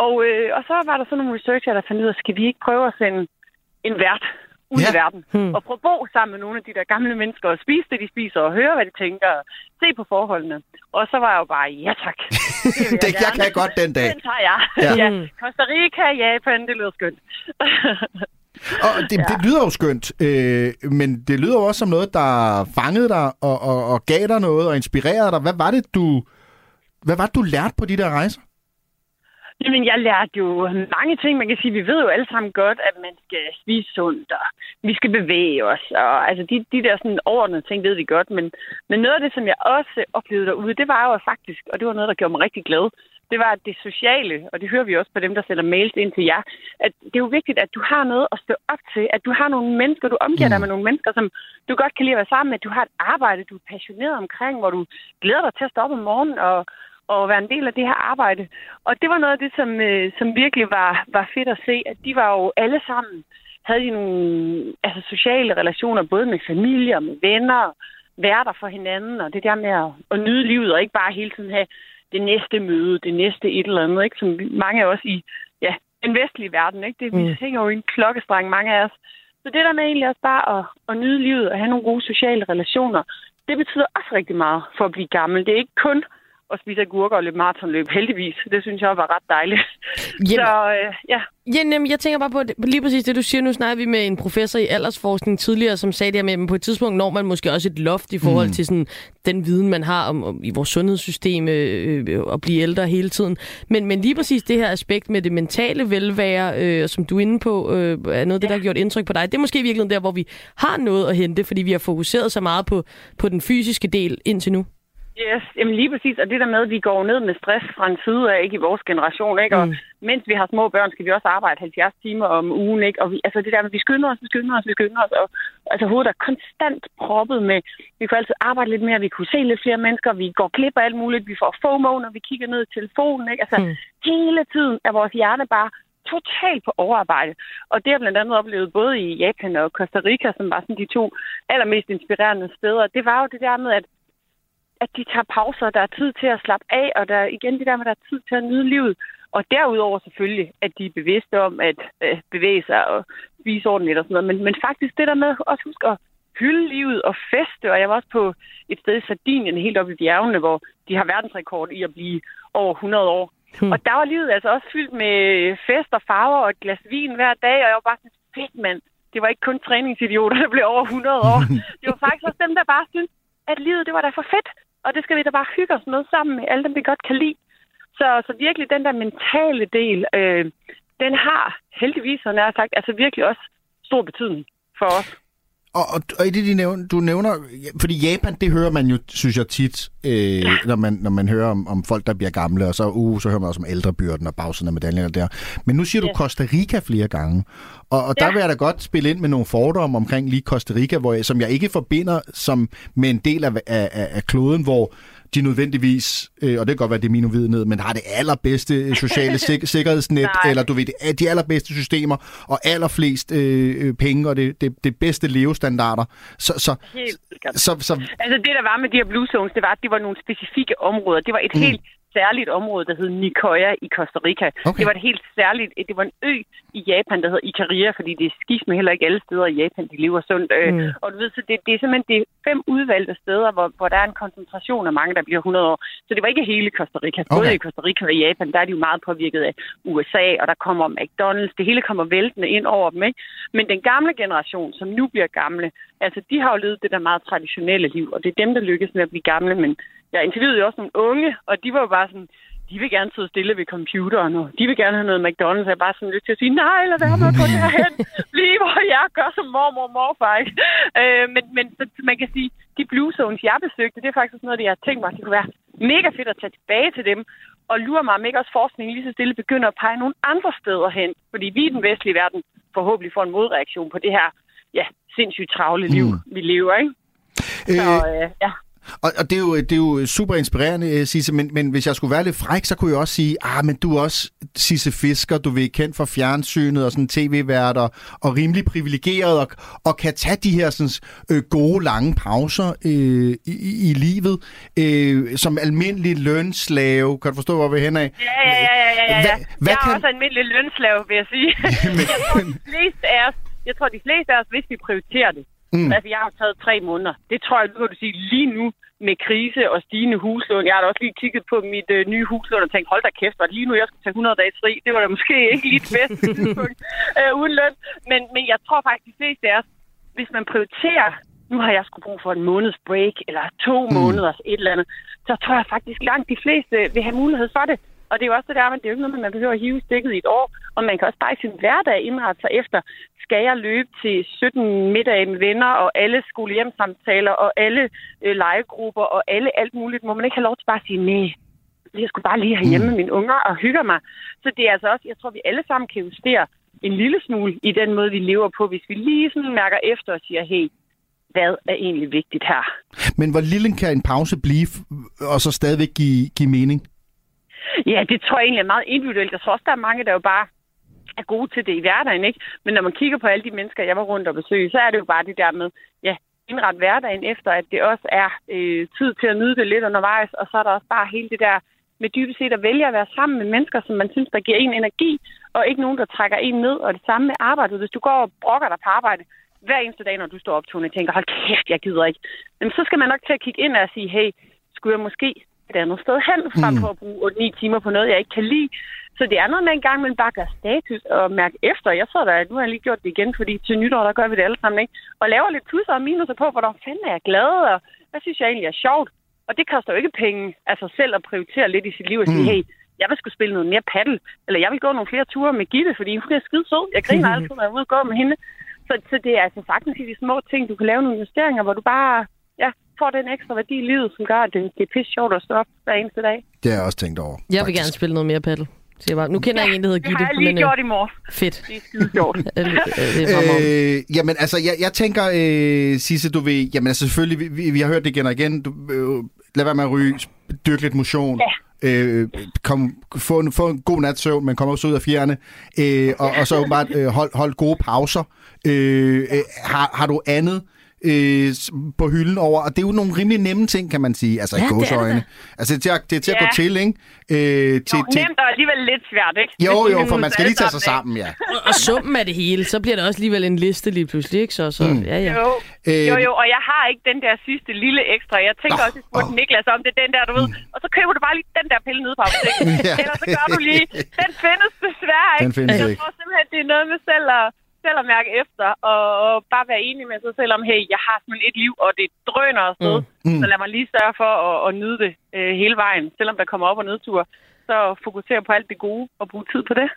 Og, øh, og så var der sådan nogle researcher, der fandt ud af, skal vi ikke prøve at sende en vært ud ja. i verden. Hmm. Og prøve at bo sammen med nogle af de der gamle mennesker og spise det, de spiser, og høre, hvad de tænker, og se på forholdene. Og så var jeg jo bare, ja tak. Det, jeg, det jeg kan godt den dag. Den tager jeg. Ja. ja. Costa Rica, Japan, det lyder skønt. og det, ja. det lyder jo skønt, øh, men det lyder jo også som noget, der fangede dig og, og, og gav dig noget og inspirerede dig. Hvad var det, du, hvad var det, du lærte på de der rejser? Jamen, jeg lærte jo mange ting. Man kan sige, vi ved jo alle sammen godt, at man skal spise sundt, og vi skal bevæge os. Og, altså, de, de der sådan overordnede ting ved vi godt. Men, men noget af det, som jeg også oplevede derude, det var jo faktisk, og det var noget, der gjorde mig rigtig glad, det var det sociale, og det hører vi også på dem, der sender mails ind til jer, at det er jo vigtigt, at du har noget at stå op til, at du har nogle mennesker, du omgiver dig mm. med nogle mennesker, som du godt kan lide at være sammen med, at du har et arbejde, du er passioneret omkring, hvor du glæder dig til at stå op om morgenen og, og være en del af det her arbejde. Og det var noget af det, som, øh, som virkelig var, var fedt at se, at de var jo alle sammen, havde de nogle altså, sociale relationer, både med familie og med venner, være der for hinanden, og det der med at, at nyde livet, og ikke bare hele tiden have det næste møde, det næste et eller andet, ikke? som mange af os i ja, den vestlige verden. Ikke? Det, mm. Vi hænger jo i en klokkestreng, mange af os. Så det der med egentlig også bare at, at nyde livet og have nogle gode sociale relationer, det betyder også rigtig meget for at blive gammel. Det er ikke kun at spise agurker og løbe maratonløb, heldigvis. Det synes jeg var ret dejligt. Jamen, så øh, ja. ja jamen, jeg tænker bare på lige præcis det, du siger. Nu snakker vi med en professor i aldersforskning tidligere, som sagde det her med, at på et tidspunkt når man måske også et loft i forhold mm. til sådan, den viden, man har om, om i vores sundhedssystem øh, øh, at blive ældre hele tiden. Men, men lige præcis det her aspekt med det mentale velvære, øh, som du er inde på, øh, er noget af det, der har gjort indtryk på dig. Det er måske virkelig der, hvor vi har noget at hente, fordi vi har fokuseret så meget på, på den fysiske del indtil nu. Yes, jamen lige præcis. Og det der med, at vi går ned med stress fra en side af, ikke i vores generation, ikke? Og mm. mens vi har små børn, skal vi også arbejde 70 timer om ugen, ikke? Og vi, altså det der med, vi skynder os, vi skynder os, vi skynder os. Og, altså hovedet er konstant proppet med, vi kunne altid arbejde lidt mere, vi kunne se lidt flere mennesker, vi går glip af alt muligt, vi får FOMO, når vi kigger ned i telefonen, ikke? Altså mm. hele tiden er vores hjerne bare totalt på overarbejde. Og det har blandt andet oplevet både i Japan og Costa Rica, som var sådan de to allermest inspirerende steder. Det var jo det der med, at at de tager pauser, der er tid til at slappe af, og der igen det der med, at der er tid til at nyde livet. Og derudover selvfølgelig, at de er bevidste om at øh, bevæge sig og spise ordentligt og sådan noget. Men, men faktisk det der med også huske at hylde livet og feste. Og jeg var også på et sted i Sardinien, helt oppe i bjergene, hvor de har verdensrekord i at blive over 100 år. Hmm. Og der var livet altså også fyldt med fest og farver og et glas vin hver dag, og jeg var bare sådan, fedt mand. Det var ikke kun træningsidioter, der blev over 100 år. Det var faktisk også dem, der bare syntes, at livet det var da for fedt. Og det skal vi da bare hygge os med sammen med alle dem, vi godt kan lide. Så, så virkelig den der mentale del, øh, den har heldigvis, så nær sagt, altså virkelig også stor betydning for os. Og, og, og i det, de nævner, du nævner, fordi Japan, det hører man jo, synes jeg tit, øh, ja. når, man, når man hører om, om folk, der bliver gamle, og så, uh, så hører man også om ældrebyrden og bagsiden af medaljen der. Men nu siger du ja. Costa Rica flere gange, og, og der ja. vil jeg da godt spille ind med nogle fordomme omkring lige Costa Rica, hvor jeg, som jeg ikke forbinder som med en del af, af, af kloden, hvor de nødvendigvis, øh, og det kan godt være, det er min uvidenhed, men har det allerbedste øh, sociale sik- sikkerhedsnet, eller du ved, de allerbedste systemer, og allerflest øh, øh, penge, og det, det, det bedste levestandarder. Så, så, helt så, så, Altså det, der var med de her blue zones, det var, at det var nogle specifikke områder. Det var et mm. helt særligt område, der hed Nicoya i Costa Rica. Okay. Det var et helt særligt, det var en ø i Japan, der hedder Ikaria, fordi det er skisme heller ikke alle steder i Japan, de lever sundt. Øh, mm. Og du ved, så det, det er simpelthen det er fem udvalgte steder, hvor, hvor der er en koncentration af mange, der bliver 100 år. Så det var ikke hele Costa Rica. Okay. Både i Costa Rica og i Japan, der er de jo meget påvirket af USA, og der kommer McDonald's. Det hele kommer væltende ind over dem, ikke? Men den gamle generation, som nu bliver gamle, altså de har jo levet det der meget traditionelle liv, og det er dem, der lykkes med at blive gamle, men jeg interviewede jo også nogle unge, og de var jo bare sådan, de vil gerne sidde stille ved computeren, og de vil gerne have noget McDonald's. Jeg er bare sådan lidt til at sige, nej, lad være med at gå derhen. Bliv, hvor jeg gør som mormor og morfar. Ikke? Øh, men, men så, man kan sige, de blue zones, jeg besøgte, det er faktisk noget, det jeg har tænkt mig, det kunne være mega fedt at tage tilbage til dem, og lurer mig, om ikke også forskningen lige så stille begynder at pege nogle andre steder hen. Fordi vi i den vestlige verden forhåbentlig får en modreaktion på det her ja, sindssygt travle liv, mm. vi lever. Ikke? Så, øh, øh ja. Og, og det, er jo, det er jo super inspirerende, øh, Sisse, men, men hvis jeg skulle være lidt fræk, så kunne jeg også sige, ah, men du er også Sisse Fisker, du er kendt for fjernsynet og sådan tv-værter, og rimelig privilegeret, og, og kan tage de her sådan, øh, gode, lange pauser øh, i, i livet, øh, som almindelig lønslave. Kan du forstå, hvor vi er henad? Ja, ja, ja. ja, ja. Hva, hvad jeg er kan... også almindelig lønslave, vil jeg sige. Jamen, jeg, tror, de fleste af os, jeg tror, de fleste af os, hvis vi prioriterer det, Mm. Altså, jeg har taget tre måneder. Det tror jeg, nu kan du sige, lige nu med krise og stigende huslån. Jeg har da også lige kigget på mit øh, nye huslån og tænkt, hold da kæft, var det lige nu, jeg skulle tage 100 dages fri? Det var da måske ikke lige det bedste tidspunkt øh, uden løn. Men, men jeg tror faktisk, de fleste af os, hvis man prioriterer, nu har jeg sgu brug for en måneds break, eller to mm. måneders et eller andet, så tror jeg faktisk langt de fleste vil have mulighed for det. Og det er jo også det der, men det er jo ikke noget, man behøver at hive stikket i et år. Og man kan også bare i sin hverdag indrette sig efter, skal jeg løbe til 17 middag med venner, og alle skolehjemsamtaler, og alle øh, legegrupper, og alle alt muligt. Må man ikke have lov til bare at sige, nej, jeg skulle bare lige have hjemme mm. med mine unger og hygge mig. Så det er altså også, jeg tror, vi alle sammen kan justere en lille smule i den måde, vi lever på, hvis vi lige sådan mærker efter og siger, hey, hvad er egentlig vigtigt her? Men hvor lille kan en pause blive, og så stadigvæk give, give mening? Ja, det tror jeg egentlig er meget individuelt. Jeg tror også, der er mange, der jo bare er gode til det i hverdagen, ikke? Men når man kigger på alle de mennesker, jeg var rundt og besøge, så er det jo bare det der med, ja, indret hverdagen efter, at det også er øh, tid til at nyde det lidt undervejs, og så er der også bare hele det der med dybest set at vælge at være sammen med mennesker, som man synes, der giver en energi, og ikke nogen, der trækker en ned, og det samme med arbejdet. Hvis du går og brokker dig på arbejde hver eneste dag, når du står op, og tænker, hold kæft, jeg gider ikke. Men så skal man nok til at kigge ind og sige, hey, skulle jeg måske et andet sted hen, frem mm. for at bruge 8-9 timer på noget, jeg ikke kan lide. Så det er noget med en gang, man bare gør status og mærke efter. Jeg så da, at nu har jeg lige gjort det igen, fordi til nytår, der gør vi det alle sammen, ikke? Og laver lidt plusser og minuser på, hvor der fanden er jeg glad, og hvad synes jeg egentlig er sjovt. Og det koster jo ikke penge, altså selv at prioritere lidt i sit liv og sige, mm. hey, jeg vil skulle spille noget mere paddle, eller jeg vil gå nogle flere ture med Gitte, fordi hun er skide sød. Jeg griner altid, når jeg er ude og gå med hende. Så, så det er altså sagtens i de små ting, du kan lave nogle justeringer, hvor du bare får den ekstra værdi i livet, som gør, at det, det er pisse sjovt at stå op hver eneste dag. Det har jeg også tænkt over. Jeg vil faktisk. gerne spille noget mere paddle. Så jeg bare, nu kender ja, jeg en, der hedder Gitte. det har jeg lige men, gjort i morges. Fedt. Det er skide sjovt. øh, jamen altså, jeg, jeg tænker, øh, Sisse, du ved, jamen altså selvfølgelig, vi, vi har hørt det igen og igen, du, øh, lad være med at ryge, dyrke lidt motion. Ja øh, kom, få, en, få en god nats søvn, men komme også ud af fjerne, øh, og, og så åbenbart øh, hold, hold gode pauser. Øh, øh, har, har du andet øh, på hylden over, og det er jo nogle rimelig nemme ting, kan man sige, altså Ja, i det det gåseøjne. da. Altså det er til at, det er til at Ja. gå til, ikke? Øh, til, Jo, til, nemt og alligevel lidt svært, ikke? jo, jo, for man skal lige tage sig sammen, ja. Og, og summen af det hele, så bliver det også alligevel en liste lige pludselig, ikke? Så, så Mm. ja, ja. Jo. Øh, jo, jo, og jeg har ikke den der sidste lille ekstra. Jeg tænker Nå, også, at jeg spurgte Niklas om det, er den der, du ved. Og så køber du bare lige den der pille nede på apoteket. Ja. Eller så gør du lige, den findes desværre ikke. Den findes jeg ikke. tror simpelthen, det er noget med selv at, selv at mærke efter, og, og bare være enig med sig selv om, hey, jeg har simpelthen et liv, og det drøner afsted. Mm. Mm. Så lad mig lige sørge for at, at nyde det øh, hele vejen, selvom der kommer op- og nedtur. Så fokusere på alt det gode og bruge tid på det.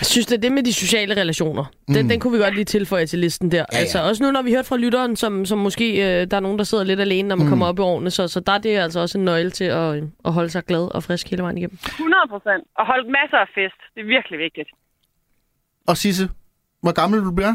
Jeg synes, det er det med de sociale relationer. Den, Mm. den kunne vi godt lige tilføje til listen der. ja. Altså også nu, når vi hørte fra lytteren, som, som måske øh, der er nogen, der sidder lidt alene, når man Mm. kommer op i årene. Så, så der er det altså også en nøgle til at, at holde sig glad og frisk hele vejen igennem. 100 procent. Og holde masser af fest. Det er virkelig vigtigt. Og Sisse, hvor gammel du bliver?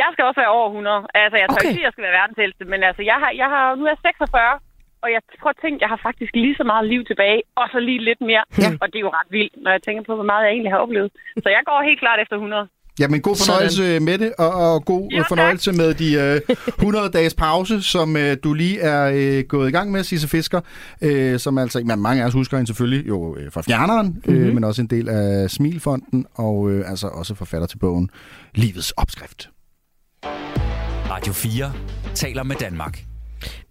Jeg skal også være over 100. Altså, jeg tror Okay. ikke, sige, jeg skal være verdens ældste, men altså, jeg har, jeg har, nu er jeg 46, og jeg prøver at tænke, jeg har faktisk lige så meget liv tilbage, og så lige lidt mere. Ja. Og det er jo ret vildt, når jeg tænker på, hvor meget jeg egentlig har oplevet. Så jeg går helt klart efter 100. Jamen, god fornøjelse Sådan. med det, og, og god Jo, tak. fornøjelse med de øh, 100 dages pause, som øh, du lige er øh, gået i gang med, Sisse Fisker, øh, som altså, men mange af os husker hende selvfølgelig jo øh, fra Fjerneren, mm-hmm. øh, men også en del af Smilfonden, og øh, altså også forfatter til bogen Livets Opskrift. Radio 4 taler med Danmark.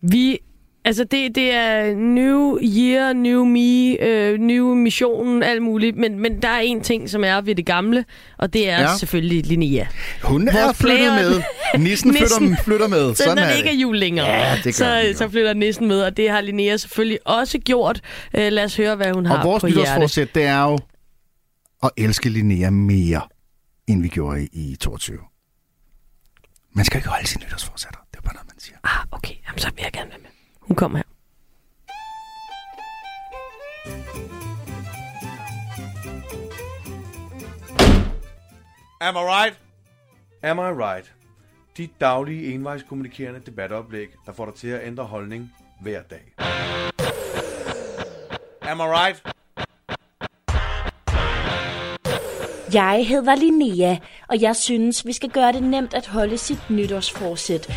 Vi, altså det, det er new year, new me, øh, new mission, alt muligt. Men, men der er en ting, som er ved det gamle, og det er Ja. selvfølgelig Linnea. Hun er Hvor flyttet flæren- med. Nissen flytter, Nissen. flytter med. Så Sådan når er det ikke er jul længere, Ja, det så, den så flytter nissen med, og det har Linnea selvfølgelig også gjort. Øh, lad os høre, hvad hun har Og vores på hjertet. nytårsforsæt, det er jo at elske Linnea mere, end vi gjorde i, i 22. Man skal ikke holde sine nytårsforsætter. Det er bare noget, man siger. Ah, okay. Jamen, så vil jeg gerne være med. Hun kommer her. Am I right? Am I right? Dit daglige envejskommunikerende debatoplæg, der får dig til at ændre holdning hver dag. Am I right? Jeg hedder Linnea, og jeg synes, vi skal gøre det nemt at holde sit nytårsforsæt.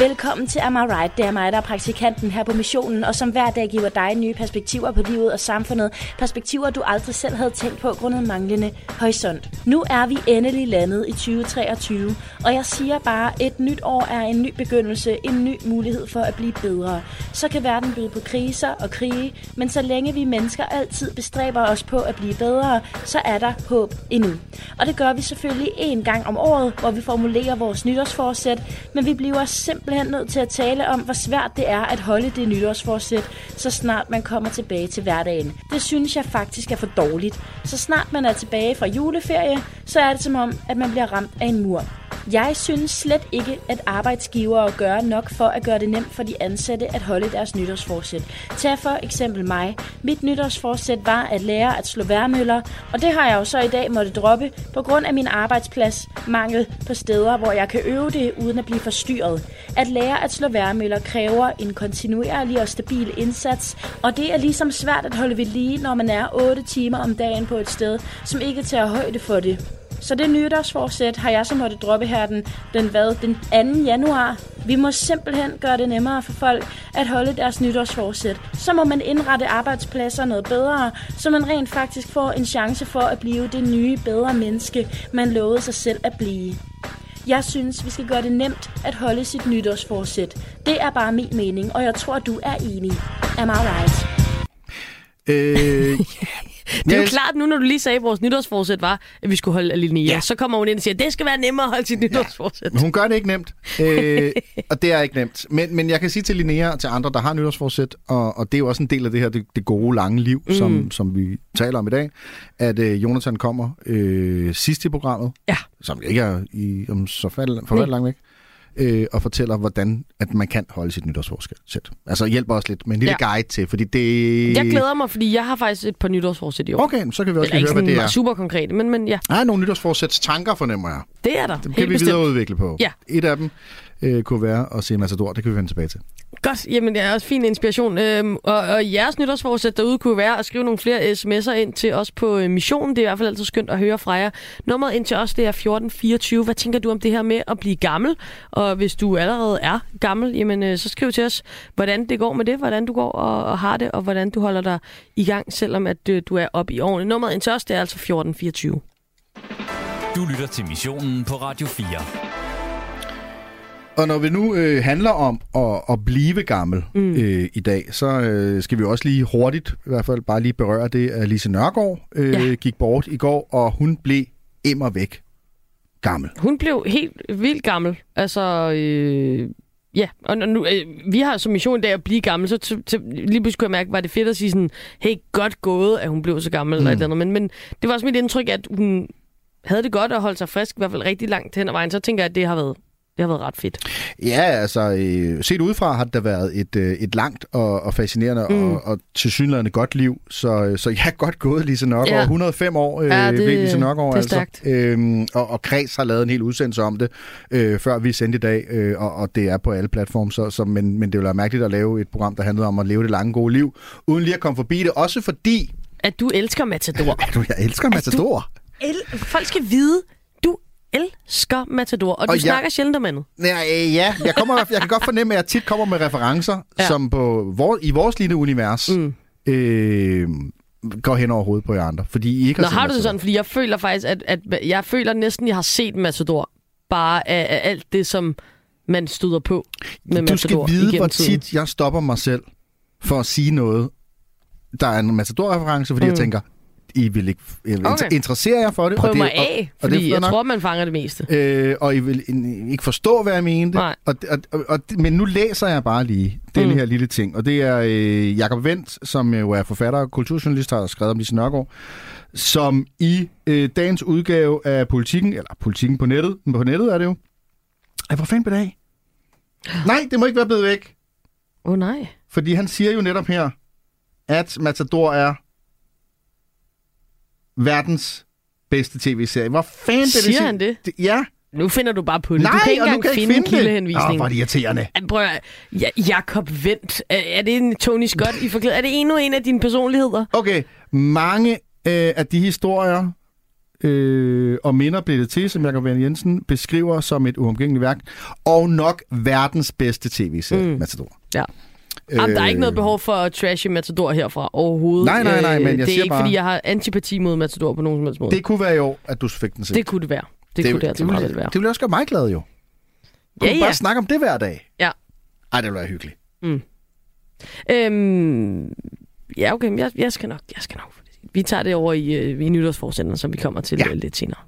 Velkommen til Am I Right? Det er mig, der er praktikanten her på missionen, og som hver dag giver dig nye perspektiver på livet og samfundet. Perspektiver, du aldrig selv havde tænkt på grundet manglende horisont. Nu er vi endelig landet i 2023, og jeg siger bare, et nyt år er en ny begyndelse, en ny mulighed for at blive bedre. Så kan verden byde på kriser og krige, men så længe vi mennesker altid bestræber os på at blive bedre, så er der håb endnu. Og det gør vi selvfølgelig en gang om året, hvor vi formulerer vores nytårsforsæt, men vi bliver simpelthen nødt til at tale om, hvor svært det er at holde det nytårsforsæt, så snart man kommer tilbage til hverdagen. Det synes jeg faktisk er for dårligt. Så snart man er tilbage fra juleferie, så er det som om, at man bliver ramt af en mur. Jeg synes slet ikke, at arbejdsgivere gør nok for at gøre det nemt for de ansatte at holde deres nytårsforsæt. Tag for eksempel mig. Mit nytårsforsæt var at lære at slå værmøller, og det har jeg jo så i dag måtte droppe på grund af min arbejdsplads mangel på steder, hvor jeg kan øve det uden at blive forstyrret. At lære at slå værmøller kræver en kontinuerlig og stabil indsats, og det er ligesom svært at holde ved lige, når man er 8 timer om dagen på et sted, som ikke tager højde for det. Så det nytårsforsæt har jeg så måtte droppe her den, den, hvad, den 2. januar. Vi må simpelthen gøre det nemmere for folk at holde deres nytårsforsæt. Så må man indrette arbejdspladser noget bedre, så man rent faktisk får en chance for at blive det nye, bedre menneske, man lovede sig selv at blive. Jeg synes, vi skal gøre det nemt at holde sit nytårsforsæt. Det er bare min mening, og jeg tror, du er enig. Am I right? Øh, Det er jo Yes. klart nu, når du lige sagde, at vores nytårsforsæt var, at vi skulle holde af Linnea. Ja. Ja. Så kommer hun ind og siger, at det skal være nemmere at holde sit nytårsforsæt. Men hun gør det ikke nemt, øh, og det er ikke nemt. Men, men jeg kan sige til Linnea og til andre, der har nytårsforsæt, og, og det er jo også en del af det her, det, det gode, lange liv, mm. som, som vi taler om i dag, at øh, Jonathan kommer øh, sidst i programmet, Ja. som ikke er i, om så fald, forfærdeligt langt væk, øh, og fortæller, hvordan at man kan holde sit nytårsforsæt. Altså hjælper os lidt med en lille Ja. guide til, fordi det... Jeg glæder mig, fordi jeg har faktisk et par nytårsforsæt i år. Okay, så kan vi også Eller lige høre, hvad det er. super konkrete, men, men ja, Der er nogle nytårsforsæts tanker, fornemmer jeg. det er der. Dem helt kan vi bestemt. videreudvikle på. Ja. Et af dem øh, kunne være at se Matador. Det kan vi vende tilbage til. Godt, jamen det er også fin inspiration. Øhm, og, og jeres nytårsforsæt derude kunne være at skrive nogle flere sms'er ind til os på øh, missionen. Det er i hvert fald altid skønt at høre fra jer. Nummeret ind til os, det er 1424. Hvad tænker du om det her med at blive gammel? Og hvis du allerede er gammel, jamen øh, så skriv til os, hvordan det går med det, hvordan du går og, og har det, og hvordan du holder dig i gang, selvom at øh, du er oppe i årene. Nummeret ind til os, det er altså 1424. Du lytter til missionen på Radio 4. Og når vi nu øh, handler om at, at blive gammel mm. øh, i dag, så øh, skal vi også lige hurtigt, i hvert fald bare lige berøre det, at Lise Nørgaard øh, ja. gik bort i går, og hun blev immer væk gammel. Hun blev helt vildt gammel. Altså, øh, ja. Og nu, øh, vi har som mission dag at blive gammel, så til, til, lige pludselig kunne jeg mærke, var det fedt at sige sådan, hey, godt gået, at hun blev så gammel, mm. eller et eller andet. Men, men det var også mit indtryk, at hun havde det godt at holde sig frisk, i hvert fald rigtig langt hen ad vejen. Så tænker jeg, at det har været det har været ret fedt. Ja, altså øh, set udefra har det da været et, øh, et langt og, og fascinerende mm. og, og tilsyneladende godt liv. Så, øh, så ja, godt gået Lise Nørgaard. Ja. 105 år øh, ja, det, Lise Nørgaard. Det er stærkt. Altså. Øhm, og, og Kreds har lavet en hel udsendelse om det, øh, før vi sendte i dag, øh, og, og det er på alle platforme. Så, så, men, men det vil være mærkeligt at lave et program, der handlede om at leve det lange gode liv, uden lige at komme forbi det. Også fordi... At du elsker Matador. At du, jeg elsker Matador. El- folk skal vide, elsker Matador, og du Og jeg- snakker sjældent om andet. Ja, øh, ja. Jeg, kommer, jeg kan godt fornemme, at jeg tit kommer med referencer, ja. Som på vor, i vores lille univers mm. øh, går hen over hovedet på jer andre. Fordi I ikke Nå, set har du det sådan? Fordi jeg føler faktisk, at, at jeg føler næsten, jeg har set Matador. Bare af, af alt det, som man støder på med Du skal vide, hvor tiden. tit jeg stopper mig selv for at sige noget, der er en Matador-reference, fordi mm. jeg tænker, I vil ikke Okay. interessere jer for det. Prøv og det, mig og, af, og det er fordi jeg nok. tror, man fanger det meste. Øh, og I vil ikke forstå, hvad jeg mente. Nej. Og, og, og, og, men nu læser jeg bare lige den Mm. her lille ting. Og det er øh, Jakob Vendt, som jo er forfatter og kulturjournalist, har skrevet om Lise Nørgaard, som i øh, dagens udgave af Politikken, eller Politikken på nettet, på nettet er det jo, Ej, hvor fanden blev det af? Nej, det må ikke være blevet væk. Åh oh, nej. Fordi han siger jo netop her, at Matador er verdens bedste tv-serie. Hvor fanden det Siger sig- han det? Ja. Nu finder du bare på det. Nej, du kan ikke engang kan finde, finde det. kildehenvisningen. Åh, hvor er det irriterende. Prøv at, ja, Jakob Vendt. Er, det en Tony Scott i forklæd? Er det endnu en af dine personligheder? Okay, mange øh, af de historier øh, og minder blev det til, som Jacob Verne Jensen beskriver som et uomgængeligt værk, og nok verdens bedste tv-serie, mm. Matador. Ja. Jamen, der er ikke noget behov for at trashe Matador herfra overhovedet. Øh. Nej, nej, nej, men jeg det er siger ikke, bare- fordi jeg har antipati mod Matador på nogen som helst måde. Det kunne være år, at du fik den set. det kunne det være. Det, det kunne det altså det, meget vel være. det ville også gøre mig glad jo. Kunne Ja, ja, bare snakke om det hver dag? Ja. Ej, det ville være hyggeligt. Mm. Øhm, ja, okay, men jeg, jeg skal nok, jeg skal nok. Vi tager det over i, øh, i nytårsforsenderen, som vi kommer til ja. lidt senere.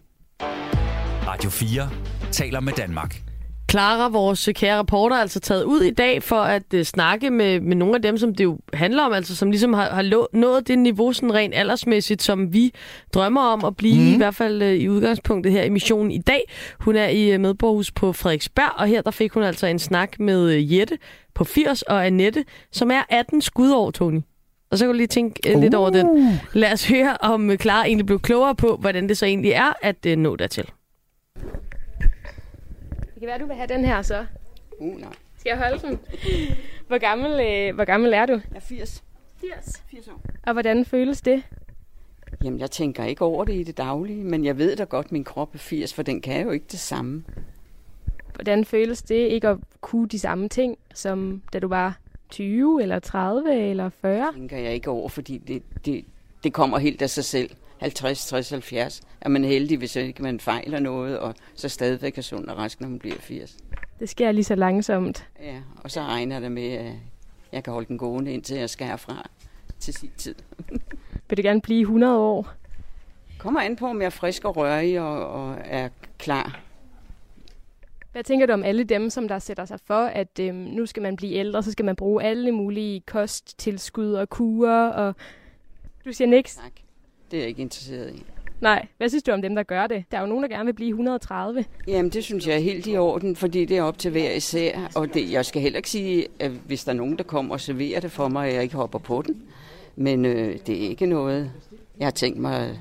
Radio 4 taler med Danmark. Clara, vores kære reporter, er altså taget ud i dag for at uh, snakke med, med nogle af dem, som det jo handler om, altså som ligesom har, har lå, nået det niveau sådan rent aldersmæssigt, som vi drømmer om at blive, mm. i hvert fald uh, i udgangspunktet her i missionen i dag. Hun er i uh, medborghus på Frederiksberg, og her der fik hun altså en snak med uh, Jette på 80 og Annette, som er 18 skudår, Tony. Og så kan du lige tænke uh, lidt over den. Lad os høre, om uh, Clara egentlig blev klogere på, hvordan det så egentlig er at uh, nå dertil. Det kan være, du vil have den her så. Uh, nej. Skal jeg holde den? Hvor gammel, øh, hvor gammel er du? Jeg er 80. 80. 80 år. Og hvordan føles det? Jamen, jeg tænker ikke over det i det daglige, men jeg ved da godt, at min krop er 80, for den kan jo ikke det samme. Hvordan føles det ikke at kunne de samme ting, som da du var 20 eller 30 eller 40? Det tænker jeg ikke over, fordi det, det, det kommer helt af sig selv. 50, 60, 70 er man heldig, hvis ikke man fejler noget, og så stadigvæk er sund og rask, når man bliver 80. Det sker lige så langsomt. Ja, og så regner da med, at jeg kan holde den gående, indtil jeg skærer fra til sin tid. Vil du gerne blive 100 år? Kommer an på, om jeg er frisk og rørig og, og er klar. Hvad tænker du om alle dem, som der sætter sig for, at øhm, nu skal man blive ældre, så skal man bruge alle mulige kosttilskud og kurer, og du siger niks? Tak. Det er jeg ikke interesseret i. Nej, hvad synes du om dem, der gør det? Der er jo nogen, der gerne vil blive 130. Jamen, det synes jeg er helt i orden, fordi det er op til hver især. Og det, jeg skal heller ikke sige, at hvis der er nogen, der kommer og serverer det for mig, at jeg ikke hopper på den. Men øh, det er ikke noget, jeg har tænkt mig at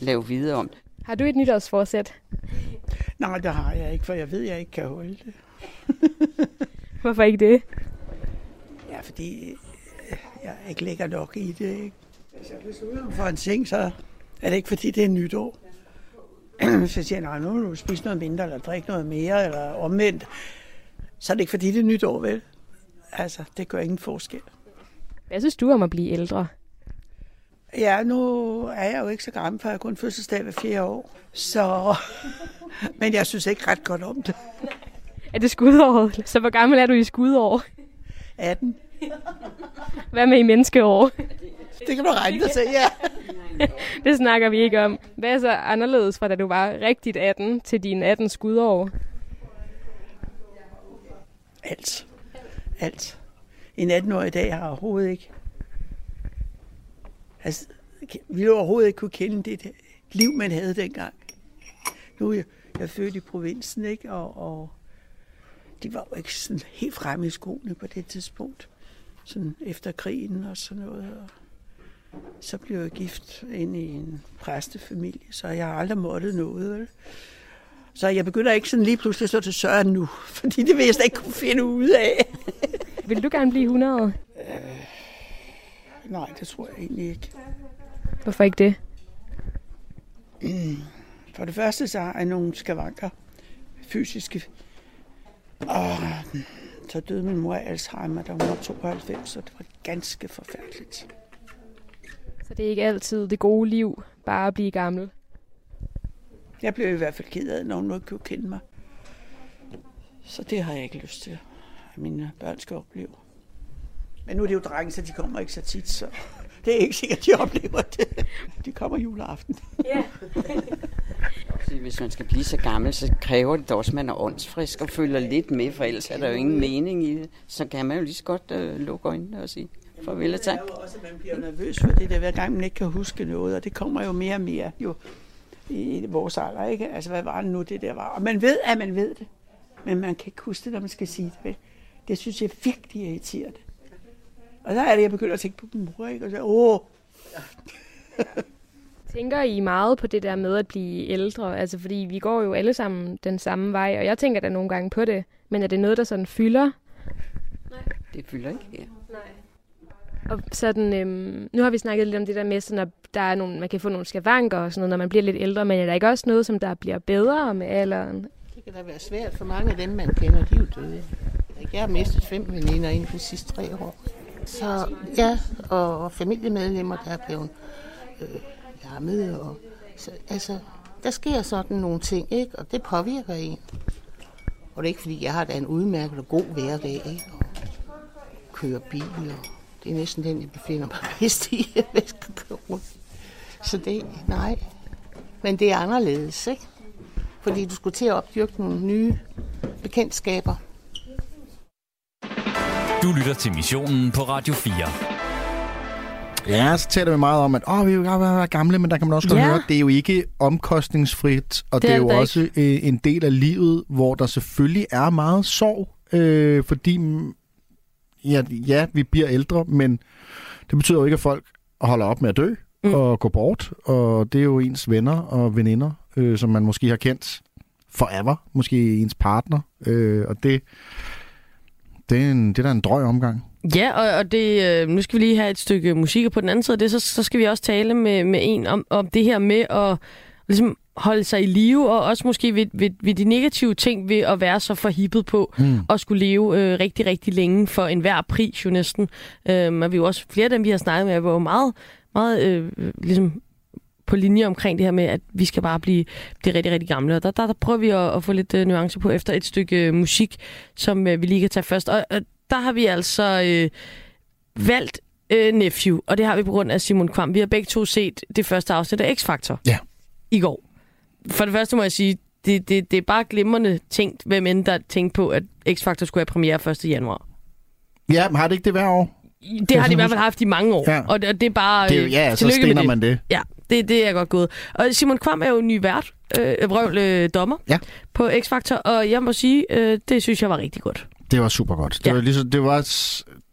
lave videre om. Har du et nytårsforsæt? Nej, det har jeg ikke, for jeg ved, at jeg ikke kan holde det. Hvorfor ikke det? Ja, fordi jeg ikke lægger nok i det. Ikke? Hvis jeg beslutter mig for en ting, så er det ikke fordi, det er nytår. Jeg siger, nej, nu vil du spise noget mindre, eller drikke noget mere, eller omvendt, så er det ikke fordi, det er nytår, vel? Altså, det gør ingen forskel. Hvad synes du om at blive ældre? Ja, nu er jeg jo ikke så gammel, for jeg har kun fødselsdag ved fire år. Så... Men jeg synes ikke ret godt om det. Er det skudåret? Så hvor gammel er du i skudår? 18. Hvad med i menneskeår? Det kan du regne dig til, ja. det snakker vi ikke om. Hvad er så anderledes fra da du var rigtigt 18 til dine 18 skudår? Alt. Alt. En 18-årig i dag har overhovedet ikke. Altså, vi ville overhovedet ikke kunne kende det liv, man havde dengang. Nu er jeg, jeg er født i provinsen, ikke? Og, og de var jo ikke sådan helt fremme i skoene på det tidspunkt. Sådan efter krigen og sådan noget. Og så blev jeg gift ind i en præstefamilie, så jeg har aldrig måttet noget. Vel? Så jeg begynder ikke sådan lige pludselig at stå til Søren nu, fordi det vil jeg slet ikke kunne finde ud af. Vil du gerne blive 100? Øh, nej, det tror jeg egentlig ikke. Hvorfor ikke det? For det første så har jeg nogle skavanker, fysiske. Og så døde min mor af Alzheimer, da hun var 92, så det var ganske forfærdeligt. Så det er ikke altid det gode liv, bare at blive gammel? Jeg blev i hvert fald ked af, når hun ikke kunne kende mig. Så det har jeg ikke lyst til, at mine børn skal opleve. Men nu er det jo drenge, så de kommer ikke så tit, så det er ikke sikkert, at de oplever det. De kommer juleaften. Ja. Hvis man skal blive så gammel, så kræver det også, at man er åndsfrisk og følger lidt med, for ellers er der jo ingen mening i det. Så kan man jo lige så godt uh, lukke øjnene og sige farvel og tak. Det er jo også, at man bliver nervøs for det der, hver gang man ikke kan huske noget, og det kommer jo mere og mere jo i vores alder, ikke? Altså, hvad var det nu, det der var? Og man ved, at man ved det, men man kan ikke huske det, når man skal sige det. Det synes jeg virkelig er irriterende. Og så er det, jeg begynder at tænke på min mor, ikke? Og så, åh, Tænker I meget på det der med at blive ældre? Altså, fordi vi går jo alle sammen den samme vej, og jeg tænker da nogle gange på det. Men er det noget, der sådan fylder? Det fylder ikke, ja. Og sådan, øhm, nu har vi snakket lidt om det der med, sådan, at der er nogle, man kan få nogle skavanker og sådan noget, når man bliver lidt ældre, men er der ikke også noget, som der bliver bedre med alderen? Det kan da være svært for mange af dem, man kender, de er jo døde. Jeg har mistet fem veninder inden for de sidste tre år. Så ja, og familiemedlemmer, der er blevet øh, lammet. Og, så, altså, der sker sådan nogle ting, ikke? og det påvirker en. Og det er ikke, fordi jeg har da en udmærket og god hverdag, ikke? og kører bil, og det er næsten den, jeg befinder mig bedst i, hvis jeg skal rundt. Så det, nej. Men det er anderledes, ikke? Fordi du skulle til at opdyrke nogle nye bekendtskaber. Du lytter til missionen på Radio 4. Ja, så taler vi meget om, at Åh, vi vil gerne være gamle, men der kan man også godt Ja. høre, at det er jo ikke omkostningsfrit, og det, Det det er er jo også øh, en del af livet, hvor der selvfølgelig er meget sorg, øh, fordi ja, ja, vi bliver ældre, men det betyder jo ikke, at folk holder op med at dø mm. og gå bort, og det er jo ens venner og veninder, øh, som man måske har kendt forever, måske ens partner, øh, og det, det, er en, det er da en drøg omgang. Ja, og, og det, øh, nu skal vi lige have et stykke musik, og på den anden side af det, så, så skal vi også tale med, med en om, om det her med at ligesom, holde sig i live, og også måske ved, ved, ved de negative ting ved at være så forhippet på Mm. at skulle leve øh, rigtig, rigtig længe for enhver pris jo næsten. Øh, men vi er jo også flere af dem, vi har snakket med, var jo meget, meget øh, ligesom på linje omkring det her med, at vi skal bare blive, blive rigtig, rigtig gamle. Og der, der, der prøver vi at, at få lidt øh, nuancer på efter et stykke øh, musik, som øh, vi lige kan tage først. Og øh, der har vi altså øh, valgt øh, Nephew, og det har vi på grund af Simon Kvam. Vi har begge to set det første afsnit af X-Factor ja. i går. For det første må jeg sige, det, det, det er bare glimrende tænkt, hvem end der tænkte på, at X-Factor skulle have premiere 1. januar. Ja, men har det ikke det hver år? Det har de i hvert fald haft i mange år. Ja. Og, det, og det er bare... Det er jo- øh, ja, så stener man det. Ja, det, det er godt gået. Og Simon Kvam er jo ny vært, øh, vrøvl øh, dommer ja. på X-Factor, og jeg må sige, øh, det synes jeg var rigtig godt. Det var super godt. Det, Ja. var, ligesom, det var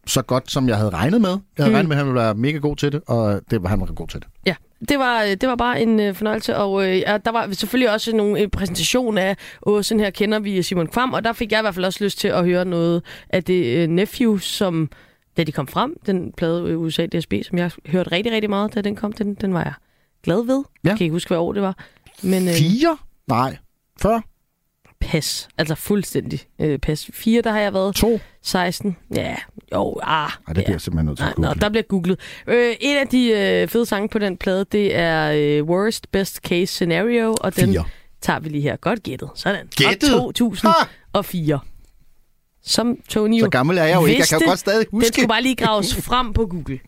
så godt, som jeg havde regnet med. Jeg havde mm. regnet med, at han ville være mega god til det, og det var han var god til det. Ja, det var, øh, det var bare en øh, fornøjelse, og øh, der var selvfølgelig også nogle øh, præsentation af, åh, sådan her kender vi Simon Kvam, og der fik jeg i hvert fald også lyst til at høre noget af det øh, Nephew, som da de kom frem, den plade øh, USA DSB, som jeg hørte rigtig, rigtig meget, da den kom, den, den var jeg glad ved. Ja. Jeg kan ikke huske, hvad år det var. Men, øh, Fire? Nej. Før? Pas. Altså fuldstændig øh, pas. Fire, der har jeg været. To? 16. Ja, jo, ah. Ej, det ja. bliver simpelthen nødt til at google. nå, der bliver googlet. Øh, en af de øh, fede sange på den plade, det er øh, Worst Best Case Scenario, og den Fire. tager vi lige her. Godt gættet. Sådan. Gættet? Fra 2004. Som Tony Så gammel er jeg jo ikke. Jeg kan jo vidste. godt stadig huske. Den skulle bare lige graves frem på Google.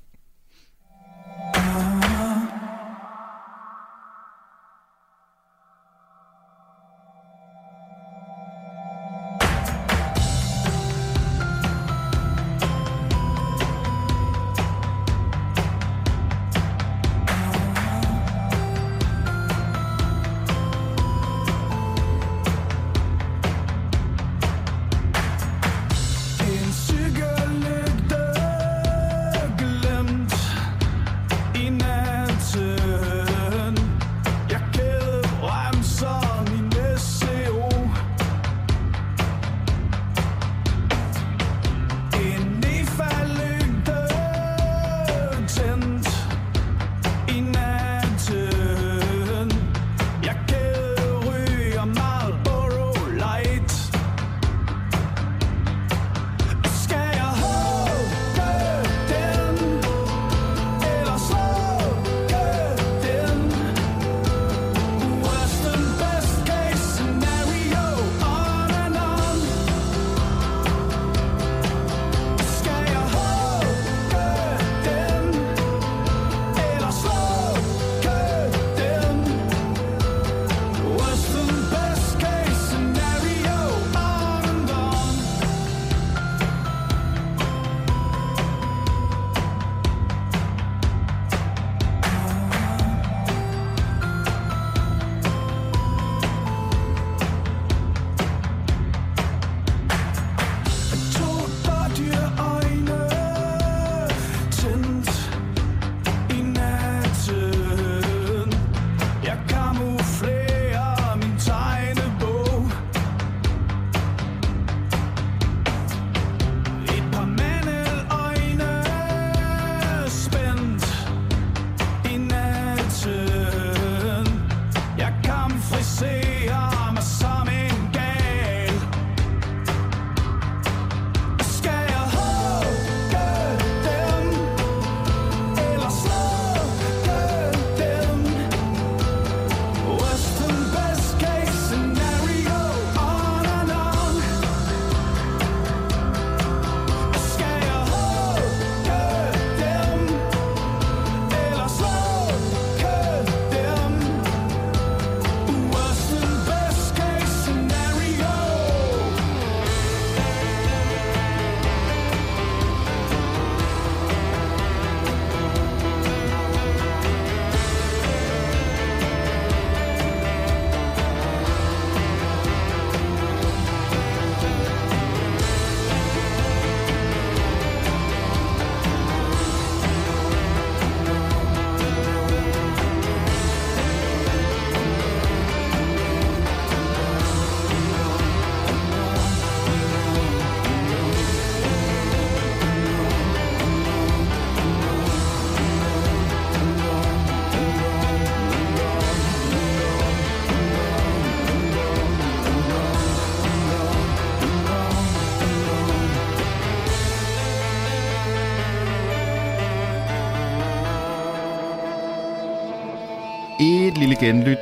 Genlyt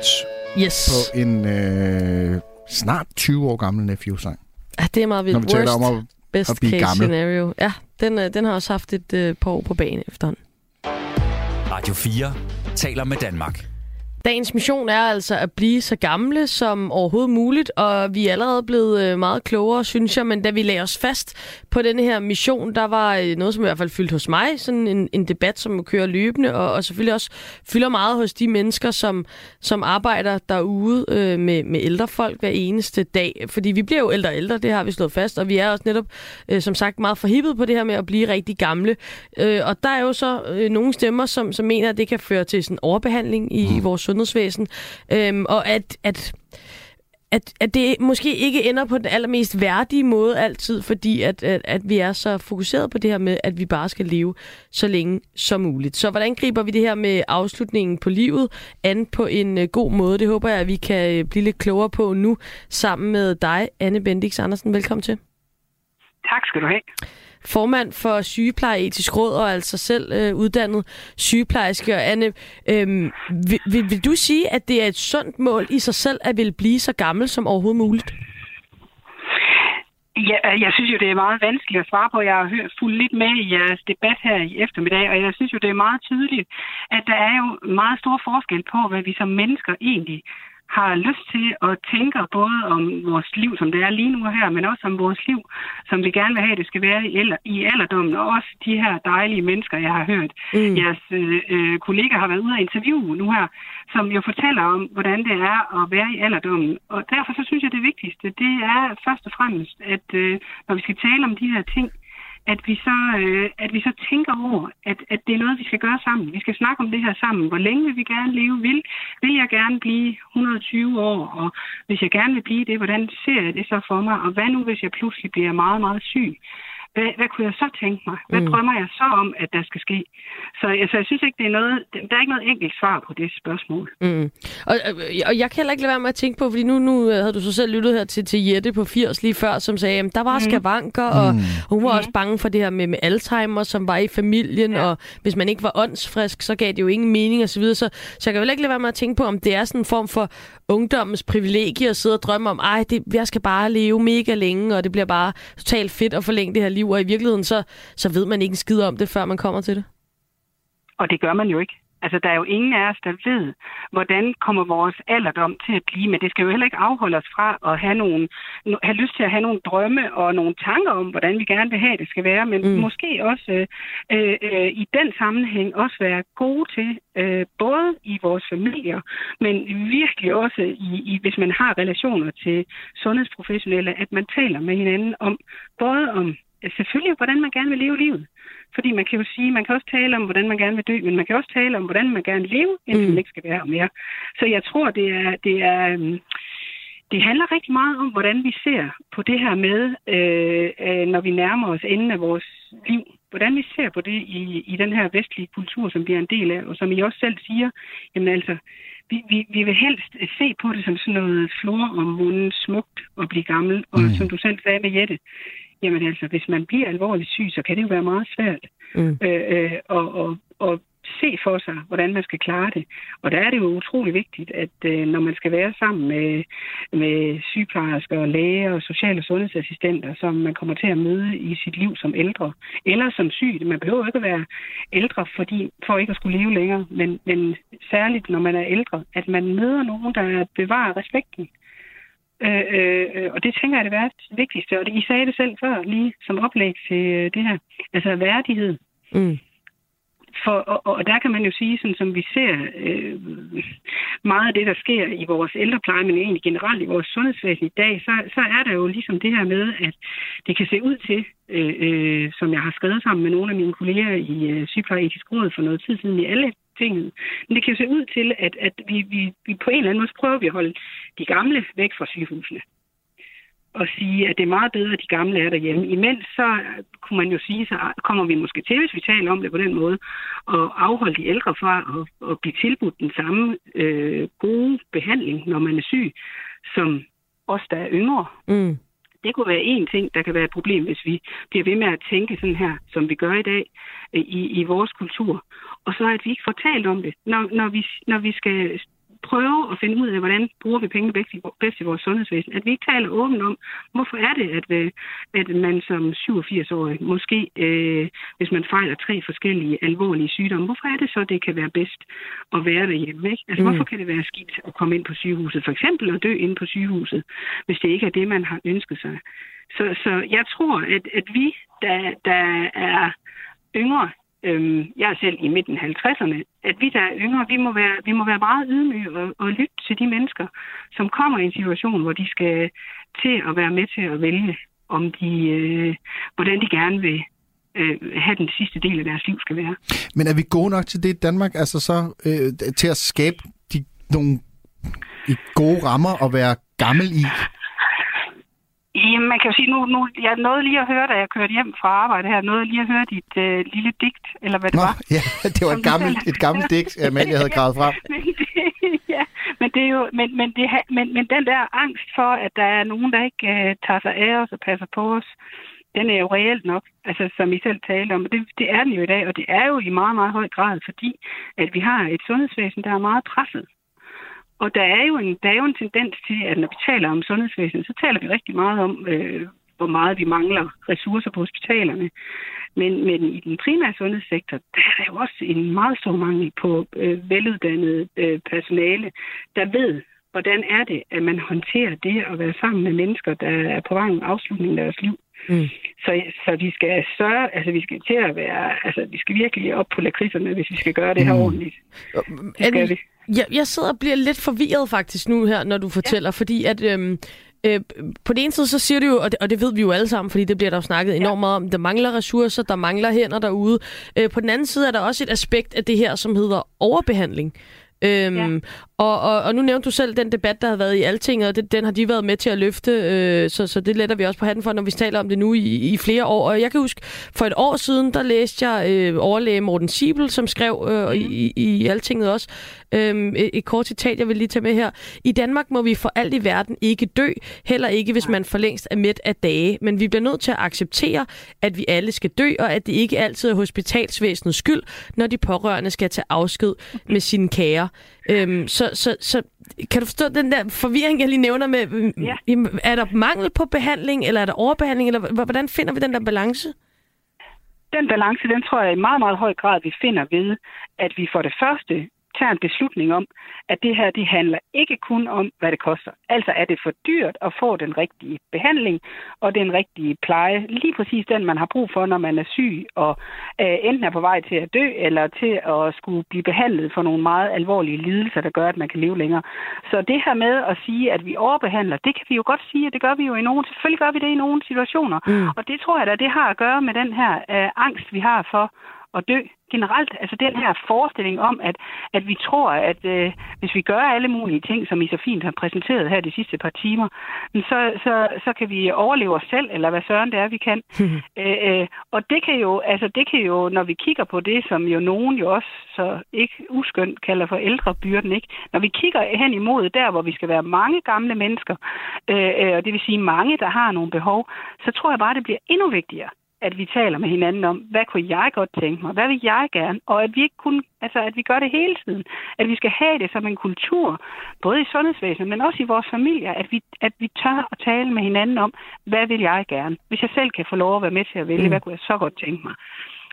Yes. på en øh, snart 20 år gammel Nephew-sang. Ja, det er meget vildt. Når vi taler Worst om at- best at blive case gammel. scenario. Ja, den, øh, den har også haft et øh, par år på banen efterhånden. Radio 4 taler med Danmark. Dagens mission er altså at blive så gamle som overhovedet muligt, og vi er allerede blevet øh, meget klogere, synes jeg, men da vi lagde os fast på denne her mission, der var øh, noget, som i hvert fald fyldte hos mig, sådan en, en debat, som kører løbende, og, og selvfølgelig også fylder meget hos de mennesker, som, som arbejder derude øh, med, med ældre folk hver eneste dag. Fordi vi bliver jo ældre og ældre, det har vi slået fast, og vi er også netop, øh, som sagt, meget forhippet på det her med at blive rigtig gamle. Øh, og der er jo så øh, nogle stemmer, som, som mener, at det kan føre til sådan overbehandling i, i vores sundhedsvæsen, øhm, og at, at at, at det måske ikke ender på den allermest værdige måde altid, fordi at, at, at vi er så fokuseret på det her med, at vi bare skal leve så længe som muligt. Så hvordan griber vi det her med afslutningen på livet an på en uh, god måde? Det håber jeg, at vi kan uh, blive lidt klogere på nu sammen med dig, Anne Bendix Andersen. Velkommen til. Tak skal du have formand for Sygeplejeetisk Råd, og altså selv øh, uddannet sygeplejerske. Og Anne, øh, vil, vil, vil du sige, at det er et sundt mål i sig selv, at vil blive så gammel som overhovedet muligt? Ja, øh, jeg synes jo, det er meget vanskeligt at svare på. Jeg har hørt lidt med i jeres debat her i eftermiddag, og jeg synes jo, det er meget tydeligt, at der er jo meget stor forskel på, hvad vi som mennesker egentlig har lyst til at tænke både om vores liv, som det er lige nu her, men også om vores liv, som vi gerne vil have, det skal være i, alder, i alderdommen. Og også de her dejlige mennesker, jeg har hørt. Mm. Jeres øh, øh, kollega har været ude at interviewe nu her, som jo fortæller om, hvordan det er at være i alderdommen. Og derfor så synes jeg, det vigtigste, det er først og fremmest, at øh, når vi skal tale om de her ting, at vi så, øh, at vi så tænker over, at, at det er noget, vi skal gøre sammen. Vi skal snakke om det her sammen. Hvor længe vil vi gerne leve? Vil, vil jeg gerne blive 120 år? Og hvis jeg gerne vil blive det, hvordan ser jeg det så for mig? Og hvad nu, hvis jeg pludselig bliver meget, meget syg? Hvad, hvad kunne jeg så tænke mig? Hvad mm. drømmer jeg så om, at der skal ske? Så altså, jeg synes ikke, det er noget, der er ikke noget enkelt svar på det spørgsmål. Mm. Og, og jeg kan heller ikke lade være med at tænke på, fordi nu, nu havde du så selv lyttet her til, til Jette på 80 lige før, som sagde, at der var mm. skavanker, og mm. hun var mm. også bange for det her med, med Alzheimer, som var i familien, ja. og hvis man ikke var åndsfrisk, så gav det jo ingen mening osv. Så, så, så jeg kan vel ikke lade være med at tænke på, om det er sådan en form for ungdommens privilegie at sidde og drømme om, ej, det, jeg skal bare leve mega længe, og det bliver bare totalt fedt at forlænge det her liv, og i virkeligheden så, så ved man ikke en skid om det, før man kommer til det. Og det gør man jo ikke. Altså, der er jo ingen af os, der ved, hvordan kommer vores alderdom til at blive, men det skal jo heller ikke afholde os fra at have, nogle, have lyst til at have nogle drømme og nogle tanker om, hvordan vi gerne vil have, det skal være, men mm. måske også øh, øh, i den sammenhæng også være gode til, øh, både i vores familier, men virkelig også, i, i, hvis man har relationer til sundhedsprofessionelle, at man taler med hinanden om, både om selvfølgelig, hvordan man gerne vil leve livet. Fordi man kan jo sige, man kan også tale om, hvordan man gerne vil dø, men man kan også tale om, hvordan man gerne vil leve, indtil mm. man ikke skal være mere. Så jeg tror, det er, det er, øhm, det handler rigtig meget om, hvordan vi ser på det her med, øh, øh, når vi nærmer os enden af vores liv. Hvordan vi ser på det i, i den her vestlige kultur, som vi er en del af, og som I også selv siger, jamen altså, vi, vi, vi vil helst se på det som sådan noget flor om munden smukt og blive gammel, og mm. som du selv sagde med Jette, Jamen altså, hvis man bliver alvorligt syg, så kan det jo være meget svært mm. øh, øh, at, at, at se for sig, hvordan man skal klare det. Og der er det jo utrolig vigtigt, at øh, når man skal være sammen med, med sygeplejersker, og læger og sociale og sundhedsassistenter, som man kommer til at møde i sit liv som ældre, eller som syg. Man behøver ikke at være ældre fordi, for ikke at skulle leve længere, men, men særligt når man er ældre, at man møder nogen, der bevarer respekten Øh, øh, og det tænker jeg er det vigtigste. Og det, I sagde det selv før, lige som oplæg til øh, det her. Altså værdighed. Mm. For, og, og der kan man jo sige, sådan som vi ser øh, meget af det, der sker i vores ældrepleje, men egentlig generelt i vores sundhedsvæsen i dag, så, så er der jo ligesom det her med, at det kan se ud til, øh, øh, som jeg har skrevet sammen med nogle af mine kolleger i øh, Sygeplejeetisk Råd for noget tid siden i alle tinget. Men det kan jo se ud til, at, at vi, vi, vi på en eller anden måde prøver vi at holde de gamle væk fra sygehusene. Og sige, at det er meget bedre, at de gamle er derhjemme. Imens så kunne man jo sige, så kommer vi måske til, hvis vi taler om det på den måde, og afholde de ældre fra at, at blive tilbudt den samme øh, gode behandling, når man er syg, som os, der er yngre. Mm. Det kunne være en ting, der kan være et problem, hvis vi bliver ved med at tænke sådan her, som vi gør i dag øh, i, i vores kultur. Og så at vi ikke får talt om det. Når, når, vi, når vi skal prøve at finde ud af, hvordan bruger vi pengene bedst i, bedst i vores sundhedsvæsen. At vi ikke taler åbent om, hvorfor er det, at, øh, at man som 87-årig, måske øh, hvis man fejler tre forskellige alvorlige sygdomme, hvorfor er det så, det kan være bedst at være derhjemme? Ikke? Altså, mm. hvorfor kan det være skidt at komme ind på sygehuset? For eksempel at dø inde på sygehuset, hvis det ikke er det, man har ønsket sig. Så, så jeg tror, at, at vi, der, der er yngre, øhm, jeg er selv i midten af 50'erne, at vi, der er yngre, vi må være, vi må være meget ydmyge og, og lytte til de mennesker, som kommer i en situation, hvor de skal til at være med til at vælge, om de, øh, hvordan de gerne vil øh, have den sidste del af deres liv skal være. Men er vi gode nok til det i Danmark? Altså så øh, til at skabe de, nogle gode rammer og være gammel i? Jamen, man kan jo sige, nu, nu jeg nåede lige at høre, da jeg kørte hjem fra arbejde her, nåede lige at høre dit øh, lille digt, eller hvad det Nå, var. ja, det var et gammelt, et gammelt digt, Amalie havde gravet frem. men, det, ja, men det er jo, men, men, det, men, men den der angst for, at der er nogen, der ikke øh, tager sig af os og passer på os, den er jo reelt nok, altså som I selv talte om. Det, det er den jo i dag, og det er jo i meget, meget høj grad, fordi at vi har et sundhedsvæsen, der er meget presset. Og der er, jo en, der er jo en tendens til, at når vi taler om sundhedsvæsenet, så taler vi rigtig meget om, øh, hvor meget vi mangler ressourcer på hospitalerne. Men, men i den primære sundhedssektor, der er der jo også en meget stor mangel på øh, veluddannet øh, personale, der ved, hvordan er det, at man håndterer det at være sammen med mennesker, der er på vej med afslutningen af deres liv. Mm. Så, så vi skal sørge, altså vi skal til at være, altså vi skal virkelig op på lakridserne, hvis vi skal gøre det her Mm. ordentligt. Det skal vi. Jeg, jeg sidder og bliver lidt forvirret faktisk nu her, når du fortæller, ja. fordi at... Øhm, Øh, på den ene side, så siger du jo, og det, og det ved vi jo alle sammen, fordi det bliver der jo snakket enormt meget om, der mangler ressourcer, der mangler hænder derude. Øh, på den anden side er der også et aspekt af det her, som hedder overbehandling. Øhm, ja. og, og, og nu nævnte du selv den debat, der har været i Altinget, og det, den har de været med til at løfte, øh, så, så det letter vi også på hatten for, når vi taler om det nu i, i flere år. Og jeg kan huske, for et år siden, der læste jeg øh, overlæge Morten Sibel, som skrev øh, i, i Altinget også, øh, et, et kort citat, jeg vil lige tage med her. I Danmark må vi for alt i verden ikke dø, heller ikke hvis man for længst er midt af dage, men vi bliver nødt til at acceptere, at vi alle skal dø, og at det ikke altid er hospitalsvæsenets skyld, når de pårørende skal tage afsked med sine kære. Øhm, så, så, så kan du forstå den der forvirring, jeg lige nævner med, ja. er der mangel på behandling, eller er der overbehandling, eller hvordan finder vi den der balance? Den balance, den tror jeg i meget, meget høj grad, vi finder ved, at vi for det første tager en beslutning om, at det her, det handler ikke kun om, hvad det koster. Altså er det for dyrt at få den rigtige behandling og den rigtige pleje. Lige præcis den, man har brug for, når man er syg og øh, enten er på vej til at dø, eller til at skulle blive behandlet for nogle meget alvorlige lidelser, der gør, at man kan leve længere. Så det her med at sige, at vi overbehandler, det kan vi jo godt sige, at det gør vi jo i nogle, selvfølgelig gør vi det i nogle situationer. Mm. Og det tror jeg da, det har at gøre med den her øh, angst, vi har for at dø generelt. Altså den her forestilling om, at, at vi tror, at øh, hvis vi gør alle mulige ting, som I så fint har præsenteret her de sidste par timer, så, så, så kan vi overleve os selv, eller hvad søren det er, vi kan. øh, øh, og det kan jo, altså det kan jo, når vi kigger på det, som jo nogen jo også så ikke uskyndt kalder for ældrebyrden, ikke? Når vi kigger hen imod der, hvor vi skal være mange gamle mennesker, øh, øh, og det vil sige mange, der har nogle behov, så tror jeg bare, det bliver endnu vigtigere at vi taler med hinanden om, hvad kunne jeg godt tænke mig, hvad vil jeg gerne, og at vi ikke kun, altså at vi gør det hele tiden, at vi skal have det som en kultur, både i sundhedsvæsenet, men også i vores familier, at vi, at vi tør at tale med hinanden om, hvad vil jeg gerne, hvis jeg selv kan få lov at være med til at vælge, mm. hvad kunne jeg så godt tænke mig.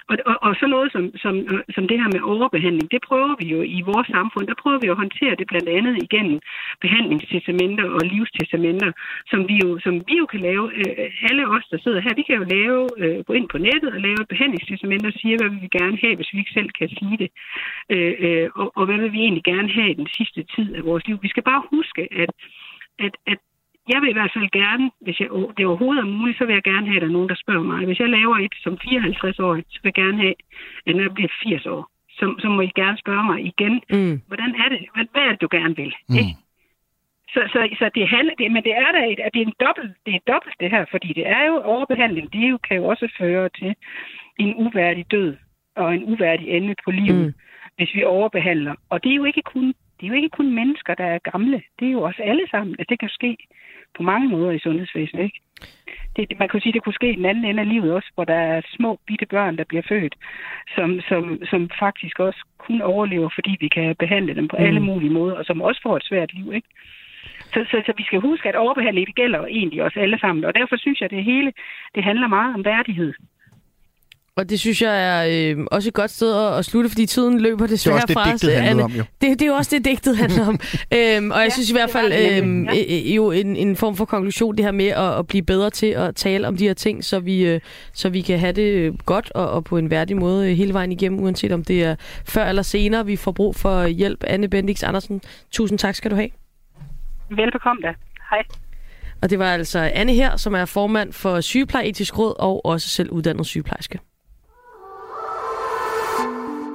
Og, og, og så noget som, som, øh, som det her med overbehandling, det prøver vi jo i vores samfund, der prøver vi jo at håndtere det blandt andet igennem behandlingstestamenter og livstestamenter, som vi jo, som vi jo kan lave. Øh, alle os, der sidder her, vi kan jo lave, øh, gå ind på nettet og lave et behandlingstestament og sige, hvad vi vil gerne have, hvis vi ikke selv kan sige det. Øh, øh, og, og hvad vil vi egentlig gerne have i den sidste tid af vores liv. Vi skal bare huske, at, at, at jeg vil i hvert fald gerne, hvis jeg, det overhovedet er muligt, så vil jeg gerne have, at der er nogen, der spørger mig. Hvis jeg laver et som 54-årig, så vil jeg gerne have, at når jeg bliver 80 år, så, så må I gerne spørge mig igen, mm. hvordan er det? Hvad, hvad er det, du gerne vil? Mm. Ikke? Så, så, så det handler, det, men det er der et, at det er en dobbelt, det er dobbelt det her, fordi det er jo overbehandling, det jo, kan jo også føre til en uværdig død og en uværdig ende på livet, mm. hvis vi overbehandler. Og det er jo ikke kun det er jo ikke kun mennesker, der er gamle. Det er jo os alle sammen. At det kan ske på mange måder i sundhedsvæsenet, ikke? Det, man kan sige, det kunne ske i den anden ende af livet også, hvor der er små bitte børn, der bliver født, som, som, som faktisk også kun overlever, fordi vi kan behandle dem på Mm. alle mulige måder, og som også får et svært liv, ikke? Så, så, så vi skal huske, at overbehandling det gælder egentlig os alle sammen, og derfor synes jeg, at det hele det handler meget om værdighed. Og det synes jeg er øh, også et godt sted at, at slutte, fordi tiden løber desværre også det, fra os. digtet handlede Anne. om, jo. Det, det er jo også det, digtet handler om. øhm, og jeg synes i hvert fald, det det øhm, nemlig, øh, jo en, en form for konklusion, det her med at, at blive bedre til at tale om de her ting, så vi, øh, så vi kan have det øh, godt og, og på en værdig måde øh, hele vejen igennem, uanset om det er før eller senere, vi får brug for hjælp. Anne Bendix Andersen, tusind tak skal du have. Velbekomme da. Hej. Og det var altså Anne her, som er formand for Sygeplejeetisk Råd og også selv uddannet sygeplejerske.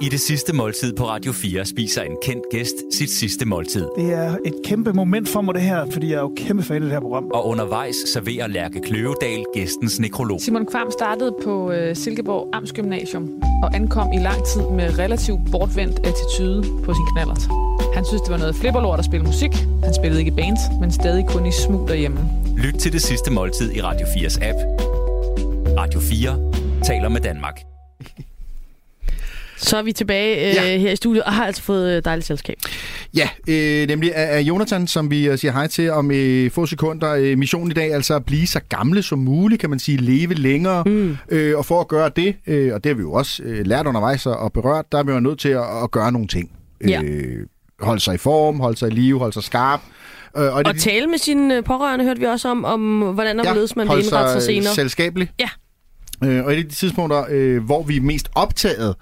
I det sidste måltid på Radio 4 spiser en kendt gæst sit sidste måltid. Det er et kæmpe moment for mig, det her, fordi jeg er jo kæmpe fan af det her program. Og undervejs serverer Lærke Kløvedal gæstens nekrolog. Simon Kvam startede på øh, Silkeborg Amtsgymnasium og ankom i lang tid med relativt bortvendt attitude på sin knallert. Han synes, det var noget flipperlort at spille musik. Han spillede ikke i bands, men stadig kun i smug derhjemme. Lyt til det sidste måltid i Radio 4's app. Radio 4 taler med Danmark. Så er vi tilbage øh, ja. her i studiet og har altså fået øh, dejligt selskab. Ja, øh, nemlig af, af Jonathan, som vi øh, siger hej til om øh, få sekunder. Øh, missionen i dag altså at blive så gamle som muligt, kan man sige, leve længere. Mm. Øh, og for at gøre det, øh, og det har vi jo også øh, lært undervejs og berørt, der er vi jo nødt til at, at gøre nogle ting. Ja. Øh, holde sig i form, holde sig i live, holde sig skarp. Øh, og Og tale med sine pårørende hørte vi også om, om hvordan og hvorledes man vil indrette sig senere. selskabelig. Ja. Øh, og et af de tidspunkter, øh, hvor vi er mest optaget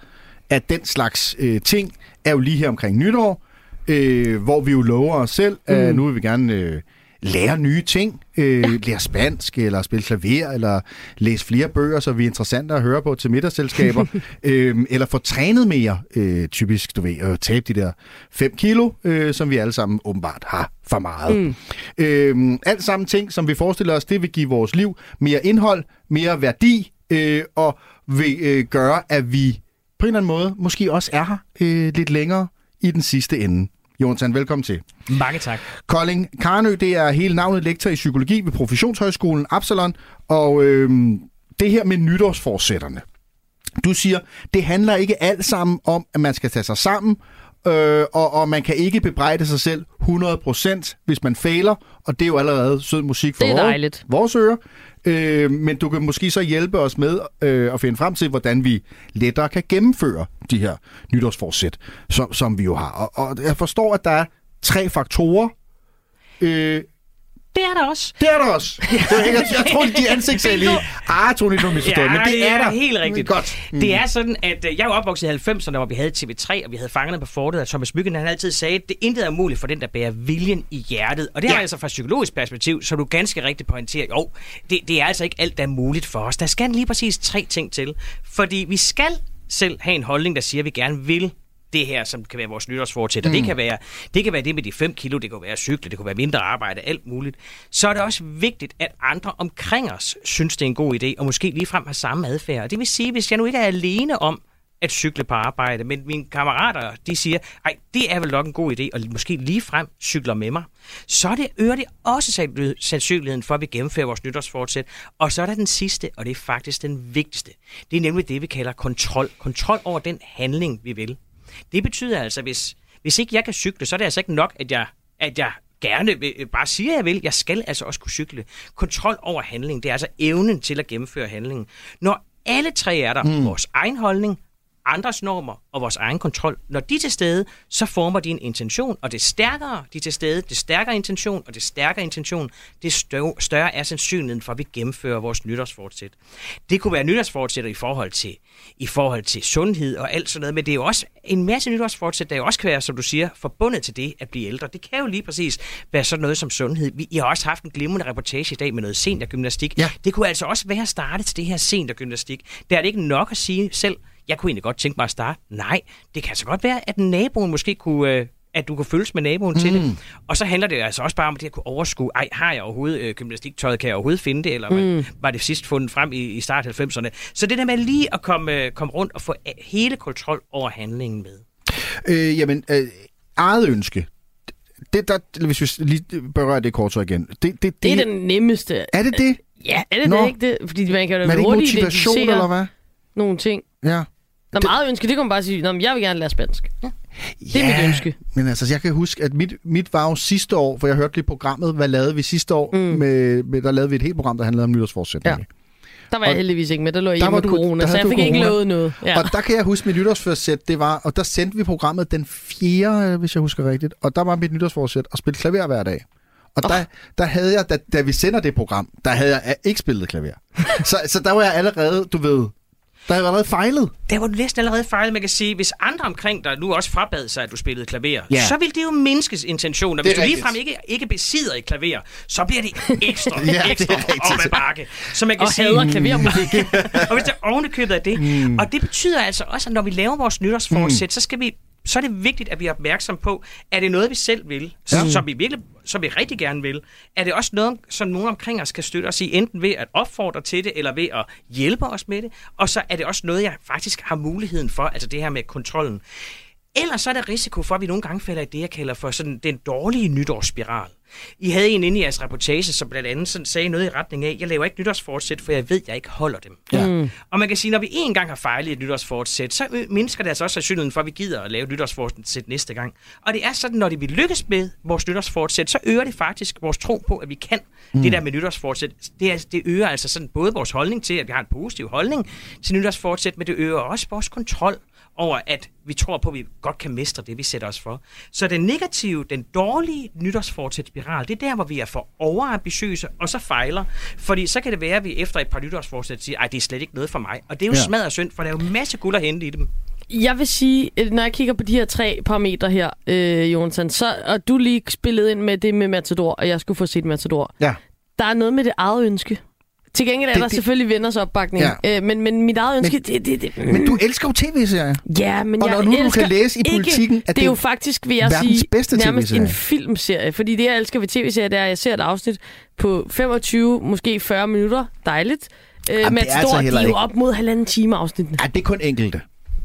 af den slags øh, ting, er jo lige her omkring nytår, øh, hvor vi jo lover os selv, at Mm. nu vil vi gerne øh, lære nye ting, øh, ja. lære spansk, eller spille klaver, eller læse flere bøger, så vi er interessante at høre på til middagsselskaber, øh, eller få trænet mere, øh, typisk, du ved, at tabe de der 5 kilo, øh, som vi alle sammen åbenbart har for meget. Mm. Øh, alt sammen ting, som vi forestiller os, det vil give vores liv mere indhold, mere værdi, øh, og vil øh, gøre, at vi på en eller anden måde måske også er her øh, lidt længere i den sidste ende. Jonathan, velkommen til. Mange tak. Kolding Karnø, det er hele navnet lektor i psykologi ved Professionshøjskolen Absalon, og øh, det her med nytårsforsætterne. Du siger, det handler ikke alt sammen om, at man skal tage sig sammen, øh, og, og man kan ikke bebrejde sig selv 100%, hvis man fejler, og det er jo allerede sød musik for Det er vores- dejligt. vores ører. Øh, men du kan måske så hjælpe os med øh, at finde frem til, hvordan vi lettere kan gennemføre de her nytårsforsæt, som, som vi jo har. Og, og jeg forstår, at der er tre faktorer. Øh, det er der også. det er der også. Det er, jeg, jeg tror, de ansigtssager lige. Ah, Tony, du misforstået, men det, er der. helt rigtigt. Godt. Mm. Det er sådan, at øh, jeg er opvokset i 90'erne, hvor vi havde TV3, og vi havde Fangerne på fortet, og Thomas Myggen, han altid sagde, at det intet er muligt for den, der bærer viljen i hjertet. Og det ja. har altså fra psykologisk perspektiv, så du ganske rigtigt pointerer, jo, det, det er altså ikke alt, der er muligt for os. Der skal lige præcis tre ting til. Fordi vi skal selv have en holdning, der siger, at vi gerne vil det her, som kan være vores nytårsfortsæt, og Mm. det kan være det kan være det med de 5 kilo, det kan være cykle, det kan være mindre arbejde, alt muligt. Så er det også vigtigt, at andre omkring os synes, det er en god idé, og måske ligefrem har samme adfærd. Og Det vil sige, hvis jeg nu ikke er alene om at cykle på arbejde, men mine kammerater, de siger, ej, det er vel nok en god idé, og måske ligefrem cykler med mig, så er det, øger det også sandsynlighed- sandsynligheden for, at vi gennemfører vores nytårsfortsæt. Og så er der den sidste, og det er faktisk den vigtigste. Det er nemlig det, vi kalder kontrol. Kontrol over den handling, vi vil. Det betyder altså, hvis, hvis ikke jeg kan cykle, så er det altså ikke nok, at jeg, at jeg gerne vil, bare siger, jeg vil. Jeg skal altså også kunne cykle. Kontrol over handling, det er altså evnen til at gennemføre handlingen. Når alle tre er der, mm. vores egen holdning, andres normer og vores egen kontrol, når de er til stede, så former de en intention, og det stærkere de er til stede, det stærkere intention, og det stærkere intention, det større, er sandsynligheden for, at vi gennemfører vores nytårsfortsæt. Det kunne være nytårsfortsætter i forhold til i forhold til sundhed og alt sådan noget, men det er jo også en masse nytårsfortsæt, der jo også kan være, som du siger, forbundet til det at blive ældre. Det kan jo lige præcis være sådan noget som sundhed. Vi I har også haft en glimrende reportage i dag med noget seniorgymnastik. Ja. Det kunne altså også være at starte til det her seniorgymnastik. Der er det ikke nok at sige selv, jeg kunne egentlig godt tænke mig at starte. Nej, det kan så godt være, at naboen måske kunne... Øh, at du kan følges med naboen mm. til det. Og så handler det altså også bare om det at kunne overskue, ej, har jeg overhovedet øh, gymnastiktøjet, kan jeg overhovedet finde det, eller mm. var det sidst fundet frem i, i start 90'erne. Så det der med lige at komme, øh, komme rundt og få øh, hele kontrol over handlingen med. Øh, jamen, øh, eget ønske, det der, hvis vi lige berører det kort så igen. Det, det, det, Det er den nemmeste. Er det det? Ja, er det Nå. det ikke det? Fordi man kan jo Men er det ikke hurtigt motivation, identificere eller hvad? nogle ting. Ja. Når meget ønske, det kan man bare sige, Nå, men jeg vil gerne lære spansk. Ja. Det er mit ønske. Men altså, jeg kan huske, at mit, mit var jo sidste år, for jeg hørte lige programmet, hvad lavede vi sidste år? Mm. Med, med, der lavede vi et helt program, der handlede om nytårsforsætninger. Ja. Der var jeg Og- heldigvis ikke med, der lå jeg Der med du- corona, der så jeg fik ikke corona. lovet noget. Ja. Og der kan jeg huske, mit nytårsforsæt, det var, og der sendte vi programmet den 4., hvis jeg husker rigtigt, og der var mit nytårsforsæt at spille klaver hver dag. Og oh. der, der havde jeg, da, da vi sender det program, der havde jeg ikke spillet klaver. så, så der var jeg allerede, du ved, der havde jeg allerede fejlet. Der var du næsten allerede fejlet. Man kan sige, hvis andre omkring dig nu også frabad sig, at du spillede klaver, Ja. så vil det jo mindskes intention. Og Det hvis du ligefrem ikke, ikke besidder et klaver, så bliver det ekstra, Ja, det ekstra rigtigt. op ad bakke. Så man kan Og sige, hader klavermusik. og hvis det er ovenikøbet af det. Mm. Og det betyder altså også, at når vi laver vores nytårsforsæt, mm. så skal vi så er det vigtigt, at vi er opmærksom på, er det noget, vi selv vil, Ja. som vi virkelig som vi rigtig gerne vil? Er det også noget, som nogen omkring os kan støtte os i, enten ved at opfordre til det, eller ved at hjælpe os med det? Og så er det også noget, jeg faktisk har muligheden for, altså det her med kontrollen. Ellers så er der risiko for, at vi nogle gange falder i det, jeg kalder for sådan den dårlige nytårsspiral. I havde en inde i jeres reportage, som blandt andet sådan sagde noget i retning af, jeg laver ikke nytårsfortsæt, for jeg ved, jeg ikke holder dem. Ja. Mm. Og man kan sige, når vi en gang har fejlet i et nytårsfortsæt, så mindsker det altså også sandsynligheden for, at vi gider at lave et nytårsfortsæt næste gang. Og det er sådan, når det vi lykkes med vores nytårsfortsæt, så øger det faktisk vores tro på, at vi kan mm. det der med nytårsfortsæt. Det, er, det øger altså sådan både vores holdning til, at vi har en positiv holdning til nytårsfortsæt, men det øger også vores kontrol over, at vi tror på, at vi godt kan mestre det, vi sætter os for. Så den negative, den dårlige nytårsfortsæt spiral, det er der, hvor vi er for overambitiøse, og så fejler. Fordi så kan det være, at vi efter et par nytårsforsæt siger, ej, det er slet ikke noget for mig. Og det er jo Ja. smadret synd, for der er jo masser guld at hente i dem. Jeg vil sige, øh, når jeg kigger på de her tre parametre her, øh, Jonathan, så, og du lige spillet ind med det med Matador, og jeg skulle få set Matador. Ja. Der er noget med det eget ønske. Til gengæld er Det- der det- selvfølgelig venners opbakning. Ja. Øh, men, men mit eget ønske, Men- det, det, det, Men du elsker jo tv-serier. Ja, men Og jeg når nu du kan læse i ikke- Politikken, at det det er er jo faktisk, vil jeg sige, bedste nærmest en filmserie. Fordi det, jeg elsker ved tv-serier, det er, at jeg ser et afsnit på 25, måske 40 minutter. Dejligt. Øh, Jamen, med det er et altså stort, de heller er jo op mod halvanden time afsnitten. Ja, det er kun enkelte.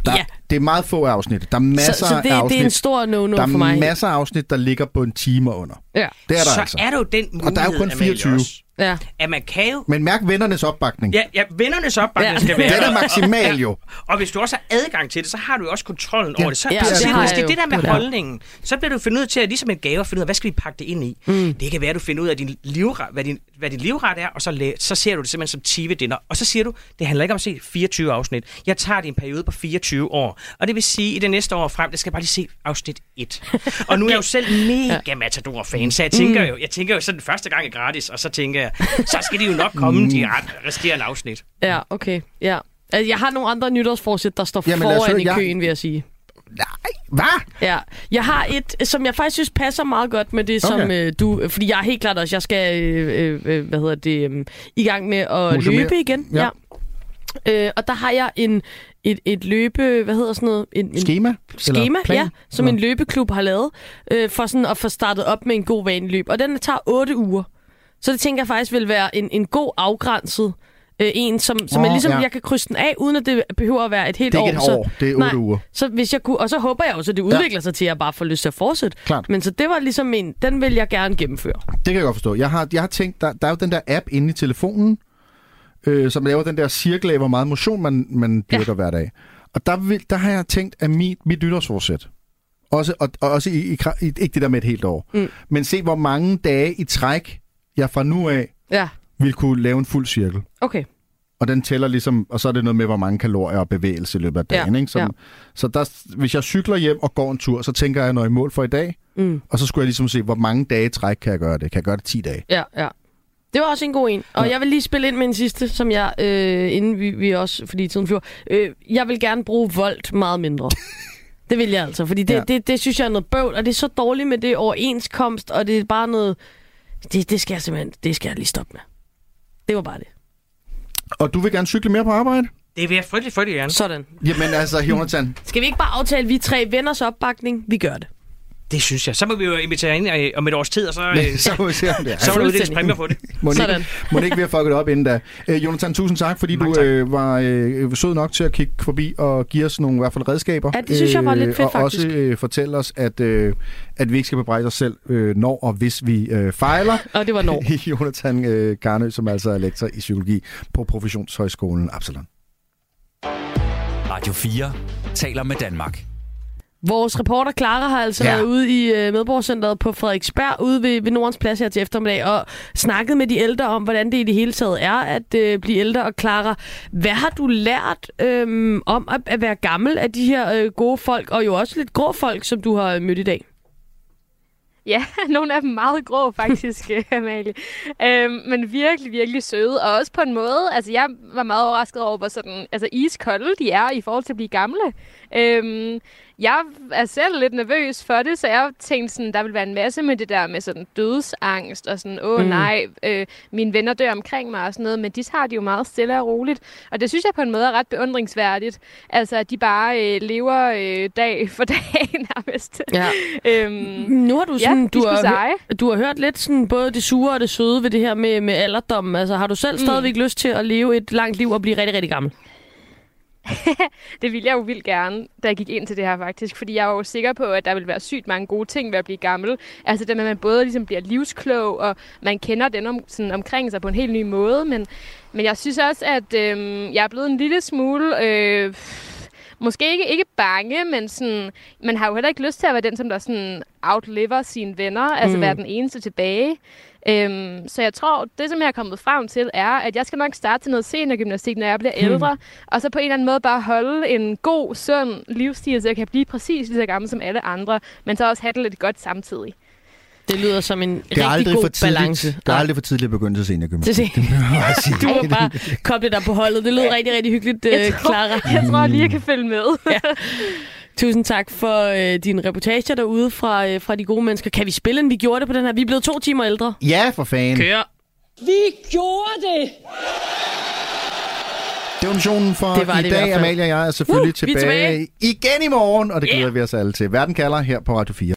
Der, Ja. Det er meget få afsnit. Der er masser Så- så det- af det er afsnit. en stor no-no der er for mig. masser af afsnit, der ligger på en time under. Ja. Det er der så altså. er der jo den mulighed, Og der er jo kun Amalie, 24. også, Ja. at man kan jo... Men mærk vennernes opbakning. Ja, ja vennernes opbakning Ja. skal være Den er der. maksimal jo. Og hvis du også har adgang til det, så har du jo også kontrollen Ja, over det. Så, ja, så det det er jo. det der med Det det. holdningen, så bliver du fundet ud til at ligesom et gave at finde ud af, hvad skal vi pakke det ind i. Mm. Det kan være, at du finder ud af, din livret, hvad, din, hvad din livret er, og så, la- så ser du det simpelthen som TV-dinner. Og så siger du, det handler ikke om at se 24 afsnit. Jeg tager det i en periode på 24 år. Og det vil sige, at i det næste år frem, det skal jeg bare lige se afsnit 1. og nu er jeg jo selv mega Matador-fan, så jeg tænker jo, jeg tænker jo sådan første gang er gratis, og så tænker jeg, så skal de jo nok komme, de ret- resterende afsnit. Ja, okay. Ja. Altså, Jeg har nogle andre nytårsforsæt, der står Jamen, foran høre, i jeg- køen, vil jeg sige. Hvad? Ja, jeg har et, som jeg faktisk synes passer meget godt med det, som Okay. øh, du... Fordi jeg er helt klart også, jeg skal, øh, øh, hvad hedder det, øh, i gang med at Motionere. løbe igen. Ja. Øh, og der har jeg en, et, et løbe, hvad hedder sådan noget? En, en Schema? Schema, plan? ja, som Eller? en løbeklub har lavet, øh, for sådan at få startet op med en god vaneløb. Og den tager 8 uger. Så det tænker jeg faktisk vil være en, en god afgrænset øh, en, som, som Åh, jeg ligesom, ja. jeg kan krydse den af, uden at det behøver at være et helt Det er år. ikke et så, år, det er otte uger. Så hvis jeg kunne, og så håber jeg jo, så det udvikler sig til, at jeg bare får lyst til at fortsætte. Klart. Men så det var ligesom en, den vil jeg gerne gennemføre. Det kan jeg godt forstå. Jeg har, jeg har tænkt, der, der er jo den der app inde i telefonen, øh, som laver den der cirkel af, hvor meget motion man, man dyrker ja. hver dag. Og der, vil, der har jeg tænkt, at mit, mit nytårsforsæt, også, og, og også i, i, i, ikke det der med et helt år, Mm. men se, hvor mange dage i træk, jeg fra nu af Ja, vil kunne lave en fuld cirkel. okay. Og den tæller ligesom, og så er det noget med, hvor mange kalorier og bevægelse i løbet af dagen. Ja, ikke? Så, ja. så der, hvis jeg cykler hjem og går en tur, så tænker jeg, når jeg mål for i dag, Mm. og så skulle jeg ligesom se, hvor mange dage i træk kan jeg gøre det. Kan jeg gøre det 10 dage? Ja, ja. Det var også en god en. Og ja. jeg vil lige spille ind med en sidste, som jeg, øh, inden vi, vi også, fordi tiden flyver, øh, jeg vil gerne bruge voldt meget mindre. det vil jeg altså, fordi det, Ja. ja. det, det synes jeg er noget bøvl, og det er så dårligt med det overenskomst, og det er bare noget, det, det skal jeg simpelthen, det skal jeg lige stoppe med. Det var bare det. Og du vil gerne cykle mere på arbejde? Det vil jeg frygtelig, frygtelig gerne. Sådan. Jamen altså, Jonathan, Skal vi ikke bare aftale, at vi tre venners opbakning? Vi gør det. Det synes jeg. Så må vi jo invitere ind øh, om et års tid, og så, øh, så må vi se, om det er. så må der uddeles præmier på det. Må ikke, Sådan. må ikke vi har fucket det op inden da. Øh, Jonathan, tusind tak, fordi Mange du øh, var øh, sød nok til at kigge forbi og give os nogle i hvert fald redskaber. Ja, det synes jeg var lidt fedt, og faktisk. også øh, fortælle os, at, øh, at vi ikke skal bebrejde os selv, øh, når og hvis vi øh, fejler. Og det var når. Jonathan øh, Garnø, som altså er lektor i psykologi på Professionshøjskolen Absalon. Radio 4 taler med Danmark. Vores reporter Clara har altså ja. Været ude i øh, Medborgercenteret på Frederiksberg, ude ved, ved Nordens Plads her til eftermiddag, og snakket med de ældre om, hvordan det i det hele taget er at øh, blive ældre. Og Clara, hvad har du lært øh, om at, at være gammel af de her øh, gode folk, og jo også lidt grå folk, som du har mødt i dag? Ja, nogle af dem meget grå faktisk, øh, Amalie. Øhm, men virkelig, virkelig søde. Og også på en måde, altså jeg var meget overrasket over, hvor sådan, altså iskolde de er i forhold til at blive gamle. Øhm, jeg er selv lidt nervøs for det, så jeg tænkte sådan, der vil være en masse med det der med sådan dødsangst og sådan, åh Mm. mm. nej, øh, mine venner dør omkring mig og sådan noget, men de tager det jo meget stille og roligt. Og det synes jeg på en måde er ret beundringsværdigt. Altså, at de bare øh, lever øh, dag for dag nærmest. Ja. øhm, Nu har du sådan, ja, du, har, du har hørt lidt sådan både det sure og det søde ved det her med, med alderdom. Altså, har du selv Mm. stadigvæk lyst til at leve et langt liv og blive rigtig, rigtig gammel? det ville jeg jo vildt gerne, da jeg gik ind til det her faktisk, fordi jeg var jo sikker på, at der ville være sygt mange gode ting ved at blive gammel. Altså det med, at man både ligesom bliver livsklog, og man kender den om, sådan omkring sig på en helt ny måde, men, men jeg synes også, at øhm, jeg er blevet en lille smule... Øh, Måske ikke, ikke bange, men sådan, man har jo heller ikke lyst til at være den, som der sådan outliver sine venner, altså Mm. være den eneste tilbage. Øhm, så jeg tror, det som jeg er kommet frem til, er, at jeg skal nok starte til noget seniorgymnastik, når jeg bliver Hmm. ældre, og så på en eller anden måde bare holde en god, sund livsstil, så jeg kan blive præcis lige så gammel som alle andre, men så også have det lidt godt samtidig. Det lyder som en Det er rigtig god for tidligt, balance. Det er aldrig for tidligt at begynde til seniorgymnastik. Det sige. Du må bare koble dig på holdet. Det lyder rigtig, rigtig hyggeligt, Jeg øh, tror- Clara. jeg tror lige, jeg kan følge med. ja. Tusind tak for øh, dine reportager derude fra, øh, fra de gode mennesker. Kan vi spille, en vi gjorde det på den her? Vi er blevet to timer ældre. Ja, for fanden. Kør. Vi gjorde det! Det var missionen for Det var i det i dag. fald. Amalie og jeg er selvfølgelig Uh, vi er tilbage, tilbage. igen i morgen, og det glæder Yeah. vi os alle til. Verden kalder her på Radio 4.